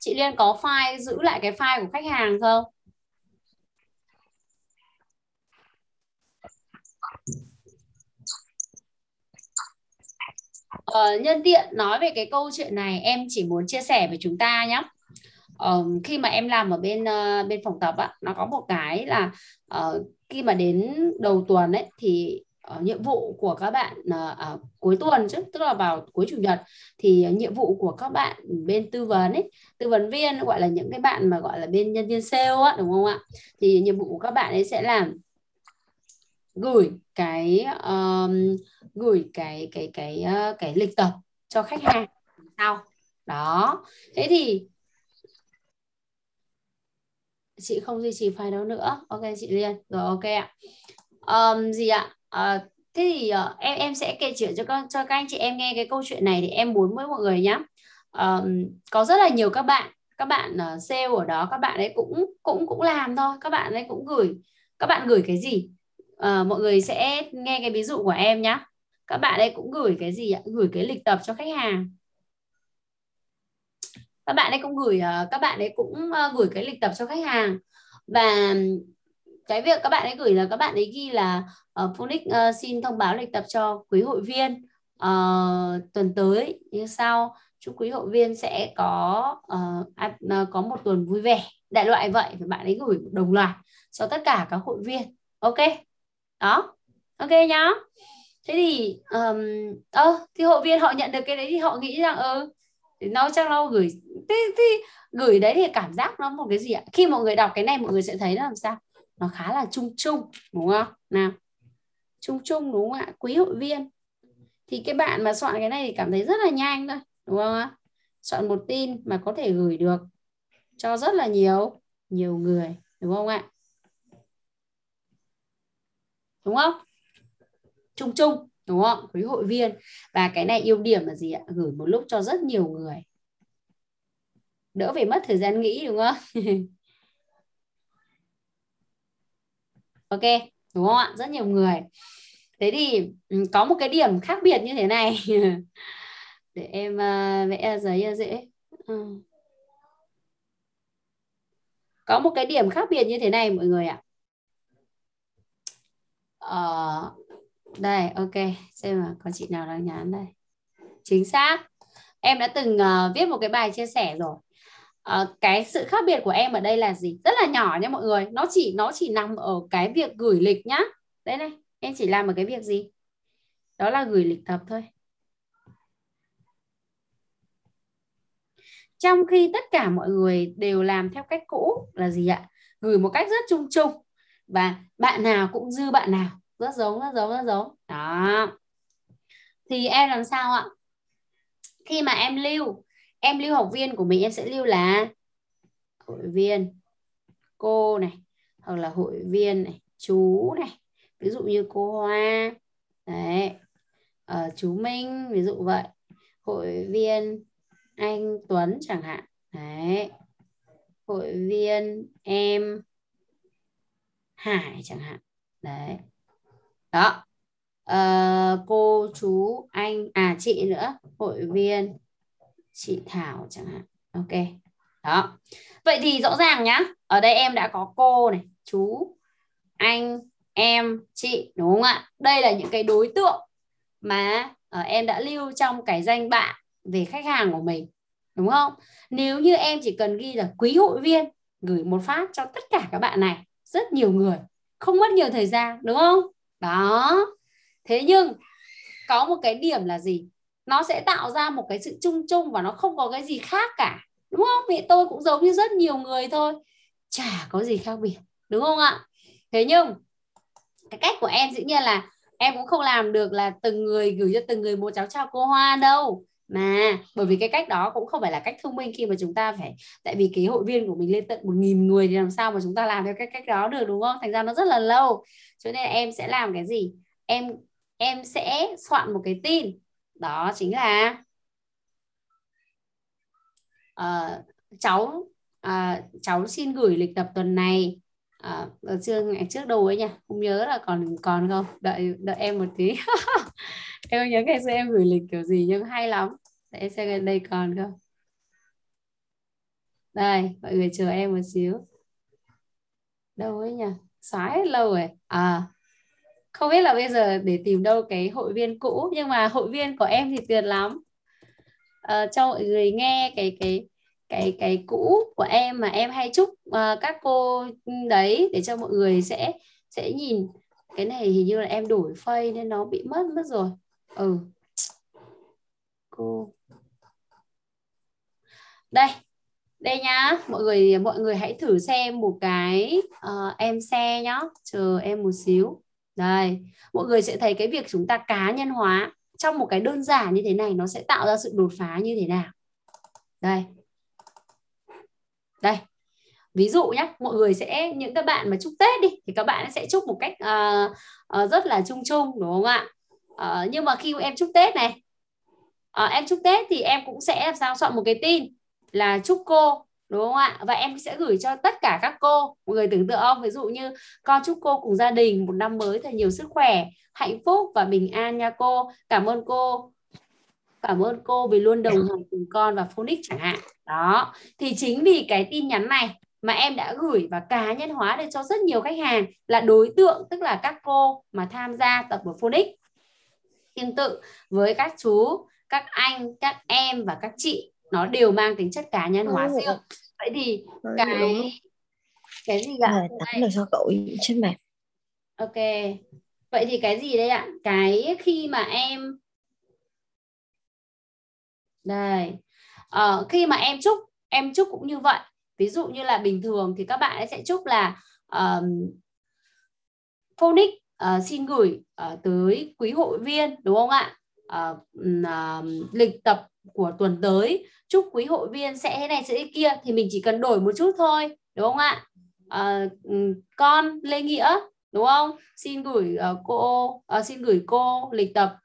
Chị Liên có file giữ lại cái file của khách hàng không? Ờ, nhân tiện nói về cái câu chuyện này em chỉ muốn chia sẻ với chúng ta nhé uh, khi mà em làm ở bên uh, bên phòng tập á nó có một cái là uh, khi mà đến đầu tuần ấy thì uh, nhiệm vụ của các bạn uh, uh, cuối tuần chứ tức là vào cuối chủ nhật thì uh, nhiệm vụ của các bạn bên tư vấn ấy tư vấn viên gọi là những cái bạn mà gọi là bên nhân viên sale á đúng không ạ? Thì nhiệm vụ của các bạn ấy sẽ làm gửi cái um, gửi cái cái cái cái, cái lịch tập cho khách hàng sau. Đó. Thế thì chị không duy trì file đó nữa. Ok chị Liên. Rồi ok ạ. Um, gì ạ? Uh, thế thì uh, em em sẽ kể chuyện cho con cho các anh chị em nghe cái câu chuyện này thì em muốn với mọi người nhé um, có rất là nhiều các bạn các bạn uh, sale ở đó các bạn ấy cũng cũng cũng làm thôi. Các bạn ấy cũng gửi các bạn gửi cái gì? Uh, mọi người sẽ nghe cái ví dụ của em nhé các bạn ấy cũng gửi cái gì ạ? Gửi cái lịch tập cho khách hàng các bạn ấy cũng gửi ờ, các bạn ấy cũng ờ, gửi cái lịch tập cho khách hàng. Và cái việc các bạn ấy gửi là các bạn ấy ghi là ờ, uh, Phonics uh, xin thông báo lịch tập cho quý hội viên uh, tuần tới. Như sau chúc quý hội viên sẽ có uh, có một tuần vui vẻ. Đại loại vậy thì bạn ấy gửi đồng loạt cho tất cả các hội viên. Ok? Đó. Ok nhá. Thế thì um, ơ thì hội viên họ nhận được cái đấy thì họ nghĩ rằng ừ nó chắc nó gửi thế, thế gửi đấy thì cảm giác nó một cái gì ạ? Khi mọi người đọc cái này mọi người sẽ thấy nó làm sao? Nó khá là chung chung đúng không? Nào. Chung chung đúng không ạ? Quý hội viên. Thì cái bạn mà soạn cái này thì cảm thấy rất là nhanh thôi đúng không ạ? Soạn một tin mà có thể gửi được cho rất là nhiều nhiều người đúng không ạ? Đúng không? Chung chung đúng không? Quý hội viên. Và cái này ưu điểm là gì ạ? Gửi một lúc cho rất nhiều người đỡ phải mất thời gian nghĩ đúng không? Ok đúng không ạ? Rất nhiều người. Thế thì ừ, có một cái điểm khác biệt như thế này. Để em uh, vẽ giấy ra dễ. Ừ. có một cái điểm khác biệt như thế này mọi người ạ. Ờ, đây ok. Xem mà có chị nào đang nhắn đây. Chính xác. Em đã từng uh, viết một cái bài chia sẻ rồi uh, cái sự khác biệt của em ở đây là gì? Rất là nhỏ nha mọi người. Nó chỉ nó chỉ nằm ở cái việc gửi lịch nhá. Đây này em chỉ làm ở cái việc gì? Đó là gửi lịch tập thôi. Trong khi tất cả mọi người đều làm theo cách cũ là gì ạ? Gửi một cách rất chung chung. Và bạn nào cũng dư bạn nào. Rất giống rất giống rất giống. Đó. Thì em làm sao ạ? Khi mà em lưu em lưu học viên của mình em sẽ lưu là hội viên cô này hoặc là hội viên này chú này. Ví dụ như cô Hoa đấy ờ, chú Minh ví dụ vậy. Hội viên anh Tuấn chẳng hạn đấy. Hội viên em Hải chẳng hạn đấy. Đó. Ờ, cô chú anh à chị nữa hội viên chị Thảo chẳng hạn. Ok. Đó. Vậy thì rõ ràng nhá, ở đây em đã có cô này, chú, anh, em, chị, đúng không ạ? Đây là những cái đối tượng mà ờ, em đã lưu trong cái danh bạ về khách hàng của mình, đúng không? Nếu như em chỉ cần ghi là quý hội viên gửi một phát cho tất cả các bạn này, rất nhiều người, không mất nhiều thời gian, đúng không? Đó. Thế nhưng, có một cái điểm là gì? Nó sẽ tạo ra một cái sự chung chung và nó không có cái gì khác cả, đúng không? Vì tôi cũng giống như rất nhiều người thôi. Chả có gì khác biệt, đúng không ạ? Thế nhưng, cái cách của em dĩ nhiên là em cũng không làm được là từng người gửi cho từng người một cháu chào cô hoa đâu. Mà, bởi vì cái cách đó cũng không phải là cách thông minh khi mà chúng ta phải, tại vì cái hội viên của mình lên tận một nghìn người thì làm sao mà chúng ta làm theo cái cách đó được, đúng không? Thành ra nó rất là lâu. Cho nên là em sẽ làm cái gì? Em em sẽ soạn một cái tin đó chính là uh, cháu uh, cháu xin gửi lịch tập tuần này. À, ở chương ngày trước đâu ấy nha không nhớ là còn còn không? Đợi đợi em một tí. Em nhớ ngày xưa em gửi lịch kiểu gì nhưng hay lắm. Để em xem đây còn không? Đây mọi người chờ em một xíu. Đâu ấy nhỉ? Xóa hết lâu rồi. À không biết là bây giờ để tìm đâu cái hội viên cũ nhưng mà hội viên của em thì tuyệt lắm. À, cho mọi người nghe cái cái cái cái cũ của em mà em hay chúc uh, các cô đấy để cho mọi người sẽ sẽ nhìn. Cái này hình như là em đổi phây nên nó bị mất mất rồi. Ừ. Cô. Đây đây nhá. Mọi người mọi người hãy thử xem một cái uh, em xe nhá. Chờ em một xíu đây mọi người sẽ thấy cái việc chúng ta cá nhân hóa trong một cái đơn giản như thế này nó sẽ tạo ra sự đột phá như thế nào. Đây. Đây. Ví dụ nhé mọi người sẽ những các bạn mà chúc tết đi thì các bạn sẽ chúc một cách uh, uh, rất là chung chung đúng không ạ? Uh, nhưng mà khi em chúc tết này uh, em chúc tết thì em cũng sẽ làm sao? Chọn một cái tin là chúc cô đúng không ạ? Và em sẽ gửi cho tất cả các cô. Mọi người tưởng tượng không? Ví dụ như, con chúc cô cùng gia đình một năm mới thật nhiều sức khỏe, hạnh phúc và bình an nha cô. Cảm ơn cô. Cảm ơn cô vì luôn đồng hành cùng con và Phonics chẳng hạn. Đó. Thì chính vì cái tin nhắn này mà em đã gửi và cá nhân hóa được cho rất nhiều khách hàng là đối tượng, tức là các cô mà tham gia tập của Phonics tương tự với các chú, các anh, các em và các chị nó đều mang tính chất cá nhân hóa riêng. Vậy thì cái cái gì ạ? Tắm được cho cậu trên mặt ok. Vậy thì cái gì đây ạ? Cái khi mà em đây. Ờ, khi mà em chúc em chúc cũng như vậy. Ví dụ như là bình thường thì các bạn ấy sẽ chúc là um, phonic uh, xin gửi uh, tới quý hội viên đúng không ạ? Uh, uh, lịch tập của tuần tới. Chúc quý hội viên sẽ thế này sẽ thế kia thì mình chỉ cần đổi một chút thôi đúng không ạ? À, con lê nghĩa đúng không? Xin gửi uh, cô uh, xin gửi cô lịch tập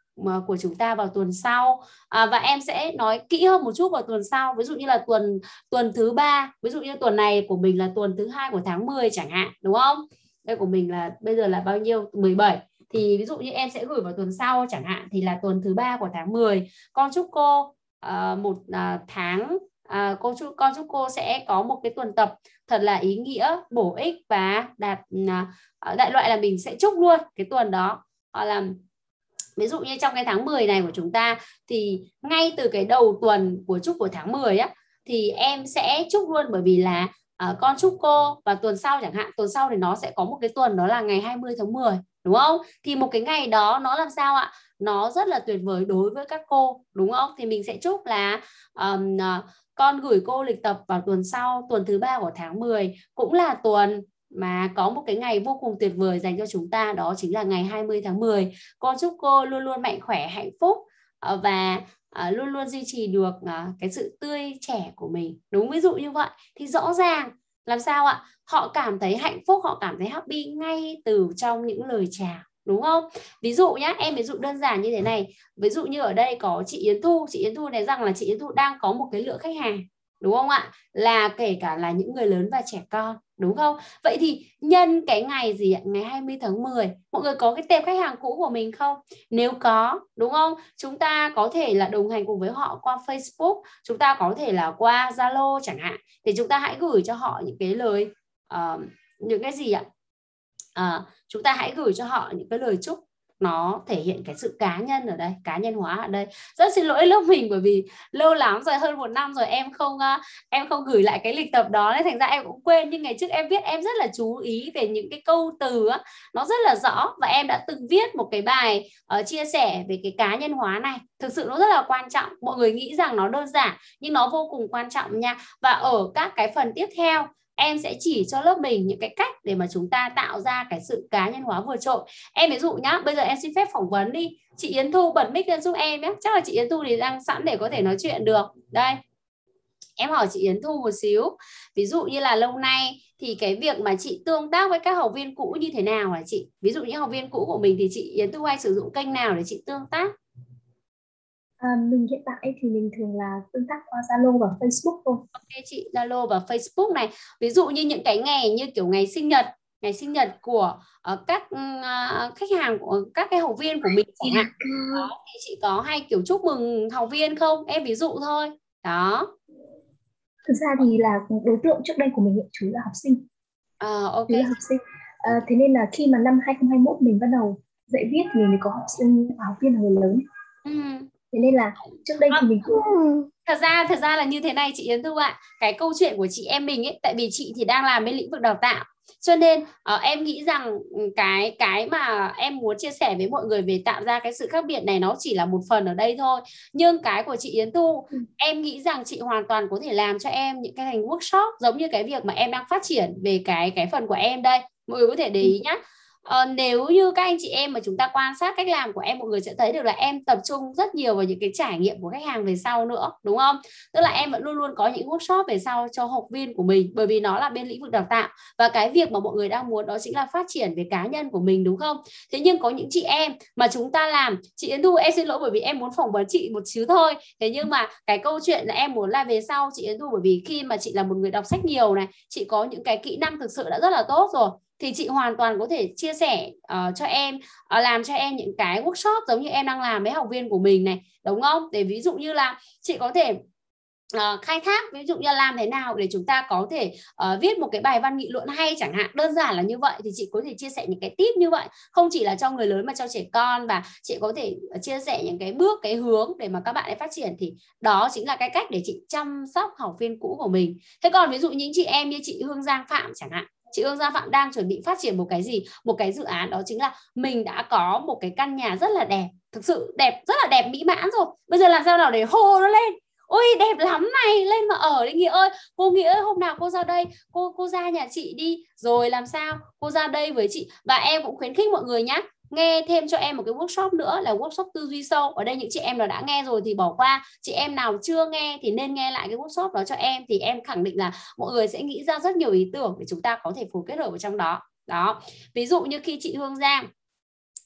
của chúng ta vào tuần sau. À, và em sẽ nói kỹ hơn một chút vào tuần sau. Ví dụ như là tuần tuần thứ ba ví dụ như tuần này của mình là tuần thứ hai của tháng 10 chẳng hạn đúng không? Đây của mình là bây giờ là bao nhiêu? 17 thì ví dụ như em sẽ gửi vào tuần sau chẳng hạn thì là tuần thứ ba của tháng 10 con chúc cô uh, một uh, tháng uh, cô chú con chúc cô sẽ có một cái tuần tập thật là ý nghĩa bổ ích và đạt uh, đại loại là mình sẽ chúc luôn cái tuần đó. Hoặc là ví dụ như trong cái tháng 10 này của chúng ta thì ngay từ cái đầu tuần của chúc của tháng 10 á thì em sẽ chúc luôn bởi vì là uh, con chúc cô và tuần sau chẳng hạn tuần sau thì nó sẽ có một cái tuần đó là ngày 20 tháng 10 đúng không? Thì một cái ngày đó nó làm sao ạ? Nó rất là tuyệt vời đối với các cô đúng không? Thì mình sẽ chúc là um, con gửi cô lịch tập vào tuần sau tuần thứ ba của tháng 10 cũng là tuần mà có một cái ngày vô cùng tuyệt vời dành cho chúng ta đó chính là ngày 20 tháng 10 con chúc cô luôn luôn mạnh khỏe hạnh phúc ờ, và ờ, luôn luôn duy trì được cái sự tươi trẻ của mình. Đúng ví dụ như vậy. Thì rõ ràng làm sao ạ? Họ cảm thấy hạnh phúc họ cảm thấy happy ngay từ trong những lời chào đúng không? Ví dụ nhá em ví dụ đơn giản như thế này. Ví dụ như ở đây có chị Yến Thu. Chị Yến Thu này rằng là chị Yến Thu đang có một cái lượng khách hàng đúng không ạ? Là kể cả là những người lớn và trẻ con đúng không? Vậy thì nhân cái ngày gì ạ? Ngày 20 tháng 10 mọi người có cái tệp khách hàng cũ của mình không? Nếu có đúng không? Chúng ta có thể là đồng hành cùng với họ qua Facebook chúng ta có thể là qua Zalo chẳng hạn. Thì chúng ta hãy gửi cho họ những cái lời uh, những cái gì ạ? Uh, chúng ta hãy gửi cho họ những cái lời chúc nó thể hiện cái sự cá nhân ở đây cá nhân hóa ở đây. Rất xin lỗi lớp mình bởi vì lâu lắm rồi hơn một năm rồi em không ờ, em không gửi lại cái lịch tập đó. Nên thành ra em cũng quên nhưng ngày trước em viết em rất là chú ý về những cái câu từ á, nó rất là rõ và em đã từng viết một cái bài uh, chia sẻ về cái cá nhân hóa này. Thực sự nó rất là quan trọng. Mọi người nghĩ rằng nó đơn giản nhưng nó vô cùng quan trọng nha. Và ở các cái phần tiếp theo em sẽ chỉ cho lớp mình những cái cách để mà chúng ta tạo ra cái sự cá nhân hóa vượt trội. Em ví dụ nhá, bây giờ em xin phép phỏng vấn đi. Chị Yến Thu bật mic lên giúp em nhé chắc là chị Yến Thu thì đang sẵn để có thể nói chuyện được. Đây, em hỏi chị Yến Thu một xíu. Ví dụ như là lâu nay thì cái việc mà chị tương tác với các học viên cũ như thế nào hả chị? Ví dụ những học viên cũ của mình thì chị Yến Thu hay sử dụng kênh nào để chị tương tác? À, mình hiện tại thì mình thường là tương tác qua Zalo và Facebook thôi. Ok chị, Zalo và Facebook này. Ví dụ như những cái ngày như kiểu ngày sinh nhật, ngày sinh nhật của uh, các uh, khách hàng của các cái học viên của mình chẳng hạn. Đó, thì chị có hay kiểu chúc mừng học viên không? Em ví dụ thôi. Đó. Thực ra thì là đối tượng trước đây của mình chủ là học sinh. À, ok. là học sinh. À, thế nên là khi mà năm 2021 mình bắt đầu dạy viết thì mình có học sinh học viên người lớn. Ừ thế nên là trước đây thì mình cũng thật ra thật ra là như thế này chị Yến Thu ạ. Cái câu chuyện của chị em mình ấy tại vì chị thì đang làm bên lĩnh vực đào tạo. Cho nên uh, em nghĩ rằng cái cái mà em muốn chia sẻ với mọi người về tạo ra cái sự khác biệt này nó chỉ là một phần ở đây thôi. Nhưng cái của chị Yến Thu ừ. em nghĩ rằng chị hoàn toàn có thể làm cho em những cái thành workshop giống như cái việc mà em đang phát triển về cái cái phần của em đây. Mọi người có thể để ý nhé uh, nếu như các anh chị em mà chúng ta quan sát cách làm của em mọi người sẽ thấy được là em tập trung rất nhiều vào những cái trải nghiệm của khách hàng về sau nữa đúng không? Tức là em vẫn luôn luôn có những workshop về sau cho học viên của mình bởi vì nó là bên lĩnh vực đào tạo. Và cái việc mà mọi người đang muốn đó chính là phát triển về cá nhân của mình đúng không? Thế nhưng có những chị em mà chúng ta làm chị Yến Thu em xin lỗi bởi vì em muốn phỏng vấn chị một xíu thôi. Thế nhưng mà cái câu chuyện là em muốn là về sau chị Yến Thu bởi vì khi mà chị là một người đọc sách nhiều này chị có những cái kỹ năng thực sự đã rất là tốt rồi thì chị hoàn toàn có thể chia sẻ uh, cho em uh, làm cho em những cái workshop giống như em đang làm với học viên của mình này đúng không? Để ví dụ như là chị có thể uh, khai thác ví dụ như làm thế nào để chúng ta có thể uh, viết một cái bài văn nghị luận hay chẳng hạn đơn giản là như vậy thì chị có thể chia sẻ những cái tip như vậy. Không chỉ là cho người lớn mà cho trẻ con và chị có thể chia sẻ những cái bước cái hướng để mà các bạn ấy phát triển thì đó chính là cái cách để chị chăm sóc học viên cũ của mình. Thế còn ví dụ những chị em như chị Hương Giang Phạm chẳng hạn chị Hương Gia Phạm đang chuẩn bị phát triển một cái gì? Một cái dự án, đó chính là mình đã có một cái căn nhà rất là đẹp. Thực sự đẹp, rất là đẹp, mỹ mãn rồi. Bây giờ làm sao nào để hô nó lên? Ôi, đẹp lắm này, lên mà ở đi nghĩa ơi. Cô nghĩa ơi, hôm nào cô ra đây, cô cô ra nhà chị đi. Rồi làm sao? Cô ra đây với chị. Và em cũng khuyến khích mọi người nhé nghe thêm cho em một cái workshop nữa là workshop tư duy sâu. Ở đây những chị em nào đã nghe rồi thì bỏ qua. Chị em nào chưa nghe thì nên nghe lại cái workshop đó cho em. Thì em khẳng định là mọi người sẽ nghĩ ra rất nhiều ý tưởng để chúng ta có thể phối kết hợp ở trong đó. Đó. Ví dụ như khi chị Hương Giang.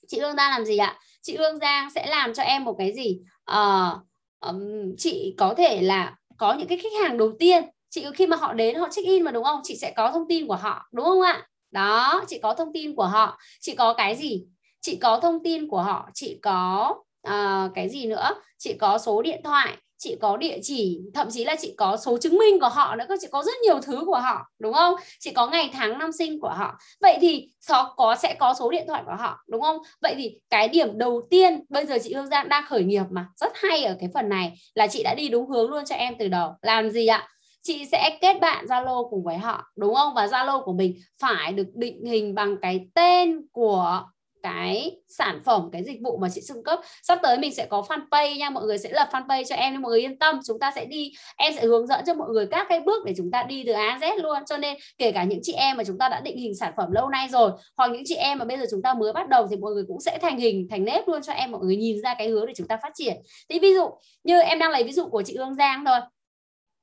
Chị Hương Giang làm gì ạ? Chị Hương Giang sẽ làm cho em một cái gì? À, um, chị có thể là có những cái khách hàng đầu tiên. Chị khi mà họ đến họ check in mà đúng không? Chị sẽ có thông tin của họ đúng không ạ? Đó chị có thông tin của họ. Chị có cái gì? Chị có thông tin của họ chị có uh, cái gì nữa? Chị có số điện thoại chị có địa chỉ thậm chí là chị có số chứng minh của họ nữa chị có rất nhiều thứ của họ đúng không? Chị có ngày tháng năm sinh của họ. Vậy thì có có sẽ có số điện thoại của họ đúng không? Vậy thì cái điểm đầu tiên bây giờ chị Hương Giang đang khởi nghiệp mà rất hay ở cái phần này là chị đã đi đúng hướng luôn cho em từ đầu. Làm gì ạ? Chị sẽ kết bạn Zalo cùng với họ đúng không? Và Zalo của mình phải được định hình bằng cái tên của cái sản phẩm, cái dịch vụ mà chị cung cấp. Sắp tới mình sẽ có fanpage nha, mọi người sẽ lập fanpage cho em nên mọi người yên tâm, chúng ta sẽ đi, em sẽ hướng dẫn cho mọi người các cái bước để chúng ta đi từ A Z luôn. Cho nên kể cả những chị em mà chúng ta đã định hình sản phẩm lâu nay rồi, hoặc những chị em mà bây giờ chúng ta mới bắt đầu thì mọi người cũng sẽ thành hình, thành nếp luôn cho em, mọi người nhìn ra cái hướng để chúng ta phát triển. Thì ví dụ như em đang lấy ví dụ của chị Hương Giang thôi.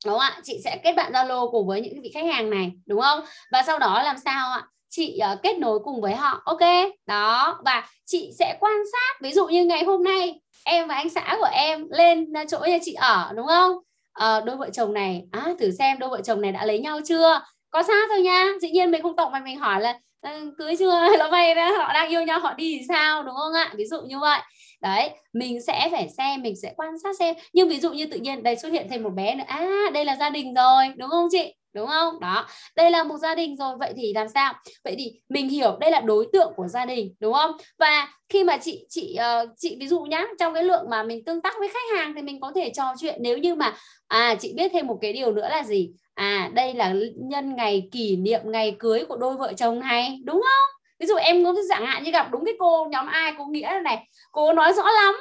Đúng không ạ? Chị sẽ kết bạn Zalo cùng với những vị khách hàng này, đúng không? Và sau đó làm sao ạ? Chị uh, kết nối cùng với họ ok. Đó và chị sẽ quan sát ví dụ như ngày hôm nay em và anh xã của em lên ờ, chỗ nhà chị ở đúng không? Uh, đôi vợ chồng này à, thử xem đôi vợ chồng này đã lấy nhau chưa? Có xa thôi nha. Dĩ nhiên mình không tổng mà mình hỏi là cưới chưa? Nó vay họ đang yêu nhau họ đi thì sao? Đúng không ạ? Ví dụ như vậy. Đấy mình sẽ phải xem mình sẽ quan sát xem. Nhưng ví dụ như tự nhiên đây xuất hiện thêm một bé nữa à đây là gia đình rồi. Đúng không chị? Đúng không? Đó. Đây là một gia đình rồi vậy thì làm sao? Vậy thì mình hiểu đây là đối tượng của gia đình đúng không? Và khi mà chị chị uh, chị ví dụ nhá trong cái lượng mà mình tương tác với khách hàng thì mình có thể trò chuyện nếu như mà à chị biết thêm một cái điều nữa là gì? À đây là nhân ngày kỷ niệm ngày cưới của đôi vợ chồng này đúng không? Ví dụ em có dạng hạn như gặp đúng cái cô nhóm ai cô nghĩa này cô nói rõ lắm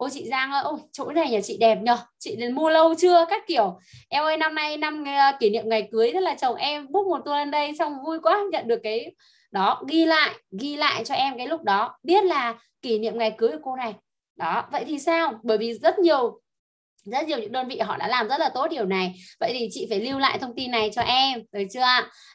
ôi chị Giang ơi ôi chỗ này nhà chị đẹp nhờ. Chị đến mua lâu chưa? Các kiểu em ơi năm nay năm uh, kỷ niệm ngày cưới rất là chồng em book một tour lên đây xong vui quá nhận được cái đó ghi lại ghi lại cho em cái lúc đó. Biết là kỷ niệm ngày cưới của cô này. Đó vậy thì sao? Bởi vì rất nhiều rất nhiều những đơn vị họ đã làm rất là tốt điều này. Vậy thì chị phải lưu lại thông tin này cho em được chưa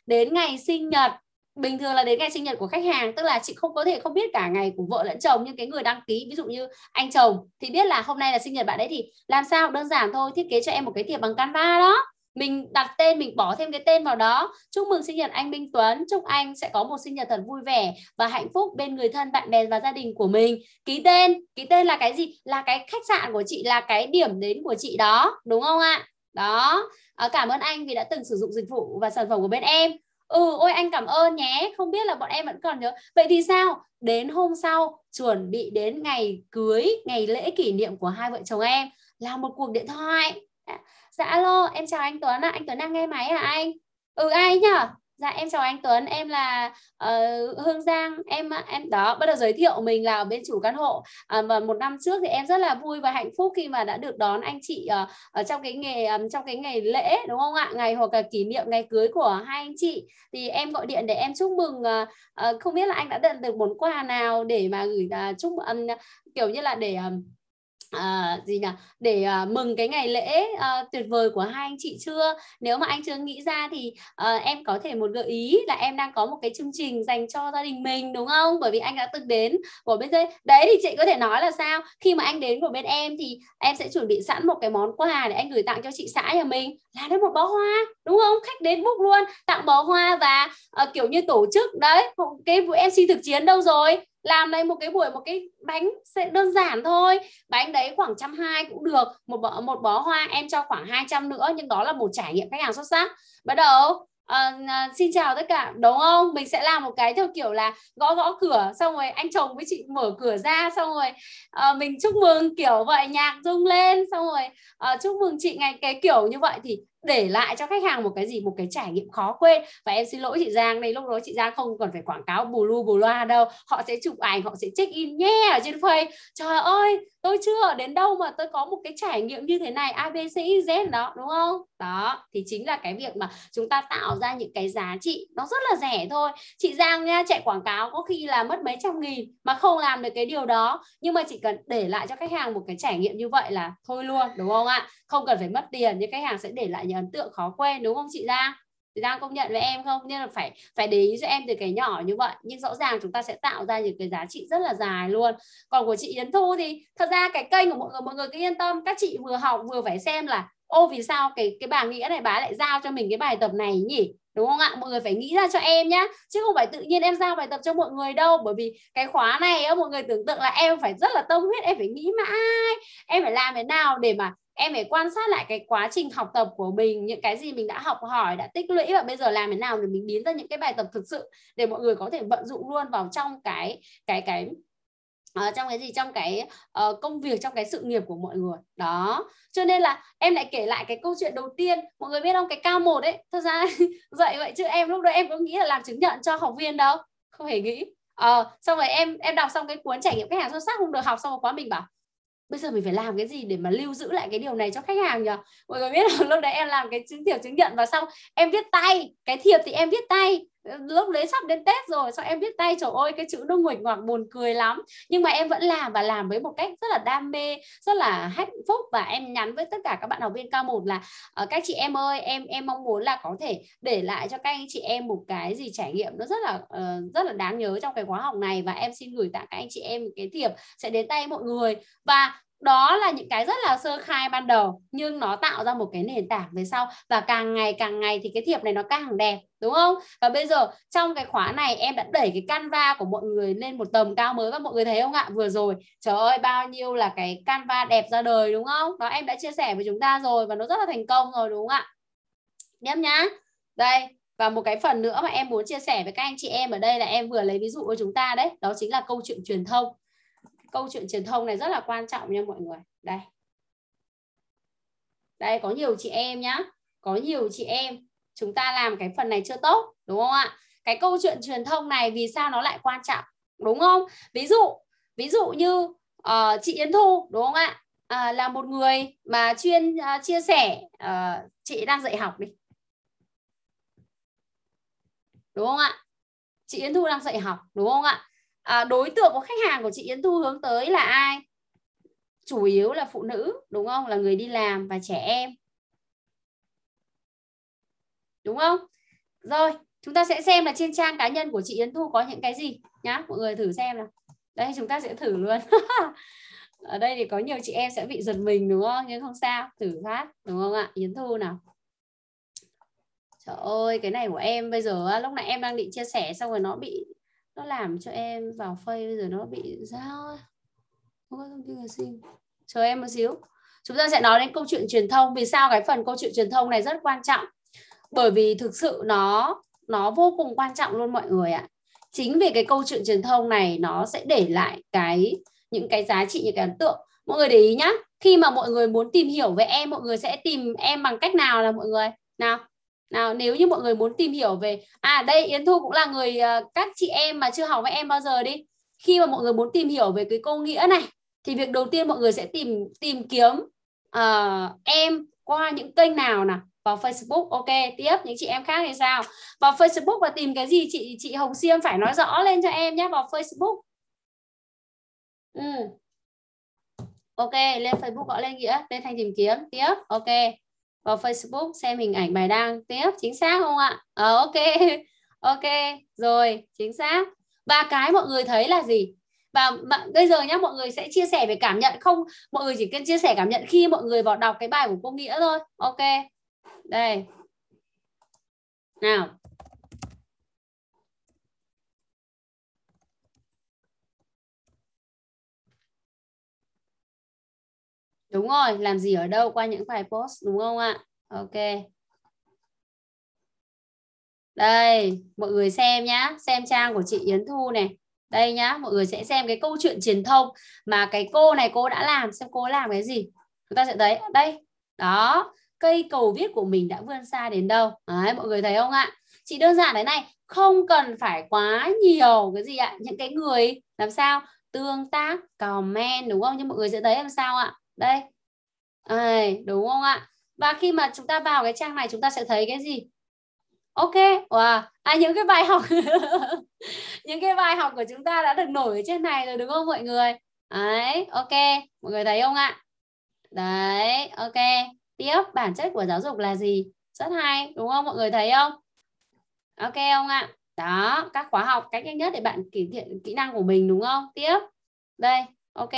đến ngày sinh nhật bình thường là đến ngày sinh nhật của khách hàng tức là chị không có thể không biết cả ngày của vợ lẫn chồng nhưng cái người đăng ký ví dụ như anh chồng thì biết là hôm nay là sinh nhật bạn đấy thì làm sao? Đơn giản thôi thiết kế cho em một cái thiệp bằng canva đó. Mình đặt tên mình bỏ thêm cái tên vào đó. Chúc mừng sinh nhật anh Minh Tuấn chúc anh sẽ có một sinh nhật thật vui vẻ và hạnh phúc bên người thân bạn bè và gia đình của mình. Ký tên ký tên là cái gì? Là cái khách sạn của chị là cái điểm đến của chị đó đúng không ạ? Đó. À, cảm ơn anh vì đã từng sử dụng dịch vụ và sản phẩm của bên em ừ ôi, anh cảm ơn nhé. Không biết là bọn em vẫn còn nhớ. Vậy thì sao? Đến hôm sau, chuẩn bị đến ngày cưới, ngày lễ kỷ niệm của hai vợ chồng em là một cuộc điện thoại. Dạ, dạ alo, em chào anh Tuấn ạ. À. anh Tuấn đang nghe máy hả anh? Ừ ai nhở? Dạ em chào anh Tuấn, em là uh, Hương Giang, em ờ, em đó bắt đầu giới thiệu mình là bên chủ căn hộ. Uh, và một năm trước thì em rất là vui và hạnh phúc khi mà đã được đón anh chị uh, ở trong cái nghề um, trong cái ngày lễ đúng không ạ, ngày hoặc là kỷ niệm ngày cưới của hai anh chị. Thì em gọi điện để em chúc mừng uh, uh, không biết là anh đã nhận được món quà nào để mà gửi uh, chúc um, kiểu như là để um, à, gì nhỉ? Để à, mừng cái ngày lễ à, tuyệt vời của hai anh chị chưa? Nếu mà anh chưa nghĩ ra thì à, em có thể một gợi ý là em đang có một cái chương trình dành cho gia đình mình đúng không? Bởi vì anh đã từng đến của bên đây. Đấy thì chị có thể nói là sao? Khi mà anh đến của bên em thì em sẽ chuẩn bị sẵn một cái món quà để anh gửi tặng cho chị xã nhà mình. Là đấy một bó hoa đúng không? Khách đến book luôn tặng bó hoa và à, kiểu như tổ chức. Đấy cái mc thực chiến đâu rồi? Làm đây một cái buổi một cái bánh sẽ đơn giản thôi. Bánh đấy khoảng trăm hai cũng được một bó một bó hoa em cho khoảng 200 nữa nhưng đó là một trải nghiệm khách hàng xuất sắc. Bắt đầu uh, xin chào tất cả đúng không? Mình sẽ làm một cái theo kiểu là gõ gõ cửa xong rồi anh chồng với chị mở cửa ra xong rồi uh, mình chúc mừng kiểu vậy nhạc rung lên xong rồi uh, chúc mừng chị ngày cái kiểu như vậy. Thì để lại cho khách hàng một cái gì một cái trải nghiệm khó quên. Và em xin lỗi chị Giang đây lúc đó chị Giang không còn phải quảng cáo bù lu bù loa đâu. Họ sẽ chụp ảnh họ sẽ check in nhé yeah, ở trên face. Trời ơi tôi chưa đến đâu mà tôi có một cái trải nghiệm như thế này abc e, đó, đúng không? Đó, thì chính là cái việc mà chúng ta tạo ra những cái giá trị nó rất là rẻ thôi. Chị Giang nha, chạy quảng cáo có khi là mất mấy trăm nghìn mà không làm được cái điều đó. Nhưng mà chỉ cần để lại cho khách hàng một cái trải nghiệm như vậy là thôi luôn, đúng không ạ? Không cần phải mất tiền, nhưng khách hàng sẽ để lại những ấn tượng khó quên, đúng không chị Giang? Thì đang công nhận với em không? Nên là phải phải để ý cho em từ cái nhỏ như vậy. Nhưng rõ ràng chúng ta sẽ tạo ra những cái giá trị rất là dài luôn. Còn của chị Yến Thu thì thật ra cái kênh của mọi người mọi người cứ yên tâm. Các chị vừa học vừa phải xem là, ô, vì sao cái cái bà nghĩa này, bà lại giao cho mình cái bài tập này nhỉ? Đúng không ạ? Mọi người phải nghĩ ra cho em nhá. Chứ không phải tự nhiên em giao bài tập cho mọi người đâu. Bởi vì cái khóa này á, mọi người tưởng tượng là em phải rất là tâm huyết, em phải nghĩ mãi. Em phải làm thế nào để mà em phải quan sát lại cái quá trình học tập của mình những cái gì mình đã học hỏi đã tích lũy và bây giờ làm thế nào để mình biến ra những cái bài tập thực sự để mọi người có thể vận dụng luôn vào trong cái cái cái uh, trong cái gì? Trong cái uh, công việc trong cái sự nghiệp của mọi người. Đó. Cho nên là em lại kể lại cái câu chuyện đầu tiên. Mọi người biết không? Cái cao một ấy. Thật ra dạy vậy chứ em lúc đó em có nghĩ là làm chứng nhận cho học viên đâu. Không hề nghĩ. Ờ xong rồi em em đọc xong cái cuốn trải nghiệm khách hàng xuất sắc không được học xong rồi quá mình bảo bây giờ mình phải làm cái gì để mà lưu giữ lại cái điều này cho khách hàng nhỉ? Mọi người biết là lúc đấy em làm cái chứng thiệp chứng nhận và xong em viết tay, cái thiệp thì em viết tay lúc đấy sắp đến Tết rồi sao em viết tay trời ơi cái chữ nó nguệch ngoạc buồn cười lắm. Nhưng mà em vẫn làm và làm với một cách rất là đam mê rất là hạnh phúc. Và em nhắn với tất cả các bạn học viên cao một là uh, các chị em ơi em em mong muốn là có thể để lại cho các anh chị em một cái gì trải nghiệm nó rất là uh, rất là đáng nhớ trong cái khóa học này. Và em xin gửi tặng các anh chị em cái thiệp sẽ đến tay mọi người. Và đó là những cái rất là sơ khai ban đầu, nhưng nó tạo ra một cái nền tảng về sau. Và càng ngày càng ngày thì cái thiệp này nó càng đẹp, đúng không? Và bây giờ trong cái khóa này em đã đẩy cái canva của mọi người lên một tầm cao mới và mọi người thấy không ạ? Vừa rồi, trời ơi, bao nhiêu là cái canva đẹp ra đời, đúng không? Đó, em đã chia sẻ với chúng ta rồi và nó rất là thành công rồi, đúng không ạ? Nhấp nhá. Đây, và một cái phần nữa mà em muốn chia sẻ với các anh chị em ở đây là em vừa lấy ví dụ của chúng ta đấy, đó chính là câu chuyện truyền thông câu chuyện truyền thông này rất là quan trọng nha mọi người. Đây. Đây có nhiều chị em nhá. Có nhiều chị em. Chúng ta làm cái phần này chưa tốt đúng không ạ? Cái câu chuyện truyền thông này vì sao nó lại quan trọng đúng không? Ví dụ ví dụ như uh, chị Yến Thu đúng không ạ? À, là một người mà chuyên uh, chia sẻ uh, chị đang dạy học đi. Đúng không ạ? Chị Yến Thu đang dạy học đúng không ạ? À, đối tượng của khách hàng của chị Yến Thu hướng tới là ai? Chủ yếu là phụ nữ đúng không? Là người đi làm và trẻ em. Đúng không? Rồi chúng ta sẽ xem là trên trang cá nhân của chị Yến Thu có những cái gì nhá. Mọi người thử xem nào. Đây chúng ta sẽ thử luôn. Ở đây thì có nhiều chị em sẽ bị giật mình đúng không? Nhưng không sao thử phát đúng không ạ? Yến Thu nào. Trời ơi cái này của em bây giờ lúc nãy em đang định chia sẻ xong rồi nó bị nó làm cho em vào phây bây giờ nó bị sao không có thông tin là sinh. Chờ em một xíu. Chúng ta sẽ nói đến câu chuyện truyền thông. Vì sao cái phần câu chuyện truyền thông này rất quan trọng? Bởi vì thực sự nó nó vô cùng quan trọng luôn mọi người ạ. Chính vì cái câu chuyện truyền thông này nó sẽ để lại cái, những cái giá trị, những cái ấn tượng. Mọi người để ý nhá. Khi mà mọi người muốn tìm hiểu về em, mọi người sẽ tìm em bằng cách nào là mọi người? Nào nào nếu như mọi người muốn tìm hiểu về à đây Yến Thu cũng là người ờ, các chị em mà chưa học với em bao giờ đi. Khi mà mọi người muốn tìm hiểu về cái câu nghĩa này thì việc đầu tiên mọi người sẽ tìm tìm kiếm uh, em qua những kênh nào nào? Vào Facebook ok tiếp những chị em khác thì sao? Vào Facebook và tìm cái gì? Chị chị Hồng Siêm phải nói rõ lên cho em nhé vào Facebook. Ừ. ok lên Facebook gọi lên nghĩa lên thành tìm kiếm tiếp ok vào Facebook xem hình ảnh bài đăng tiếp chính xác không ạ? Ờ, ok. Ok rồi chính xác. Và cái mọi người thấy là gì? Và bây giờ nhá mọi người sẽ chia sẻ về cảm nhận. Không mọi người chỉ cần chia sẻ cảm nhận khi mọi người vào đọc cái bài của cô nghĩa thôi. Ok. Đây. Nào. Đúng rồi, làm gì ở đâu qua những bài post đúng không ạ? Ok. Đây, mọi người xem nhá, xem trang của chị Yến Thu này. Đây nhá, mọi người sẽ xem cái câu chuyện truyền thông mà cái cô này cô đã làm, xem cô làm cái gì. Chúng ta sẽ thấy đây. Đó, cây cầu viết của mình đã vươn xa đến đâu. Đấy, mọi người thấy không ạ? Chị đơn giản thế này, không cần phải quá nhiều cái gì ạ, những cái người làm sao tương tác, comment đúng không? Nhưng mọi người sẽ thấy làm sao ạ? Đây. À, đúng không ạ? Và khi mà chúng ta vào cái trang này chúng ta sẽ thấy cái gì? Ok wow. à những cái bài học những cái bài học của chúng ta đã được nổi ở trên này rồi đúng không mọi người? Đấy ok. Mọi người thấy không ạ? Đấy ok. Tiếp bản chất của giáo dục là gì? Rất hay đúng không? Mọi người thấy không? Ok không ạ? Đó các khóa học cách nhanh nhất để bạn cải thiện kỹ năng của mình đúng không? Tiếp. Đây ok.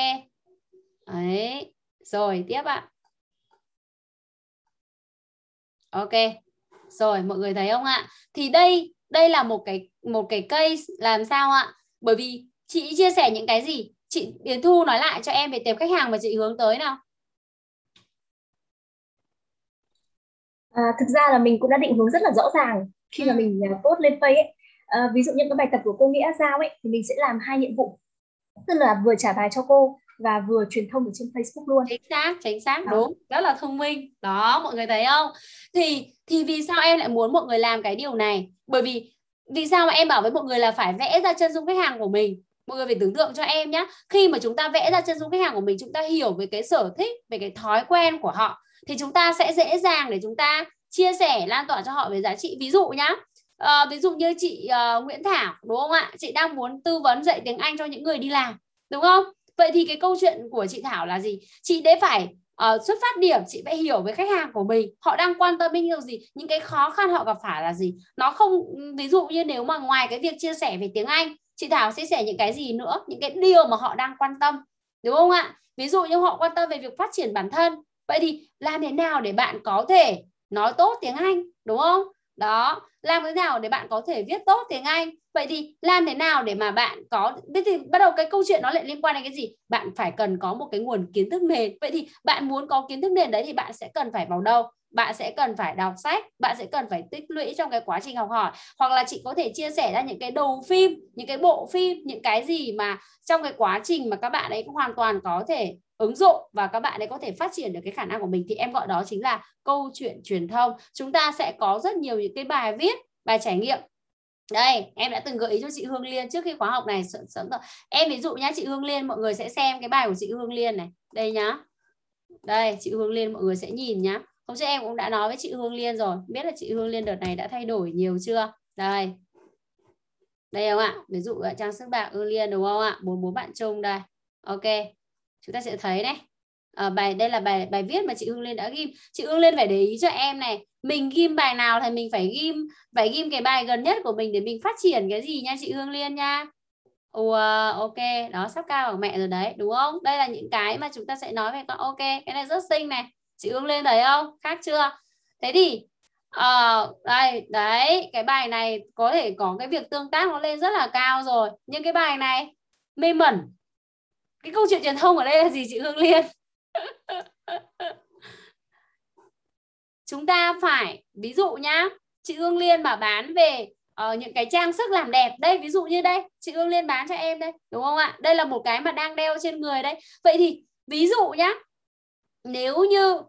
Đấy rồi tiếp ạ. Ok. Rồi mọi người thấy không ạ? Thì đây đây là một cái một cái case làm sao ạ? Bởi vì chị chia sẻ những cái gì? Chị Điền Thu nói lại cho em về tệp khách hàng mà chị hướng tới nào. À, thực ra là mình cũng đã định hướng rất là rõ ràng khi mà ừ. mình à, post lên Facebook ấy. À, ví dụ như cái bài tập của cô Nghĩa giao ấy thì mình sẽ làm hai nhiệm vụ. Tức là vừa trả bài cho cô và vừa truyền thông ở trên Facebook luôn. Chính xác, chính xác, đó. đúng, rất là thông minh. Đó, mọi người thấy không? Thì thì vì sao em lại muốn mọi người làm cái điều này? Bởi vì vì sao mà em bảo với mọi người là phải vẽ ra chân dung khách hàng của mình? Mọi người phải tưởng tượng cho em nhé. Khi mà chúng ta vẽ ra chân dung khách hàng của mình, chúng ta hiểu về cái sở thích, về cái thói quen của họ thì chúng ta sẽ dễ dàng để chúng ta chia sẻ lan tỏa cho họ về giá trị. Ví dụ nhá, à, ví dụ như chị uh, Nguyễn Thảo đúng không ạ? Chị đang muốn tư vấn dạy tiếng Anh cho những người đi làm, đúng không? Vậy thì cái câu chuyện của chị Thảo là gì? Chị đấy phải uh, xuất phát điểm chị phải hiểu với khách hàng của mình. Họ đang quan tâm đến điều gì? Những cái khó khăn họ gặp phải là gì? Nó không ví dụ như nếu mà ngoài cái việc chia sẻ về tiếng Anh chị Thảo chia sẻ những cái gì nữa? Những cái điều mà họ đang quan tâm đúng không ạ? Ví dụ như họ quan tâm về việc phát triển bản thân. Vậy thì làm thế nào để bạn có thể nói tốt tiếng Anh đúng không? Đó, làm thế nào để bạn có thể viết tốt tiếng Anh? Vậy thì làm thế nào để mà bạn có, thế thì bắt đầu cái câu chuyện nó lại liên quan đến cái gì? Bạn phải cần có một cái nguồn kiến thức nền vậy thì bạn muốn có kiến thức nền đấy thì bạn sẽ cần phải vào đâu? Bạn sẽ cần phải đọc sách, bạn sẽ cần phải tích lũy trong cái quá trình học hỏi. Hoặc là chị có thể chia sẻ ra những cái đầu phim, những cái bộ phim, những cái gì mà trong cái quá trình mà các bạn ấy hoàn toàn có thể ứng dụng và các bạn ấy có thể phát triển được cái khả năng của mình, thì em gọi đó chính là câu chuyện truyền thông. Chúng ta sẽ có rất nhiều những cái bài viết, bài trải nghiệm. Đây, em đã từng gợi ý cho chị Hương Liên trước khi khóa học này. Sớm rồi. Em ví dụ nhá, chị Hương Liên, mọi người sẽ xem cái bài của chị Hương Liên này. Đây nhá. Đây, chị Hương Liên, mọi người sẽ nhìn nhá hôm trước em cũng đã nói với chị Hương Liên rồi biết là chị Hương Liên đợt này đã thay đổi nhiều chưa? Đây. Đây không ạ ví dụ là trang sức bạc Hương Liên đúng không ạ? Bốn bốn bạn chung đây. Ok chúng ta sẽ thấy này. À, bài đây là bài bài viết mà chị Hương Liên đã ghim. Chị Hương Liên phải để ý cho em này mình ghim bài nào thì mình phải ghim phải ghim cái bài gần nhất của mình để mình phát triển cái gì nha chị Hương Liên nha. Ủa, ok đó sắp cao bằng mẹ rồi đấy đúng không? Đây là những cái mà chúng ta sẽ nói về con ok cái này rất xinh này chị Hương lên thấy không? Khác chưa? Thế thì uh, đây đấy cái bài này có thể có cái việc tương tác nó lên rất là cao rồi. Nhưng cái bài này mê mẩn. Cái câu chuyện truyền thông ở đây là gì chị Hương Liên? Chúng ta phải ví dụ nhá chị Hương Liên mà bán về uh, những cái trang sức làm đẹp. Đây ví dụ như đây chị Hương Liên bán cho em đây đúng không ạ? Đây là một cái mà đang đeo trên người đây. Vậy thì ví dụ nhá nếu như uh,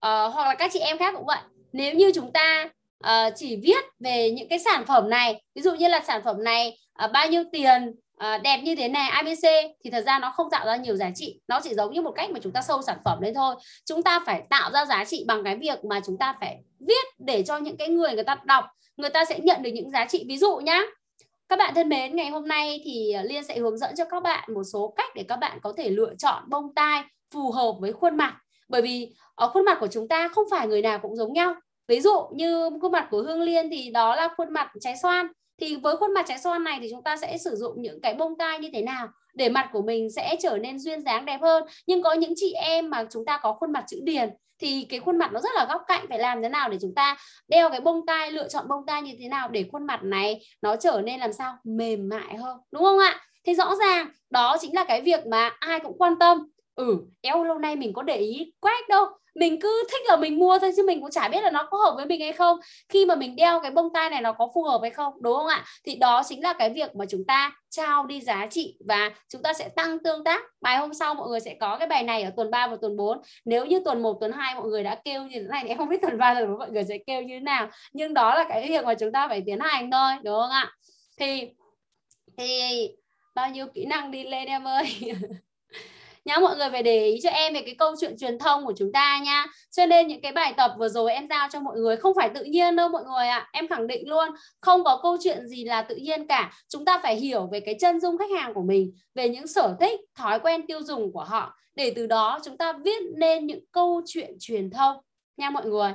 hoặc là các chị em khác cũng vậy nếu như chúng ta uh, chỉ viết về những cái sản phẩm này ví dụ như là sản phẩm này uh, bao nhiêu tiền uh, đẹp như thế này ABC thì thật ra nó không tạo ra nhiều giá trị. Nó chỉ giống như một cách mà chúng ta sâu sản phẩm lên thôi. Chúng ta phải tạo ra giá trị bằng cái việc mà chúng ta phải viết để cho những cái người người ta đọc người ta sẽ nhận được những giá trị. Ví dụ nhá các bạn thân mến ngày hôm nay thì Liên sẽ hướng dẫn cho các bạn một số cách để các bạn có thể lựa chọn bông tai phù hợp với khuôn mặt bởi vì ở khuôn mặt của chúng ta không phải người nào cũng giống nhau. Ví dụ như khuôn mặt của Hương Liên thì đó là khuôn mặt trái xoan. Thì với khuôn mặt trái xoan này thì chúng ta sẽ sử dụng những cái bông tai như thế nào để mặt của mình sẽ trở nên duyên dáng đẹp hơn. Nhưng có những chị em mà chúng ta có khuôn mặt chữ điền thì cái khuôn mặt nó rất là góc cạnh, phải làm thế nào để chúng ta đeo cái bông tai, lựa chọn bông tai như thế nào để khuôn mặt này nó trở nên làm sao mềm mại hơn, đúng không ạ? Thì rõ ràng đó chính là cái việc mà ai cũng quan tâm ừ eo, lâu nay mình có để ý quét đâu. Mình cứ thích là mình mua thôi, chứ mình cũng chả biết là nó có hợp với mình hay không. Khi mà mình đeo cái bông tai này nó có phù hợp hay không, đúng không ạ? Thì đó chính là cái việc mà chúng ta trao đi giá trị và chúng ta sẽ tăng tương tác. Bài hôm sau mọi người sẽ có cái bài này ở tuần 3 và tuần 4 nếu như tuần 1 tuần 2 mọi người đã kêu như thế này thì em không biết tuần 3 tuần 4 mọi người sẽ kêu như thế nào. Nhưng đó là cái việc mà chúng ta phải tiến hành thôi, đúng không ạ? Thì thì bao nhiêu kỹ năng đi lên em ơi? nhá, mọi người phải để ý cho em về cái câu chuyện truyền thông của chúng ta nha cho nên những cái bài tập vừa rồi em giao cho mọi người không phải tự nhiên đâu mọi người ạ. À. em khẳng định luôn, không có câu chuyện gì là tự nhiên cả. Chúng ta phải hiểu về cái chân dung khách hàng của mình, về những sở thích, thói quen tiêu dùng của họ. Để từ đó chúng ta viết nên những câu chuyện truyền thông. Nha mọi người,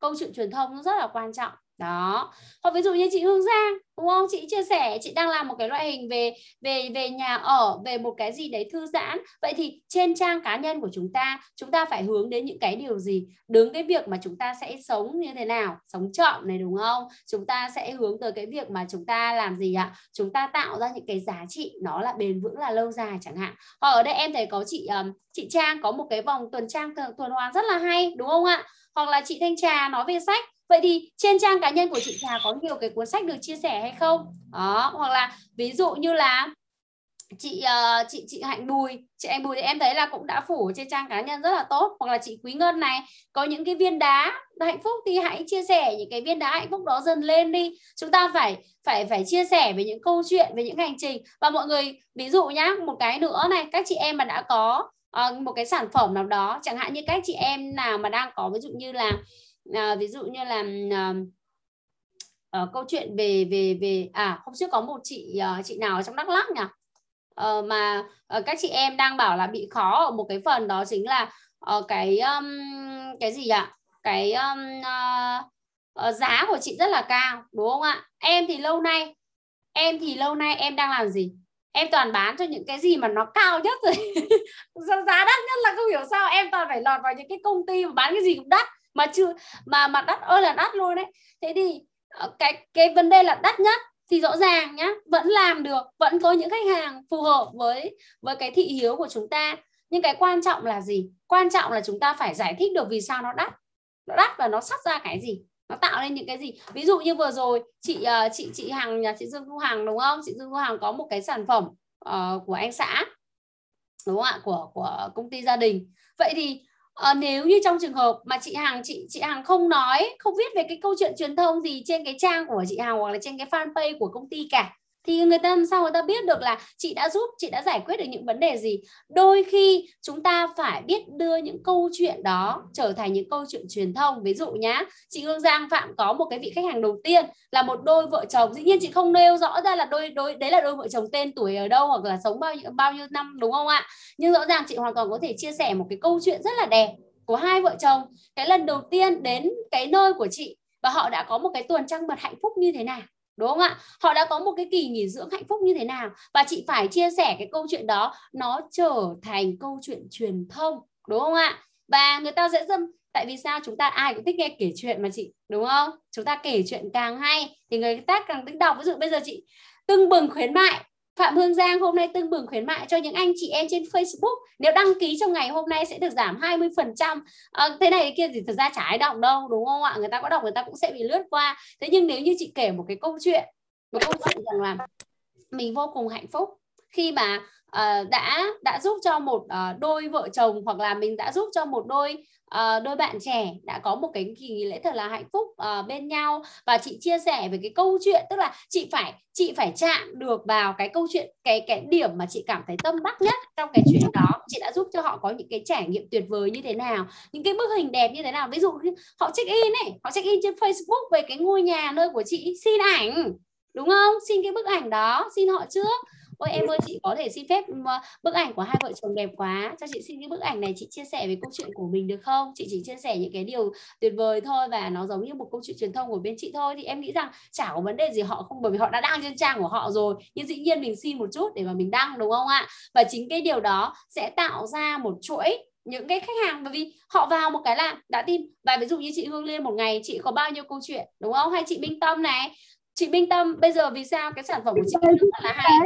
câu chuyện truyền thông nó rất là quan trọng đó. Hoặc ví dụ như chị Hương Giang, đúng không? Chị chia sẻ, chị đang làm một cái loại hình về về về nhà ở, về một cái gì đấy thư giãn. Vậy thì trên trang cá nhân của chúng ta chúng ta phải hướng đến những cái điều gì? Đứng cái việc mà chúng ta sẽ sống như thế nào? Sống chậm này, đúng không? Chúng ta sẽ hướng tới cái việc mà chúng ta làm gì ạ? Chúng ta tạo ra những cái giá trị nó là bền vững, là lâu dài chẳng hạn. Hoặc ở đây em thấy có chị chị Trang có một cái vòng tuần trang tuần hoàn rất là hay, đúng không ạ? Hoặc là chị Thanh Trà nói về sách vậy thì trên trang cá nhân của chị Trà có nhiều cái cuốn sách được chia sẻ hay không? Đó hoặc là ví dụ như là chị uh, chị chị Hạnh Bùi chị Hạnh Bùi thì em thấy là cũng đã phủ trên trang cá nhân rất là tốt. Hoặc là chị Quý Ngân này có những cái viên đá hạnh phúc thì hãy chia sẻ những cái viên đá hạnh phúc đó dần lên đi. Chúng ta phải phải phải chia sẻ về những câu chuyện về những hành trình. Và mọi người ví dụ nhá một cái nữa này các chị em mà đã có uh, một cái sản phẩm nào đó chẳng hạn như các chị em nào mà đang có ví dụ như là à, ví dụ như là à, à, câu chuyện về về về à hôm trước có một chị à, chị nào ở trong Đắk Lắk nhỉ? À, mà à, các chị em đang bảo là bị khó ở một cái phần đó chính là à, cái um, cái gì ạ? Cái um, uh, giá của chị rất là cao đúng không ạ? Em thì lâu nay em thì lâu nay em đang làm gì? Em toàn bán cho những cái gì mà nó cao nhất rồi. Giá đắt nhất là không hiểu sao em toàn phải lọt vào những cái công ty mà bán cái gì cũng đắt mà chưa mà mà đắt ơi là đắt luôn đấy. Thế thì ờ, cái cái vấn đề là đắt nhất thì rõ ràng nhá vẫn làm được vẫn có những khách hàng phù hợp với với cái thị hiếu của chúng ta. Nhưng cái quan trọng là gì? Quan trọng là chúng ta phải giải thích được vì sao nó đắt. Nó đắt và nó sắp ra cái gì? Nó tạo nên những cái gì? Ví dụ như vừa rồi chị ờ, chị chị Hằng nhà chị Dương Thu Hằng đúng không? Chị Dương Thu Hằng có một cái sản phẩm uh, của anh xã đúng không ạ? Của của công ty gia đình. Vậy thì à, nếu như trong trường hợp mà chị Hằng chị chị Hằng không nói không viết về cái câu chuyện truyền thông gì trên cái trang của chị Hằng hoặc là trên cái fanpage của công ty cả thì người ta làm sao người ta biết được là chị đã giúp, chị đã giải quyết được những vấn đề gì? Đôi khi chúng ta phải biết đưa những câu chuyện đó trở thành những câu chuyện truyền thông. Ví dụ nhá, chị Hương Giang Phạm có một cái vị khách hàng đầu tiên là một đôi vợ chồng. Dĩ nhiên chị không nêu rõ ra là đôi đôi, đấy là đôi vợ chồng tên tuổi ở đâu hoặc là sống bao nhiêu bao nhiêu năm, đúng không ạ? Nhưng rõ ràng chị hoàn toàn có thể chia sẻ một cái câu chuyện rất là đẹp của hai vợ chồng. Cái lần đầu tiên đến cái nơi của chị và họ đã có một cái tuần trăng mật hạnh phúc như thế nào? Đúng không ạ? Họ đã có một cái kỳ nghỉ dưỡng hạnh phúc như thế nào? Và chị phải chia sẻ cái câu chuyện đó, nó trở thành câu chuyện truyền thông, đúng không ạ? Và người ta sẽ dâm, tại vì sao? Chúng ta ai cũng thích nghe kể chuyện mà chị, đúng không? Chúng ta kể chuyện càng hay thì người ta càng thích đọc. Ví dụ bây giờ chị tưng bừng khuyến mại Phạm Hương Giang hôm nay tưng bừng khuyến mại cho những anh chị em trên Facebook. Nếu đăng ký trong ngày hôm nay sẽ được giảm 20% à, ờ, thế này kia thì thật ra chả ai đọc đâu đúng không ạ? Người ta có đọc người ta cũng sẽ bị lướt qua. Thế nhưng nếu như chị kể một cái câu chuyện một câu chuyện rằng là mình vô cùng hạnh phúc khi mà uh, đã đã giúp cho một uh, đôi vợ chồng hoặc là mình đã giúp cho một đôi à, đôi bạn trẻ đã có một cái kỳ nghỉ lễ thật là hạnh phúc à, bên nhau. Và chị chia sẻ về cái câu chuyện tức là chị phải chị phải chạm được vào cái câu chuyện cái cái điểm mà chị cảm thấy tâm đắc nhất trong cái chuyện đó. Chị đã giúp cho họ có những cái trải nghiệm tuyệt vời như thế nào những cái bức hình đẹp như thế nào. Ví dụ họ check in này họ check in trên Facebook về cái ngôi nhà nơi của chị. Xin ảnh đúng không? Xin cái bức ảnh đó xin họ trước ôi, em ơi, chị có thể xin phép ờ, bức ảnh của hai vợ chồng đẹp quá. Cho chị xin cái bức ảnh này chị chia sẻ về câu chuyện của mình được không? Chị chỉ chia sẻ những cái điều tuyệt vời thôi và nó giống như một câu chuyện truyền thông của bên chị thôi. Thì em nghĩ rằng chả có vấn đề gì họ không, bởi vì họ đã đăng trên trang của họ rồi. Nhưng dĩ nhiên mình xin một chút để mà mình đăng, đúng không ạ? Và chính cái điều đó sẽ tạo ra một chuỗi những cái khách hàng, bởi vì họ vào một cái là đã tin. Và ví dụ như chị Hương Liên một ngày chị có bao nhiêu câu chuyện, đúng không? Hay chị Minh Tâm này chị Minh Tâm bây giờ vì sao cái sản phẩm của chị là hay?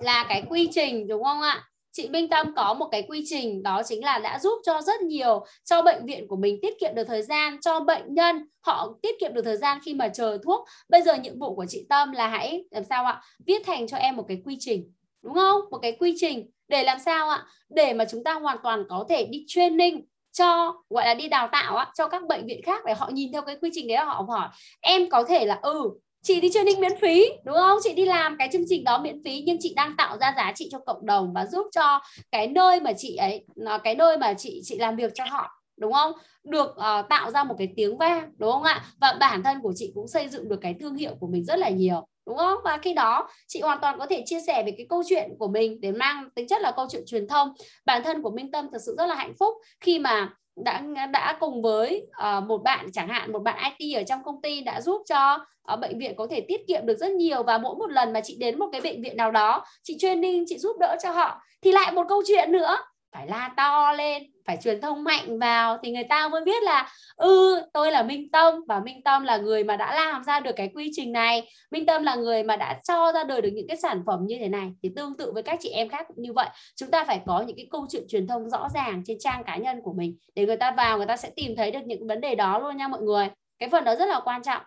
là cái quy trình đúng không ạ? Chị Minh Tâm có một cái quy trình đó chính là đã giúp cho rất nhiều cho bệnh viện của mình tiết kiệm được thời gian cho bệnh nhân họ tiết kiệm được thời gian khi mà chờ thuốc. Bây giờ nhiệm vụ của chị Tâm là hãy làm sao ạ? Viết thành cho em một cái quy trình đúng không? Một cái quy trình để làm sao ạ? Để mà chúng ta hoàn toàn có thể đi training cho gọi là đi đào tạo á, cho các bệnh viện khác để họ nhìn theo cái quy trình đấy họ hỏi em có thể là ừ chị đi training miễn phí đúng không? Chị đi làm cái chương trình đó miễn phí nhưng chị đang tạo ra giá trị cho cộng đồng và giúp cho cái nơi mà chị ấy ờ, cái nơi mà chị chị làm việc cho họ đúng không? Được uh, tạo ra một cái tiếng vang đúng không ạ? Và bản thân của chị cũng xây dựng được cái thương hiệu của mình rất là nhiều đúng không? Và khi đó chị hoàn toàn có thể chia sẻ về cái câu chuyện của mình để mang tính chất là câu chuyện truyền thông. Bản thân của Minh Tâm thật sự rất là hạnh phúc khi mà đã đã cùng với uh, một bạn chẳng hạn một bạn IT ở trong công ty đã giúp cho uh, bệnh viện có thể tiết kiệm được rất nhiều. Và mỗi một lần mà chị đến một cái bệnh viện nào đó chị training chị giúp đỡ cho họ thì lại một câu chuyện nữa phải la to lên phải truyền thông mạnh vào thì người ta mới biết là ừ tôi là Minh Tâm và Minh Tâm là người mà đã làm ra được cái quy trình này Minh Tâm là người mà đã cho ra đời được những cái sản phẩm như thế này thì tương tự với các chị em khác cũng như vậy. Chúng ta phải có những cái câu chuyện truyền thông rõ ràng trên trang cá nhân của mình để người ta vào người ta sẽ tìm thấy được những vấn đề đó luôn nha mọi người. Cái phần đó rất là quan trọng.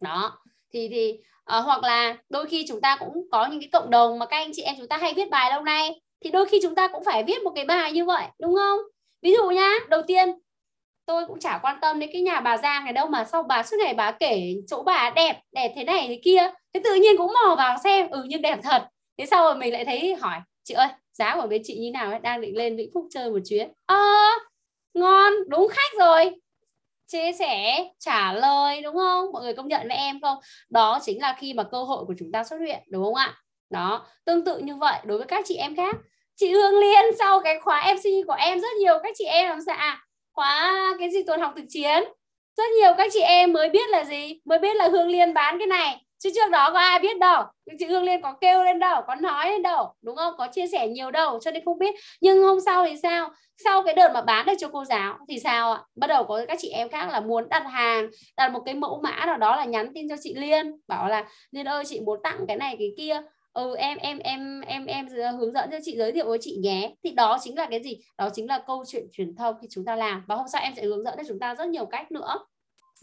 Đó thì thì uh, hoặc là đôi khi chúng ta cũng có những cái cộng đồng mà các anh chị em chúng ta hay viết bài lâu nay thì đôi khi chúng ta cũng phải viết một cái bài như vậy đúng không? Ví dụ nhá đầu tiên tôi cũng chả quan tâm đến cái nhà bà Giang này đâu mà sau bà suốt ngày bà kể chỗ bà đẹp đẹp thế này thế kia thế tự nhiên cũng mò vào xem ừ nhưng đẹp thật. Thế sau rồi mình lại thấy hỏi chị ơi giá của bên chị như nào ấy? Đang định lên Vĩnh Phúc chơi một chuyến. Ờ à, ngon đúng khách rồi. Chia sẻ trả lời đúng không? Mọi người công nhận với em không? Đó chính là khi mà cơ hội của chúng ta xuất hiện đúng không ạ? Đó tương tự như vậy đối với các chị em khác chị Hương Liên sau cái khóa MC của em rất nhiều các chị em làm sao? À, khóa cái gì? Tuần học thực chiến. Rất nhiều các chị em mới biết là gì? Mới biết là Hương Liên bán cái này. Chứ trước đó có ai biết đâu. Chị Hương Liên có kêu lên đâu có nói lên đâu. Đúng không? Có chia sẻ nhiều đâu cho nên không biết. Nhưng hôm sau thì sao? Sau cái đợt mà bán được cho cô giáo thì sao ạ? Bắt đầu có các chị em khác là muốn đặt hàng đặt một cái mẫu mã nào đó là nhắn tin cho chị Liên. Bảo là Liên ơi chị muốn tặng cái này cái kia ừ em em em em em hướng dẫn cho chị, giới thiệu với chị nhé. Thì đó chính là cái gì? Đó chính là câu chuyện truyền thông khi chúng ta làm. Và hôm sau em sẽ hướng dẫn cho chúng ta rất nhiều cách nữa.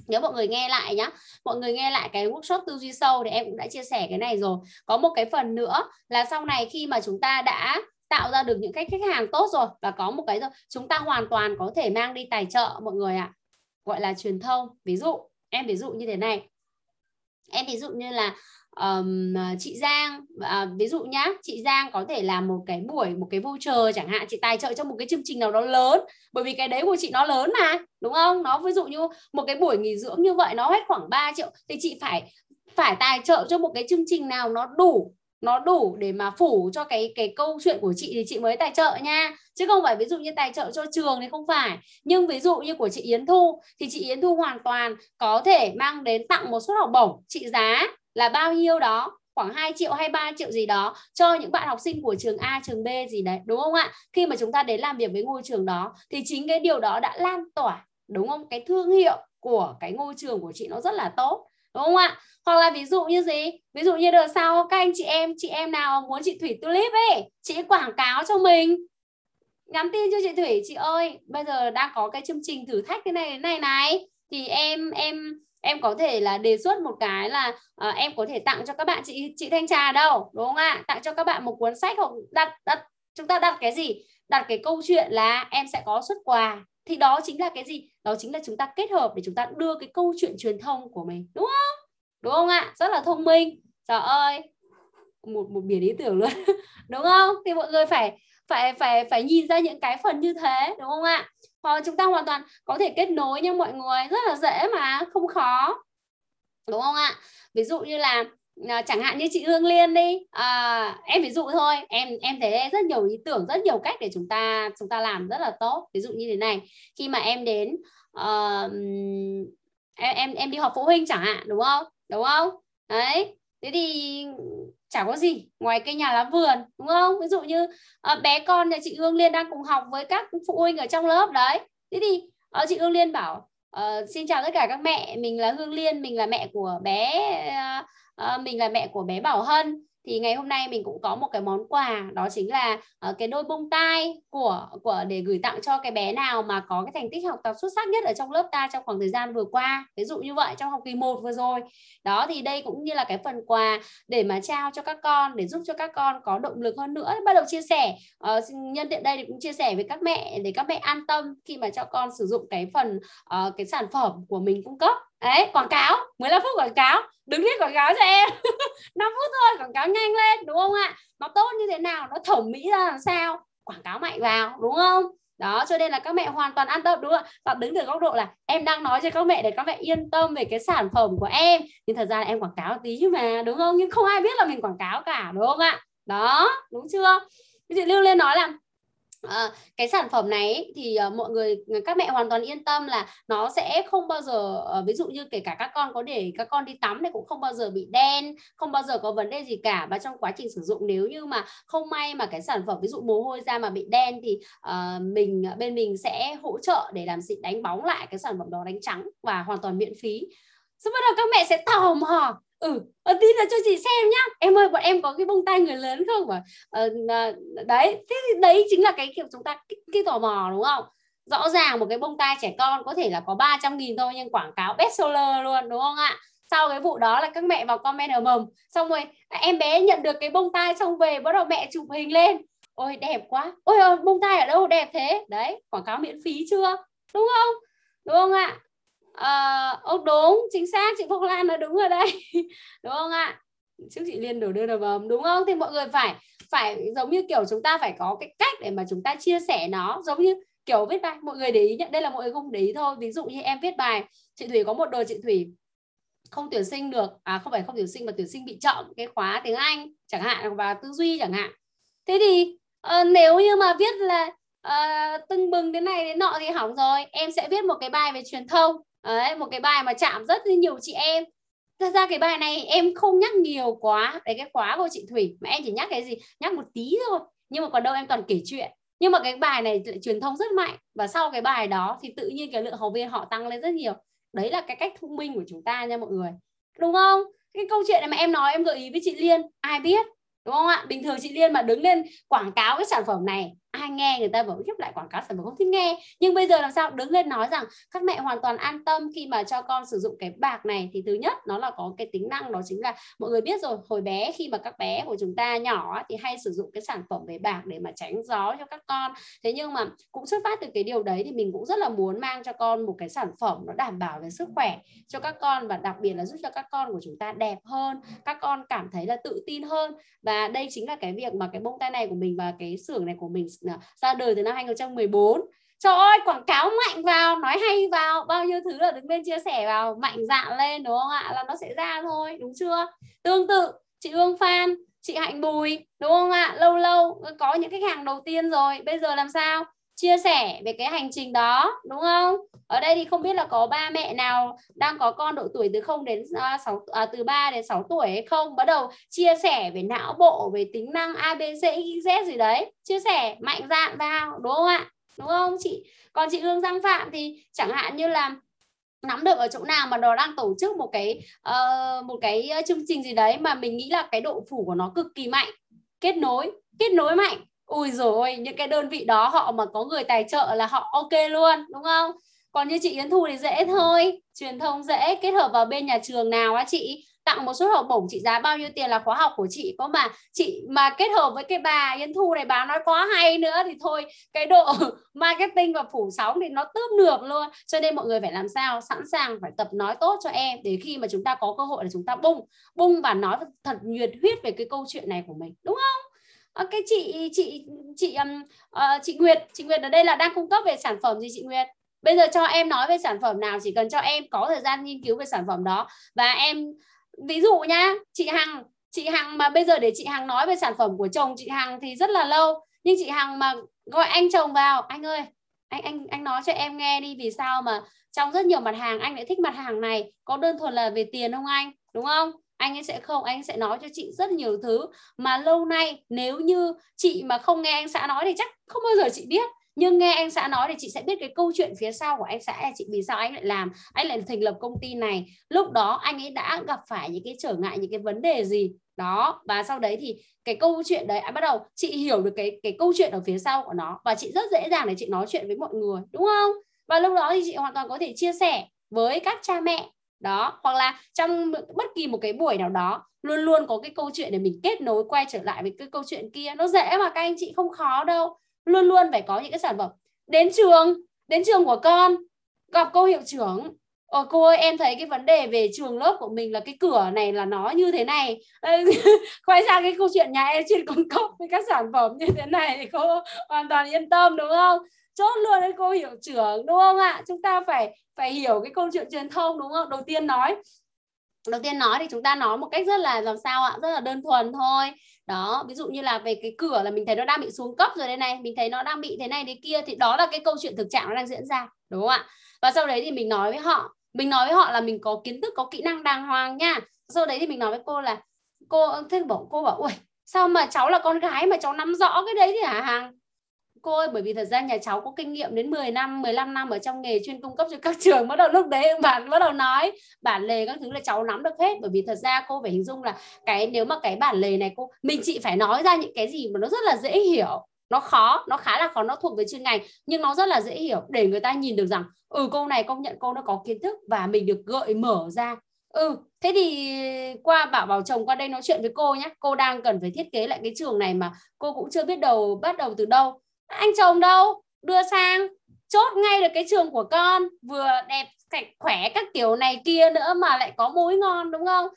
Nếu mọi người nghe lại nhá. Mọi người nghe lại cái workshop tư duy sâu thì em cũng đã chia sẻ cái này rồi. Có một cái phần nữa là sau này khi mà chúng ta đã tạo ra được những cái khách hàng tốt rồi và có một cái rồi, chúng ta hoàn toàn có thể mang đi tài trợ, mọi người ạ. À. gọi là truyền thông. Ví dụ, em ví dụ như thế này. Em ví dụ như là um, chị Giang uh, ví dụ nhá chị Giang có thể làm một cái buổi một cái voucher chẳng hạn chị tài trợ cho một cái chương trình nào đó lớn bởi vì cái đấy của chị nó lớn mà đúng không? Nó ví dụ như một cái buổi nghỉ dưỡng như vậy nó hết khoảng 3 triệu thì chị phải phải tài trợ cho một cái chương trình nào nó đủ nó đủ để mà phủ cho cái cái câu chuyện của chị thì chị mới tài trợ nha. Chứ không phải ví dụ như tài trợ cho trường thì không phải. Nhưng ví dụ như của chị Yến Thu thì chị Yến Thu hoàn toàn có thể mang đến tặng một suất học bổng trị giá là bao nhiêu đó khoảng 2 triệu hay 3 triệu gì đó cho những bạn học sinh của trường A, trường B gì đấy đúng không ạ? Khi mà chúng ta đến làm việc với ngôi trường đó thì chính cái điều đó đã lan tỏa đúng không? Cái thương hiệu của cái ngôi trường của chị nó rất là tốt đúng không ạ? Hoặc là ví dụ như gì? Ví dụ như đợt sau các anh chị em, chị em nào muốn chị Thủy Tulip ấy, chị quảng cáo cho mình nhắn tin cho chị Thủy chị ơi bây giờ đang có cái chương trình thử thách thế này thế này này thì em em em có thể là đề xuất một cái là uh, em có thể tặng cho các bạn chị chị thanh trà đâu đúng không ạ? Tặng cho các bạn một cuốn sách hoặc đặt đặt chúng ta đặt cái gì? Đặt cái câu chuyện là em sẽ có xuất quà. Thì đó chính là cái gì? Đó chính là chúng ta kết hợp để chúng ta đưa cái câu chuyện truyền thông của mình đúng không? Đúng không ạ? Rất là thông minh. Trời ơi! Một một biển ý tưởng luôn đúng không? Thì mọi người phải phải phải phải nhìn ra những cái phần như thế đúng không ạ? Hoặc chúng ta hoàn toàn có thể kết nối nha mọi người rất là dễ mà không khó. Đúng không ạ? Ví dụ như là à, chẳng hạn như chị Hương Liên đi. À, em ví dụ thôi em em thấy rất nhiều ý tưởng rất nhiều cách để chúng ta chúng ta làm rất là tốt. Ví dụ như thế này khi mà em đến uh, em em em đi họp phụ huynh chẳng hạn đúng không? Đúng không? Đấy thế thì chả có gì ngoài cây nhà lá vườn đúng không? Ví dụ như uh, bé con nhà chị Hương Liên đang cùng học với các phụ huynh ở trong lớp đấy. Thế thì uh, chị Hương Liên bảo uh, xin chào tất cả các mẹ mình là Hương Liên mình là mẹ của bé uh, uh, mình là mẹ của bé Bảo Hân thì ngày hôm nay mình cũng có một cái món quà đó chính là uh, cái đôi bông tai của của để gửi tặng cho cái bé nào mà có cái thành tích học tập xuất sắc nhất ở trong lớp ta trong khoảng thời gian vừa qua. Ví dụ như vậy trong học kỳ 1 vừa rồi. Đó thì đây cũng như là cái phần quà để mà trao cho các con để giúp cho các con có động lực hơn nữa. Bắt đầu chia sẻ uh, nhân tiện đây thì cũng chia sẻ với các mẹ để các mẹ an tâm khi mà cho con sử dụng cái phần uh, cái sản phẩm của mình cung cấp đấy, quảng cáo 15 phút quảng cáo. Đứng viết quảng cáo cho em. 5 phút thôi, quảng cáo nhanh lên, đúng không ạ? Nó tốt như thế nào, nó thẩm mỹ ra làm sao? Quảng cáo mạnh vào, đúng không? Đó, cho nên là các mẹ hoàn toàn an tâm, đúng không ạ? Đứng từ góc độ là em đang nói cho các mẹ để các mẹ yên tâm về cái sản phẩm của em. Nhưng thật ra là em quảng cáo tí mà, đúng không? Nhưng không ai biết là mình quảng cáo cả, đúng không ạ? Đó, đúng chưa? Cái chị lưu lên nói là À, cái sản phẩm này ấy, thì uh, mọi người ờ, các mẹ hoàn toàn yên tâm là nó sẽ không bao giờ uh, ví dụ như kể cả các con có để các con đi tắm thì cũng không bao giờ bị đen không bao giờ có vấn đề gì cả. Và trong quá trình sử dụng nếu như mà không may mà cái sản phẩm ví dụ mồ hôi ra mà bị đen thì uh, mình bên mình sẽ hỗ trợ để làm xịn đánh bóng lại cái sản phẩm đó đánh trắng và hoàn toàn miễn phí. Sau bắt đầu các mẹ sẽ tò mò ừ ờ, tin là cho chị xem nhá. Em ơi bọn em có cái bông tai người lớn không? Mà ờ, đấy thế đấy chính là cái kiểu chúng ta cái, cái tò mò đúng không? Rõ ràng một cái bông tai trẻ con có thể là có 300 nghìn thôi nhưng quảng cáo best seller luôn đúng không ạ? Sau cái vụ đó là các mẹ vào comment ở mầm. Xong rồi à, em bé nhận được cái bông tai xong về bắt đầu mẹ chụp hình lên. Ôi đẹp quá. Ôi ơi, bông tai ở đâu đẹp thế? Đấy quảng cáo miễn phí chưa? Đúng không? Đúng không ạ? Ờ, à, ô đúng chính xác chị Phúc Lan nói đúng rồi đây đúng không ạ? Trước chị Liên đổ đưa đầu bầm đúng không? Thì mọi người phải phải giống như kiểu chúng ta phải có cái cách để mà chúng ta chia sẻ nó giống như kiểu viết bài. Mọi người để ý nhé đây là mọi người không để ý thôi. Ví dụ như em viết bài chị Thủy có một đồ chị Thủy không tuyển sinh được à không phải không tuyển sinh mà tuyển sinh bị chậm cái khóa tiếng Anh chẳng hạn và tư duy chẳng hạn. Thế thì uh, nếu như mà viết là uh, tưng bừng đến này đến nọ thì hỏng rồi em sẽ viết một cái bài về truyền thông. Đấy, một cái bài mà chạm rất nhiều chị em. Thật ra cái bài này em không nhắc nhiều quá đấy cái khóa của chị Thủy mà em chỉ nhắc cái gì? Nhắc một tí thôi. Nhưng mà còn đâu em toàn kể chuyện. Nhưng mà cái bài này truyền thông rất mạnh. Và sau cái bài đó thì tự nhiên cái lượng học viên họ tăng lên rất nhiều. Đấy là cái cách thông minh của chúng ta nha mọi người. Đúng không? Cái câu chuyện này mà em nói em gợi ý với chị Liên ai biết? Đúng không ạ? Bình thường chị Liên mà đứng lên quảng cáo cái sản phẩm này ai nghe người ta vẫn khiếp lại quảng cáo sản phẩm không thích nghe. Nhưng bây giờ làm sao? Đứng lên nói rằng các mẹ hoàn toàn an tâm khi mà cho con sử dụng cái bạc này. Thì thứ nhất, nó là có cái tính năng, đó chính là mọi người biết rồi. Hồi bé, khi mà các bé của chúng ta nhỏ thì hay sử dụng cái sản phẩm về bạc để mà tránh gió cho các con. Thế nhưng mà cũng xuất phát từ cái điều đấy thì mình cũng rất là muốn mang cho con một cái sản phẩm nó đảm bảo về sức khỏe cho các con và đặc biệt là giúp cho các con của chúng ta đẹp hơn, các con cảm thấy là tự tin hơn. Và đây chính là cái việc mà cái bông tai này của mình và cái xưởng này của mình Ờ, ra đời từ năm 2014 trời ơi, quảng cáo mạnh vào, nói hay vào, bao nhiêu thứ là đứng bên chia sẻ vào, mạnh dạn lên, đúng không ạ? Là nó sẽ ra thôi, đúng chưa? Tương tự, chị Hương Phan, chị Hạnh Bùi, đúng không ạ? Lâu lâu, có những khách hàng đầu tiên rồi, bây giờ làm sao? Chia sẻ về cái hành trình đó đúng không? Ở đây thì không biết là có ba mẹ nào đang có con độ tuổi từ 0 đến à, 6 à, từ 3 đến 6 tuổi hay không? Bắt đầu chia sẻ về não bộ về tính năng ABC Z gì đấy. Chia sẻ mạnh dạn vào đúng không ạ? Đúng không chị? Còn chị Hương Giang Phạm thì chẳng hạn như là nắm được ở chỗ nào mà nó đang tổ chức một cái uh, một cái chương trình gì đấy mà mình nghĩ là cái độ phủ của nó cực kỳ mạnh kết nối kết nối mạnh ui rồi những cái đơn vị đó họ mà có người tài trợ là họ ok luôn đúng không? Còn như chị Yến Thu thì dễ thôi truyền thông dễ kết hợp vào bên nhà trường nào á chị? Tặng một suất học bổng trị giá bao nhiêu tiền là khóa học của chị? Có mà chị mà kết hợp với cái bà Yến Thu này bà nói quá hay nữa thì thôi cái độ marketing và phủ sóng thì nó tướp được luôn. Cho nên mọi người phải làm sao? Sẵn sàng phải tập nói tốt cho em để khi mà chúng ta có cơ hội là chúng ta bung bung và nói thật nhiệt huyết về cái câu chuyện này của mình đúng không ok cái chị chị chị um, uh, chị Nguyệt chị Nguyệt ở đây là đang cung cấp về sản phẩm gì chị Nguyệt? Bây giờ cho em nói về sản phẩm nào chỉ cần cho em có thời gian nghiên cứu về sản phẩm đó. Và em ví dụ nhá chị Hằng chị Hằng mà bây giờ để chị Hằng nói về sản phẩm của chồng chị Hằng thì rất là lâu. Nhưng chị Hằng mà gọi anh chồng vào anh ơi anh anh anh nói cho em nghe đi vì sao mà trong rất nhiều mặt hàng anh lại thích mặt hàng này. Có đơn thuần là về tiền không anh? Đúng không? Anh ấy sẽ không, anh sẽ nói cho chị rất nhiều thứ. Mà lâu nay, nếu như chị mà không nghe anh xã nói thì chắc không bao giờ chị biết. Nhưng nghe anh xã nói thì chị sẽ biết cái câu chuyện phía sau của anh xã là chị vì sao anh lại làm, anh lại thành lập công ty này. Lúc đó anh ấy đã gặp phải những cái trở ngại, những cái vấn đề gì? Đó, và sau đấy thì cái câu chuyện đấy anh bắt đầu chị hiểu được cái cái câu chuyện ở phía sau của nó. Và chị rất dễ dàng để chị nói chuyện với mọi người, đúng không? Và lúc đó thì chị hoàn toàn có thể chia sẻ với các cha mẹ đó hoặc là trong bất kỳ một cái buổi nào đó luôn luôn có cái câu chuyện để mình kết nối quay trở lại với cái câu chuyện kia. Nó dễ mà các anh chị không khó đâu. Luôn luôn phải có những cái sản phẩm. Đến trường đến trường của con gặp cô hiệu trưởng. Ờ, cô ơi em thấy cái vấn đề về trường lớp của mình là cái cửa này là nó như thế này. Quay sang cái câu chuyện nhà em chuyên cung cấp với các sản phẩm như thế này thì cô hoàn toàn yên tâm đúng không? Chốt luôn với cô hiệu trưởng, đúng không ạ? Chúng ta phải phải hiểu cái câu chuyện truyền thông, đúng không? Đầu tiên nói. Đầu tiên nói thì chúng ta nói một cách rất là làm sao ạ? Rất là đơn thuần thôi. Đó, ví dụ như là về cái cửa là mình thấy nó đang bị xuống cấp rồi đây này, mình thấy nó đang bị thế này thế kia thì đó là cái câu chuyện thực trạng nó đang diễn ra, đúng không ạ? Và sau đấy thì mình nói với họ. Mình nói với họ là mình có kiến thức, có kỹ năng đàng hoàng nha. Sau đấy thì mình nói với cô là, cô, thế bảo, cô bảo ui sao mà cháu là con gái mà cháu nắm rõ cái đấy thì hả hàng cô ơi, bởi vì thật ra nhà cháu có kinh nghiệm đến 10 năm 15 năm ở trong nghề chuyên cung cấp cho các trường. Bắt đầu lúc đấy bạn bắt đầu nói, bản lề các thứ là cháu nắm được hết. Bởi vì thật ra cô phải hình dung là cái, nếu mà cái bản lề này cô, mình chị phải nói ra những cái gì mà nó rất là dễ hiểu. Nó khó, nó khá là khó, nó thuộc về chuyên ngành, nhưng nó rất là dễ hiểu để người ta nhìn được rằng ừ cô này công nhận cô nó có kiến thức và mình được gợi mở ra. Ừ thế thì qua bảo bảo chồng qua đây nói chuyện với cô nhé cô đang cần phải thiết kế lại cái trường này mà cô cũng chưa biết đầu, bắt đầu từ đâu anh chồng đâu? Đưa sang. Chốt ngay được cái trường của con. Vừa đẹp sạch khỏe các kiểu này kia nữa mà lại có mối ngon, đúng không?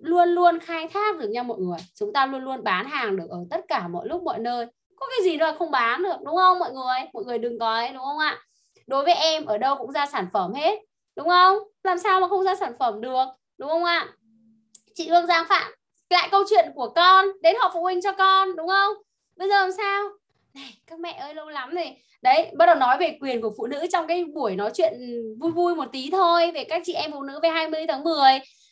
Luôn luôn khai thác được nha mọi người. Chúng ta luôn luôn bán hàng được ở tất cả mọi lúc, mọi nơi. Có cái gì đâu không bán được, đúng không mọi người? Mọi người đừng có ấy, đúng không ạ? Đối với em, ở đâu cũng ra sản phẩm hết, đúng không? Làm sao mà không ra sản phẩm được, đúng không ạ? Chị Hương Giang Phạm, lại câu chuyện của con, đến họp phụ huynh cho con, đúng không? Bây giờ làm sao? Này, các mẹ ơi, lâu lắm rồi. Đấy, bắt đầu nói về quyền của phụ nữ trong cái buổi nói chuyện vui vui một tí thôi, về các chị em phụ nữ về 20 tháng 10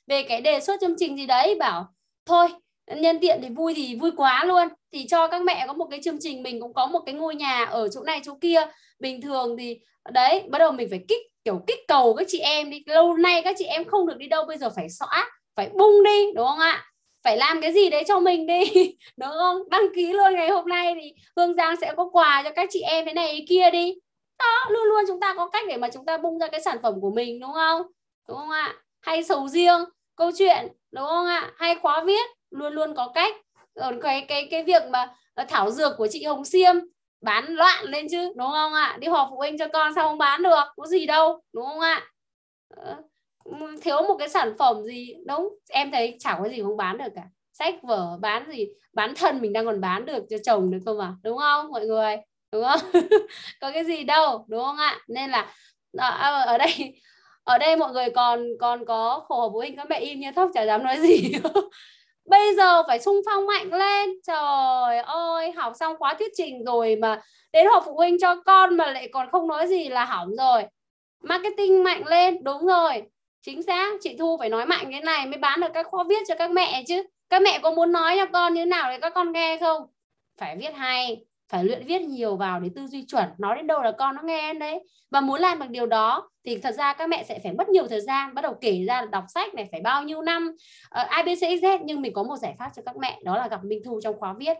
về cái đề xuất chương trình gì đấy, bảo, thôi, nhân tiện thì vui thì vui quá luôn. Thì cho các mẹ có một cái chương trình, mình cũng có một cái ngôi nhà ở chỗ này, chỗ kia. Bình thường thì, đấy, bắt đầu mình phải kích, kiểu, kích cầu các chị em đi. Lâu nay các chị em không được đi đâu, bây giờ phải xóa phải bung đi, đúng không ạ? Phải làm cái gì đấy cho mình đi, đúng không? Đăng ký luôn ngày hôm nay thì hương giang sẽ có quà cho các chị em thế này kia đi. Đó, luôn luôn chúng ta có cách để mà chúng ta bung ra cái sản phẩm của mình, đúng không? Đúng không ạ? Hay sầu riêng, câu chuyện, đúng không ạ? Hay khóa viết, luôn luôn có cách. Còn cái cái cái việc mà ờ, thảo dược của chị Hồng Xiêm, bán loạn lên chứ, đúng không ạ? Đi họp phụ huynh cho con sao không bán được, có gì đâu, đúng không ạ? Ờ thiếu một cái sản phẩm gì, đúng, em thấy chẳng có gì không bán được cả. Sách vở bán gì, bán thân mình đang còn bán được cho chồng được không à đúng không, mọi người? Đúng không? Có cái gì đâu, đúng không ạ? Nên là à, à, ở đây ở đây mọi người còn còn có khổ phụ huynh các mẹ im như thóc, chả dám nói gì. Bây giờ phải sung phong mạnh lên. Trời ơi, học xong khóa thuyết trình rồi mà đến họp phụ huynh cho con mà lại còn không nói gì là hỏng rồi. Marketing mạnh lên, đúng rồi chính xác chị thu phải nói mạnh cái này mới bán được các khóa viết cho các mẹ chứ. Các mẹ có muốn nói cho con như thế nào để các con nghe không? Phải viết hay phải luyện viết nhiều vào để tư duy chuẩn nói đến đâu là con nó nghe đấy. Và muốn làm được điều đó thì thật ra các mẹ sẽ phải mất nhiều thời gian bắt đầu kể ra là đọc sách này phải bao nhiêu năm uh, ờ, nhưng mình có một giải pháp cho các mẹ đó là gặp Minh Thu trong khóa viết.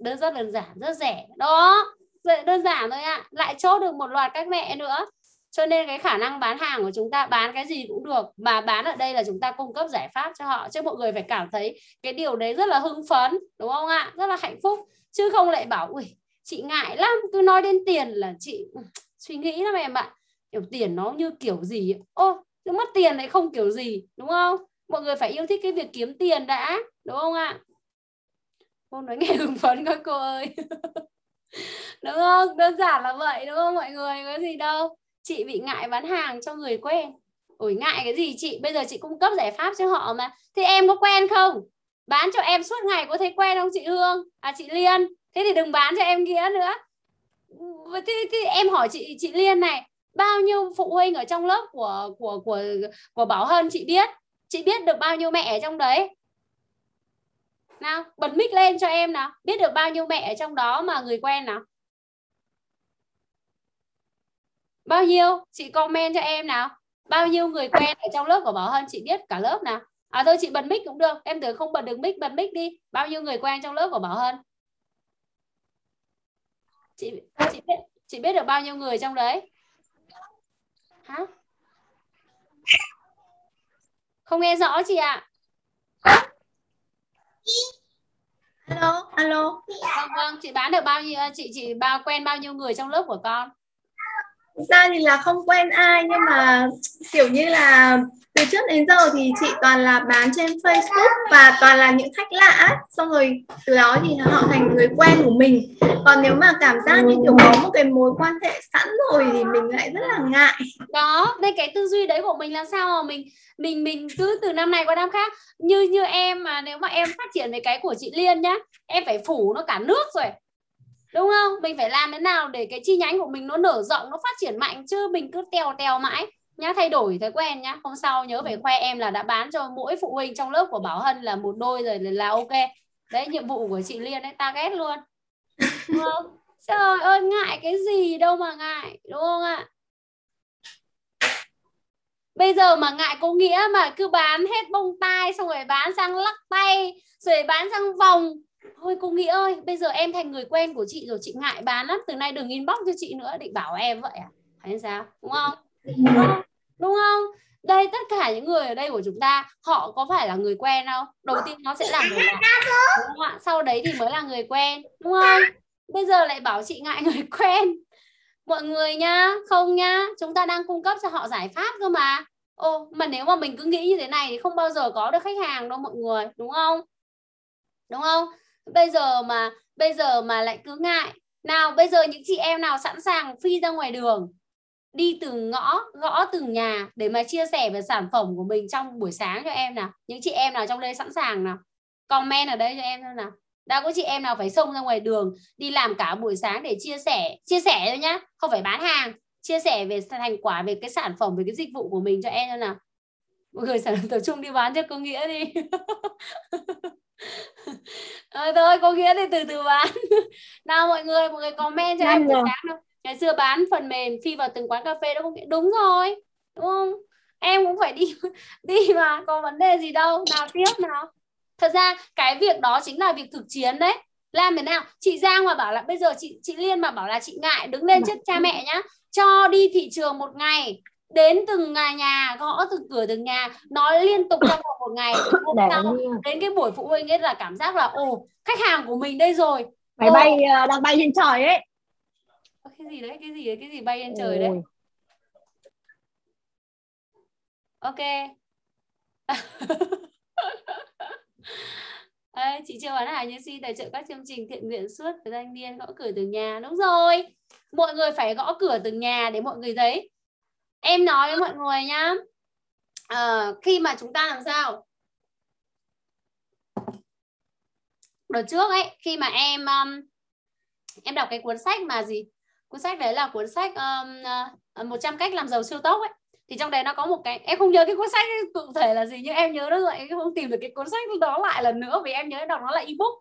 Đơn rất đơn giản rất rẻ. Đó đơn giản thôi ạ. À. lại chốt được một loạt các mẹ nữa cho nên cái khả năng bán hàng của chúng ta bán cái gì cũng được, mà bán ở đây là chúng ta cung cấp giải pháp cho họ, chứ mọi người phải cảm thấy cái điều đấy rất là hưng phấn, đúng không ạ? Rất là hạnh phúc. Chứ không lại bảo, ui, chị ngại lắm, cứ nói đến tiền là chị ừ, suy nghĩ lắm em ạ. Kiểu tiền nó như kiểu gì ô cứ mất tiền lại không kiểu gì, đúng không? Mọi người phải yêu thích cái việc kiếm tiền đã, đúng không ạ? Cô nói nghe hưng phấn các cô ơi. Đúng không? Đơn giản là vậy, đúng không mọi người? Có gì đâu chị bị ngại bán hàng cho người quen. Ủi ngại cái gì chị? Bây giờ chị cung cấp giải pháp cho họ mà. Thì em có quen không? Bán cho em suốt ngày có thấy quen không chị Hương? À chị Liên. Thế thì đừng bán cho em nghĩa nữa. Thì, thì em hỏi chị chị Liên này bao nhiêu phụ huynh ở trong lớp của của của của Bảo Hân chị biết? Chị biết được bao nhiêu mẹ ở trong đấy? Nào bật mic lên cho em nào. Biết được bao nhiêu mẹ ở trong đó mà người quen nào? Bao nhiêu? Chị comment cho em nào. Bao nhiêu người quen ở trong lớp của Bảo Hân chị biết cả lớp nào. À thôi chị bật mic cũng được. Em tưởng không bật được mic bật mic đi. Bao nhiêu người quen trong lớp của Bảo Hân? Chị chị biết chị biết được bao nhiêu người trong đấy? Hả? Không nghe rõ chị ạ. À? alo alo vâng vâng. Chị bán được bao nhiêu chị chị bao quen bao nhiêu người trong lớp của con ra thì là không quen ai, nhưng mà kiểu như là từ trước đến giờ thì chị toàn là bán trên Facebook và toàn là những khách lạ xong rồi từ đó thì họ thành người quen của mình. Còn nếu mà cảm giác như kiểu có một cái mối quan hệ sẵn rồi thì mình lại rất là ngại. Đó đây cái tư duy đấy của mình làm sao mà mình mình mình cứ từ năm này qua năm khác. Như như em mà nếu mà em phát triển về cái của chị Liên nhá, em phải phủ nó cả nước rồi đúng không? Mình phải làm thế nào để cái chi nhánh của mình nó nở rộng nó phát triển mạnh chứ mình cứ tèo tèo mãi. Nhá thay đổi thói quen nhá. Hôm sau nhớ phải khoe em là đã bán cho mỗi phụ huynh trong lớp của Bảo Hân là một đôi rồi là ok. Đấy nhiệm vụ của chị Liên đấy ta ghét luôn. Đúng không? Trời ơi ngại cái gì đâu mà ngại đúng không ạ? Bây giờ mà ngại cô nghĩa mà cứ bán hết bông tai xong rồi bán sang lắc tay rồi bán sang vòng thôi cô nghĩ ơi bây giờ em thành người quen của chị rồi chị ngại bán lắm. Từ nay đừng inbox cho chị nữa định bảo em vậy à? Hay sao? Đúng không? Đúng không, đúng không? đây tất cả những người ở đây của chúng ta họ có phải là người quen không? Đầu tiên nó sẽ là người lạ đúng không ạ? Sau đấy thì mới là người quen đúng không? Bây giờ lại bảo chị ngại người quen. Mọi người nhá không nhá chúng ta đang cung cấp cho họ giải pháp cơ mà. Ô mà nếu mà mình cứ nghĩ như thế này thì không bao giờ có được khách hàng đâu mọi người đúng không? Đúng không? Bây giờ mà, bây giờ mà lại cứ ngại. Nào, bây giờ những chị em nào sẵn sàng phi ra ngoài đường, đi từ ngõ, gõ từng nhà để mà chia sẻ về sản phẩm của mình trong buổi sáng cho em nào? Những chị em nào trong đây sẵn sàng nào? Comment ở đây cho em thôi nào. Đã có chị em nào phải xông ra ngoài đường đi làm cả buổi sáng để chia sẻ chia sẻ thôi nhá, không phải bán hàng. Chia sẻ về thành quả về cái sản phẩm, về cái dịch vụ của mình cho em thôi nào. Mọi người sẽ tập trung đi bán cho cô nghĩa đi. à, thôi cô nghĩa thì từ từ bán. Nào mọi người mọi người comment cho em buổi sáng đâu ngày xưa bán phần mềm phi vào từng quán cà phê đó không đúng rồi đúng không? Em cũng phải đi đi mà có vấn đề gì đâu. Nào tiếp nào. Thật ra cái việc đó chính là việc thực chiến đấy. Làm thế nào? Chị Giang mà bảo là bây giờ chị chị Liên mà bảo là chị ngại đứng lên trước cha mẹ nhá cho đi thị trường một ngày đến từng nhà nhà gõ từng cửa từng nhà nói liên tục trong vòng một ngày. Sau, đến cái buổi phụ huynh ấy là cảm giác là ồ khách hàng của mình đây rồi. Máy bay ờ, đang bay trên trời ấy. Cái gì đấy cái gì đấy cái gì bay lên trời đấy? Ok. Ê, chị chưa bán hàng như si tài trợ các chương trình thiện nguyện suốt với thanh niên gõ cửa từng nhà. Đúng rồi. Mọi người phải gõ cửa từng nhà để mọi người thấy em nói với mọi người nhá. À, khi mà chúng ta làm sao? Đợt trước ấy khi mà em um, em đọc cái cuốn sách mà gì? Cuốn sách đấy là cuốn sách um, ờ, uh, 100 cách làm giàu siêu tốc ấy. Thì trong đấy nó có một cái em không nhớ cái cuốn sách cụ thể là gì nhưng em nhớ nó rồi em không tìm được cái cuốn sách đó lại lần nữa vì em nhớ đọc nó là ebook.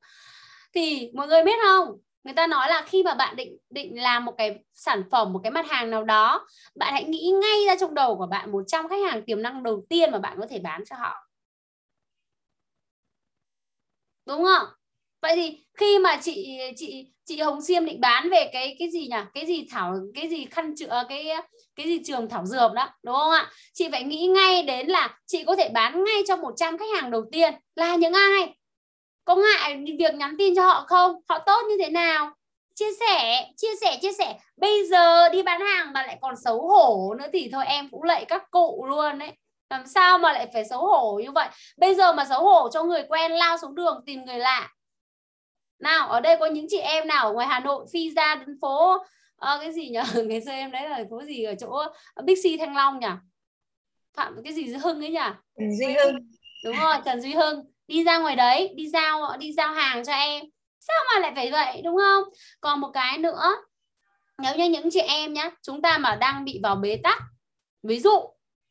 Thì mọi người biết không? Người ta nói là khi mà bạn định định làm một cái sản phẩm, một cái mặt hàng nào đó, bạn hãy nghĩ ngay ra trong đầu của bạn 100 khách hàng tiềm năng đầu tiên mà bạn có thể bán cho họ. Đúng không? Vậy thì khi mà chị chị chị Hồng Xiêm định bán về cái cái gì nhỉ? Cái gì thảo, cái gì khăn chữa, cái cái gì trường thảo dược đó, đúng không ạ? Chị phải nghĩ ngay đến là chị có thể bán ngay cho 100 khách hàng đầu tiên. Là những ai? Có ngại việc nhắn tin cho họ không? Họ tốt như thế nào? Chia sẻ chia sẻ chia sẻ. Bây giờ đi bán hàng mà lại còn xấu hổ nữa thì thôi em cũng lạy các cụ luôn đấy làm sao mà lại phải xấu hổ như vậy? Bây giờ mà xấu hổ cho người quen lao xuống đường tìm người lạ. Nào ở đây có những chị em nào ở ngoài Hà Nội phi ra đến phố à, cái gì nhỉ ngày xưa em đấy là phố gì ở chỗ Bixi Thanh Long nhỉ? Phạm cái gì Duy Hưng ấy nhỉ? Duy Hưng. Đúng rồi Trần Duy Hưng đi ra ngoài đấy đi giao đi giao hàng cho em. Sao mà lại phải vậy đúng không? Còn một cái nữa nếu như những chị em nhé, chúng ta mà đang bị vào bế tắc ví dụ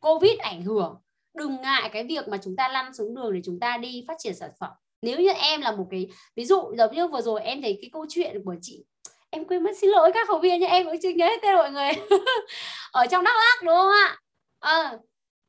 covid ảnh hưởng đừng ngại cái việc mà chúng ta lăn xuống đường để chúng ta đi phát triển sản phẩm. Nếu như em là một cái ví dụ giống như vừa rồi em thấy cái câu chuyện của chị em quên mất xin lỗi các học viên nha em cũng chưa nhớ hết tên mọi người. Ở trong đắk lắc đúng không ạ? À,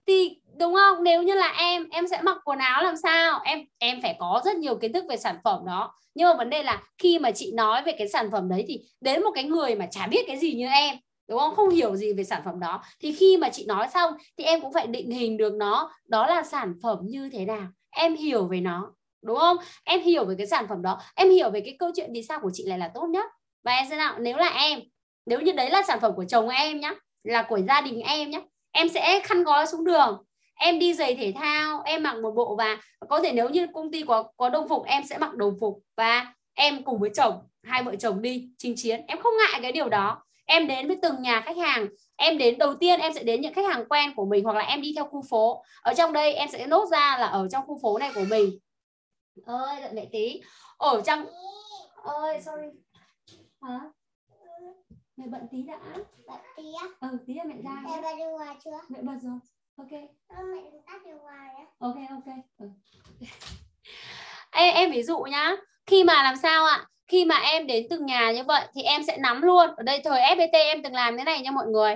thì đúng không? Nếu như là em em sẽ mặc quần áo làm sao? Em em phải có rất nhiều kiến thức về sản phẩm đó. Nhưng mà vấn đề là khi mà chị nói về cái sản phẩm đấy thì đến một cái người mà chả biết cái gì như em, đúng không? Không hiểu gì về sản phẩm đó. Thì khi mà chị nói xong thì em cũng phải định hình được nó. Đó là sản phẩm như thế nào? Em hiểu về nó, đúng không? Em hiểu về cái sản phẩm đó. Em hiểu về cái câu chuyện vì sao của chị lại là tốt nhất. Và em sẽ nào, nếu là em, nếu như đấy là sản phẩm của chồng em nhá, là của gia đình em nhé em sẽ khăn gói xuống đường em đi giày thể thao em mặc một bộ và có thể nếu như công ty có có đồng phục em sẽ mặc đồng phục và em cùng với chồng hai vợ chồng đi chinh chiến. Em không ngại cái điều đó. Em đến với từng nhà khách hàng. Em đến đầu tiên em sẽ đến những khách hàng quen của mình hoặc là em đi theo khu phố. Ở trong đây em sẽ nốt ra là ở trong khu phố này của mình. Ơi đợi mẹ tí. Ở trong ơi sorry. Hả? Mẹ bận tí đã. Bật tí á? ừ tí là mẹ ra. Mẹ bật hòa chưa? mẹ bật rồi ok. Ơ, mẹ đừng tắt điều hòa nhé. ok ok. Ừ. em, em ví dụ nhá. Khi mà làm sao ạ? Khi mà em đến từng nhà như vậy thì em sẽ nắm luôn. Ở đây thời FPT em từng làm thế này nha mọi người.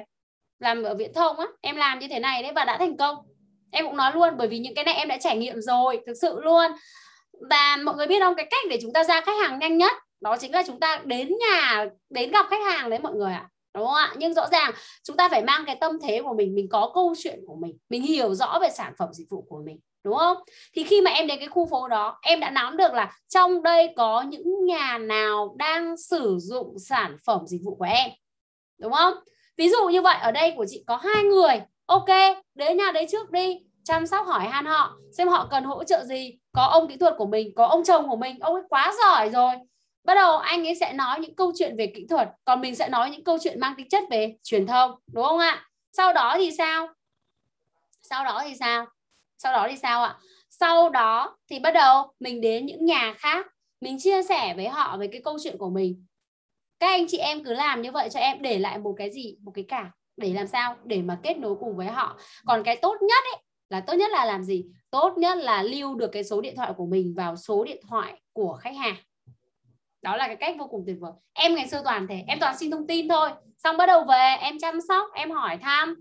Làm ở viễn thông á. Em làm như thế này đấy và đã thành công. Em cũng nói luôn bởi vì những cái này em đã trải nghiệm rồi thực sự luôn. Và mọi người biết không? Cái cách để chúng ta ra khách hàng nhanh nhất đó chính là chúng ta đến nhà đến gặp khách hàng đấy mọi người ạ đúng không ạ? Nhưng rõ ràng chúng ta phải mang cái tâm thế của mình mình có câu chuyện của mình mình hiểu rõ về sản phẩm dịch vụ của mình, đúng không? Thì khi mà em đến cái khu phố đó, em đã nắm được là trong đây có những nhà nào đang sử dụng sản phẩm dịch vụ của em, đúng không? Ví dụ như vậy, ở đây của chị có hai người. Ok, đến nhà đấy trước đi, chăm sóc hỏi han họ, xem họ cần hỗ trợ gì. Có ông kỹ thuật của mình, có ông chồng của mình. Ông ấy quá giỏi rồi bắt đầu anh ấy sẽ nói những câu chuyện về kỹ thuật, còn mình sẽ nói những câu chuyện mang tính chất về truyền thông, đúng không ạ? Sau đó thì sao? Sau đó thì sao? Sau đó thì sao ạ? Sau đó thì bắt đầu mình đến những nhà khác, mình chia sẻ với họ về cái câu chuyện của mình. Các anh chị em cứ làm như vậy cho em, để lại một cái gì? Một cái cả để làm sao? Để mà kết nối cùng với họ. Còn cái tốt nhất ấy, là tốt nhất là làm gì? Tốt nhất là lưu được cái số điện thoại của mình vào số điện thoại của khách hàng đó là cái cách vô cùng tuyệt vời. Em ngày xưa toàn thế em toàn xin thông tin thôi. Xong bắt đầu về em chăm sóc em hỏi thăm.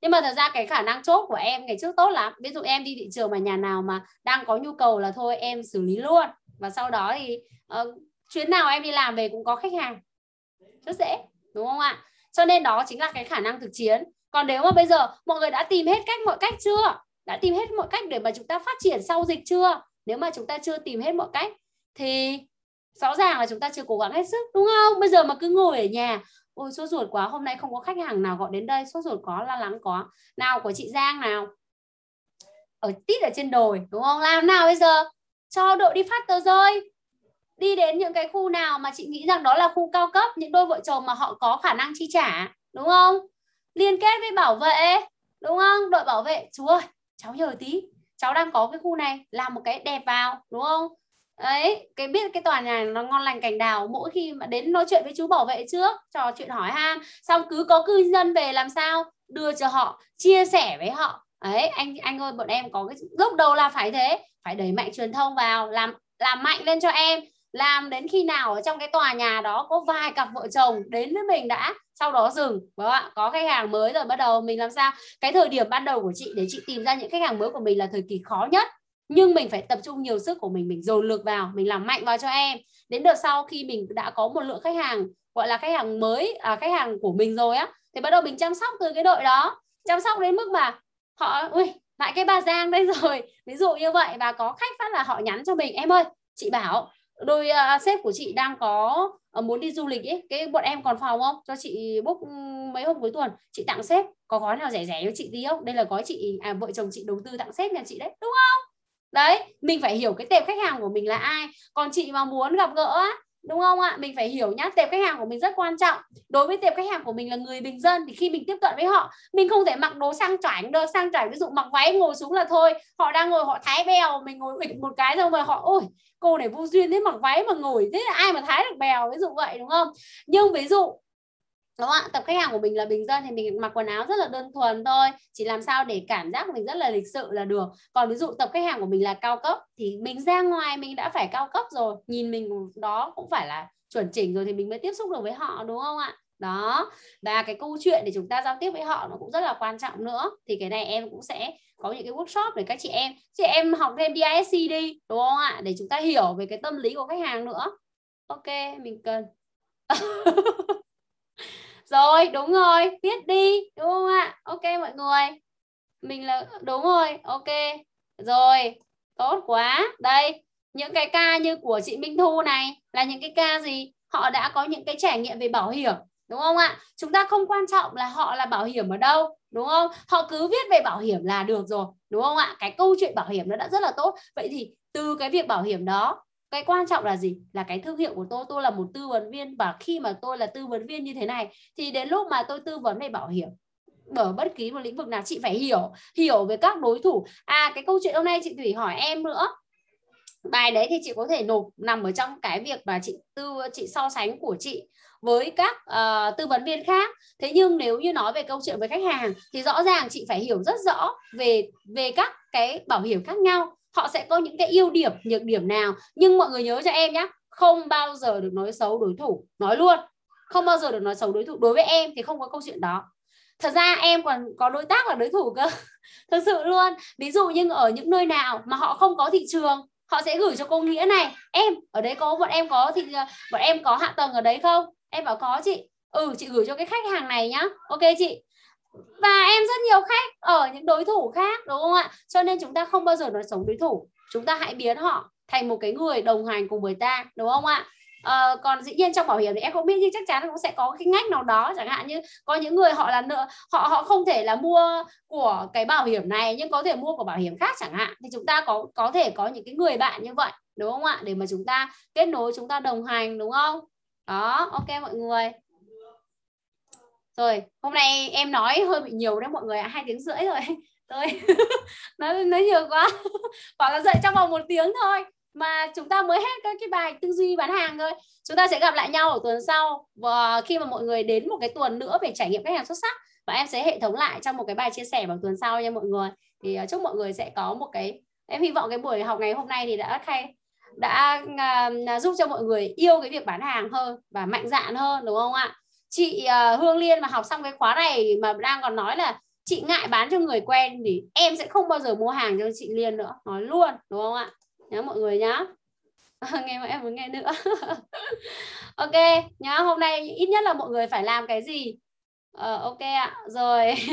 Nhưng mà thật ra cái khả năng chốt của em ngày trước tốt lắm. Ví dụ em đi thị trường mà nhà nào mà đang có nhu cầu là thôi em xử lý luôn. Và sau đó thì uh, chuyến nào em đi làm về cũng có khách hàng. Rất dễ đúng không ạ? Cho nên đó chính là cái khả năng thực chiến. Còn nếu mà bây giờ mọi người đã tìm hết cách mọi cách chưa? Đã tìm hết mọi cách để mà chúng ta phát triển sau dịch chưa? Nếu mà chúng ta chưa tìm hết mọi cách thì rõ ràng là chúng ta chưa cố gắng hết sức, đúng không? Bây giờ mà cứ ngồi ở nhà, ôi, sốt ruột quá, hôm nay không có khách hàng nào gọi đến đây, sốt ruột quá, lo lắng quá. Nào của chị Giang nào? Ở, tít ở trên đồi, đúng không? Làm nào bây giờ? Cho đội đi phát tờ rơi. Đi đến những cái khu nào mà chị nghĩ rằng đó là khu cao cấp, những đôi vợ chồng mà họ có khả năng chi trả, đúng không? Liên kết với bảo vệ, đúng không? Đội bảo vệ, chú ơi, cháu nhờ tí, cháu đang có cái khu này, làm một cái đẹp vào, đúng không? Ấy cái biết cái tòa nhà nó ngon lành cành đào, mỗi khi mà đến nói chuyện với chú bảo vệ trước, trò chuyện hỏi han, xong cứ có cư dân về làm sao, đưa cho họ, chia sẻ với họ. Ấy anh anh ơi, bọn em có cái lúc đầu là phải thế, phải đẩy mạnh truyền thông vào, làm làm mạnh lên cho em. Làm đến khi nào ở trong cái tòa nhà đó có vài cặp vợ chồng đến với mình đã, sau đó dừng. Đúng không ạ, có khách hàng mới rồi, bắt đầu mình làm sao? Cái thời điểm ban đầu của chị, để chị tìm ra những khách hàng mới của mình là thời kỳ khó nhất nhưng mình phải tập trung nhiều sức của mình mình dồn lực vào mình làm mạnh vào cho em. Đến đợt sau khi mình đã có một lượng khách hàng gọi là khách hàng mới à, khách hàng của mình rồi á thì bắt đầu mình chăm sóc từ cái đội đó. Chăm sóc đến mức mà họ ui lại cái bà Giang đây rồi. Ví dụ như vậy và có khách phát là họ nhắn cho mình em ơi chị bảo đôi uh, sếp của chị đang có uh, muốn đi du lịch ấy cái bọn em còn phòng không? Cho chị book ừ, mấy hôm cuối tuần chị tặng sếp có gói nào rẻ rẻ cho chị tí không? Đây là gói chị à vợ chồng chị đầu tư tặng sếp nhà chị đấy đúng không? Đấy, mình phải hiểu cái tệp khách hàng của mình là ai. Còn chị mà muốn gặp gỡ đúng không ạ? Mình phải hiểu nhá, tệp khách hàng của mình rất quan trọng. Đối với tệp khách hàng của mình là người bình dân thì khi mình tiếp cận với họ, mình không thể mặc đồ sang chảnh được, sang chảnh ví dụ mặc váy ngồi xuống là thôi. Họ đang ngồi, họ thái bèo, mình ngồi bịch một cái xong rồi họ, ôi, cô này vô duyên thế mặc váy mà ngồi, thế là ai mà thái được bèo? Ví dụ vậy, đúng không? Nhưng ví dụ đúng không ạ? Tập khách hàng của mình là bình dân thì mình mặc quần áo rất là đơn thuần thôi. Chỉ làm sao để cảm giác mình rất là lịch sự là được. Còn ví dụ tập khách hàng của mình là cao cấp thì mình ra ngoài mình đã phải cao cấp rồi. Nhìn mình đó cũng phải là chuẩn chỉnh rồi thì mình mới tiếp xúc được với họ, đúng không ạ? Đó. Và cái câu chuyện để chúng ta giao tiếp với họ nó cũng rất là quan trọng nữa. Thì cái này em cũng sẽ có những cái workshop để các chị em chị em học thêm DISC đi, đúng không ạ? Để chúng ta hiểu về cái tâm lý của khách hàng nữa. Ok, mình cần. rồi, đúng rồi, viết đi, đúng không ạ? Ok mọi người. Mình là, đúng rồi, ok. Rồi, tốt quá. Đây, những cái ca như của chị Minh Thu này là những cái ca gì? Họ đã có những cái trải nghiệm về bảo hiểm, đúng không ạ? Chúng ta không quan trọng là họ là bảo hiểm ở đâu, đúng không? Họ cứ viết về bảo hiểm là được rồi, đúng không ạ? Cái câu chuyện bảo hiểm nó đã rất là tốt. Vậy thì từ cái việc bảo hiểm đó cái quan trọng là gì? Là cái thương hiệu của tôi. Tôi là một tư vấn viên và khi mà tôi là tư vấn viên như thế này thì đến lúc mà tôi tư vấn về bảo hiểm ở bất kỳ một lĩnh vực nào chị phải hiểu hiểu về các đối thủ. À cái câu chuyện hôm nay chị thủy hỏi em nữa. Bài đấy thì chị có thể nộp nằm ở trong cái việc mà chị tư chị so sánh của chị với các uh, tư vấn viên khác. Thế nhưng nếu như nói về câu chuyện với khách hàng thì rõ ràng chị phải hiểu rất rõ về về các cái bảo hiểm khác nhau họ sẽ có những cái ưu điểm, nhược điểm nào? Nhưng mọi người nhớ cho em nhé không bao giờ được nói xấu đối thủ, nói luôn. Không bao giờ được nói xấu đối thủ. Đối với em thì không có câu chuyện đó. Thật ra em còn có đối tác là đối thủ cơ. Thật sự luôn. Ví dụ như ở những nơi nào mà họ không có thị trường, họ sẽ gửi cho cô nghĩa này, em, ở đấy có bọn em có thì bọn em có hạ tầng ở đấy không? Em bảo, có chị. Ừ chị gửi cho cái khách hàng này nhá. Ok chị và em rất nhiều khách ở những đối thủ khác đúng không ạ? Cho nên chúng ta không bao giờ nói sống đối thủ. Chúng ta hãy biến họ thành một cái người đồng hành cùng với ta đúng không ạ? À, còn dĩ nhiên trong bảo hiểm thì em không biết nhưng chắc chắn cũng sẽ có cái ngách nào đó chẳng hạn như có những người họ là nợ họ họ không thể là mua của cái bảo hiểm này nhưng có thể mua của bảo hiểm khác chẳng hạn. Thì chúng ta có có thể có những cái người bạn như vậy đúng không ạ? Để mà chúng ta kết nối chúng ta đồng hành đúng không? Đó ok mọi người rồi hôm nay em nói hơi bị nhiều đấy mọi người ạ hai tiếng rưỡi rồi. Tôi nói nói nhiều quá. Bảo là dậy trong vòng một tiếng thôi. Mà chúng ta mới hết cái cái bài tư duy bán hàng thôi. Chúng ta sẽ gặp lại nhau ở tuần sau. Và khi mà mọi người đến một cái tuần nữa về trải nghiệm khách hàng xuất sắc và em sẽ hệ thống lại trong một cái bài chia sẻ vào tuần sau nha mọi người. Thì uh, chúc mọi người sẽ có một cái em hy vọng cái buổi học ngày hôm nay thì đã khai đã uh, giúp cho mọi người yêu cái việc bán hàng hơn và mạnh dạn hơn đúng không ạ? Chị uh, Hương Liên mà học xong cái khóa này mà đang còn nói là chị ngại bán cho người quen thì em sẽ không bao giờ mua hàng cho chị Liên nữa. Nói luôn đúng không ạ? Nhớ mọi người nhá. Nghe mà em muốn nghe nữa. Ok nhá hôm nay ít nhất là mọi người phải làm cái gì? Ờ, ok ạ rồi.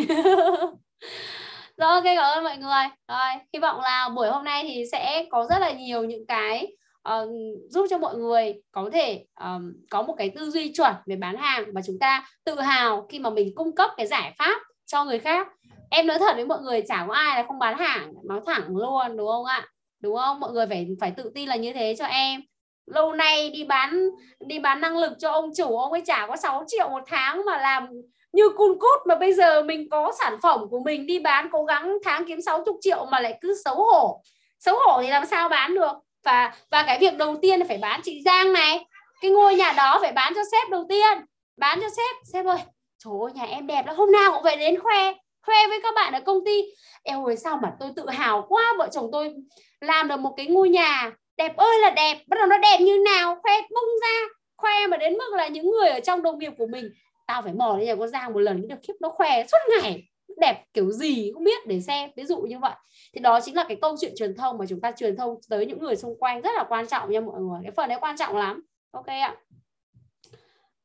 Rồi ok cảm ơn mọi người. Rồi hy vọng là buổi hôm nay thì sẽ có rất là nhiều những cái uh, giúp cho mọi người có thể um, có một cái tư duy chuẩn về bán hàng và chúng ta tự hào khi mà mình cung cấp cái giải pháp cho người khác. Em nói thật với mọi người chả có ai là không bán hàng nói thẳng luôn đúng không ạ? Đúng không? Mọi người phải phải tự tin là như thế cho em. Lâu nay đi bán đi bán năng lực cho ông chủ ông ấy trả có 6 triệu một tháng mà làm như cun cút mà bây giờ mình có sản phẩm của mình đi bán cố gắng tháng kiếm 60 triệu mà lại cứ xấu hổ. Xấu hổ thì làm sao bán được? Và và cái việc đầu tiên là phải bán chị Giang này. Cái ngôi nhà đó phải bán cho sếp đầu tiên. Bán cho sếp. Sếp ơi, trời ơi, nhà em đẹp lắm. Hôm nào cũng phải đến khoe khoe với các bạn ở công ty. Em ơi, sao mà tôi tự hào quá. Vợ chồng tôi làm được một cái ngôi nhà đẹp ơi là đẹp. Bắt đầu nó đẹp như nào, khoe bung ra. Khoe mà đến mức là những người ở trong đồng nghiệp của mình, tao phải mò lên nhà con Giang một lần mới được khiếp nó khoe suốt ngày đẹp kiểu gì cũng biết để xem. Ví dụ như vậy. Thì đó chính là cái câu chuyện truyền thông mà chúng ta truyền thông tới những người xung quanh rất là quan trọng nha mọi người. Cái phần đấy quan trọng lắm. Ok ạ.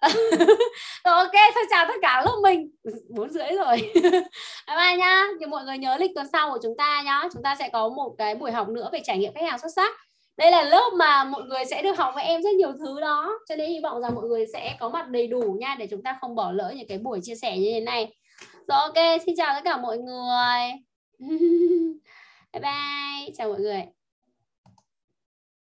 Ok, thôi chào tất cả lớp mình. Bốn rưỡi rồi. Bye bye nhá. Thì mọi người nhớ lịch tuần sau của chúng ta nhá. Chúng ta sẽ có một cái buổi học nữa về trải nghiệm khách hàng xuất sắc. Đây là lớp mà mọi người sẽ được học với em rất nhiều thứ đó. Cho nên hy vọng rằng mọi người sẽ có mặt đầy đủ nha, để chúng ta không bỏ lỡ những cái buổi chia sẻ như thế này rồi ok xin chào tất cả mọi người. Bye bye chào mọi người.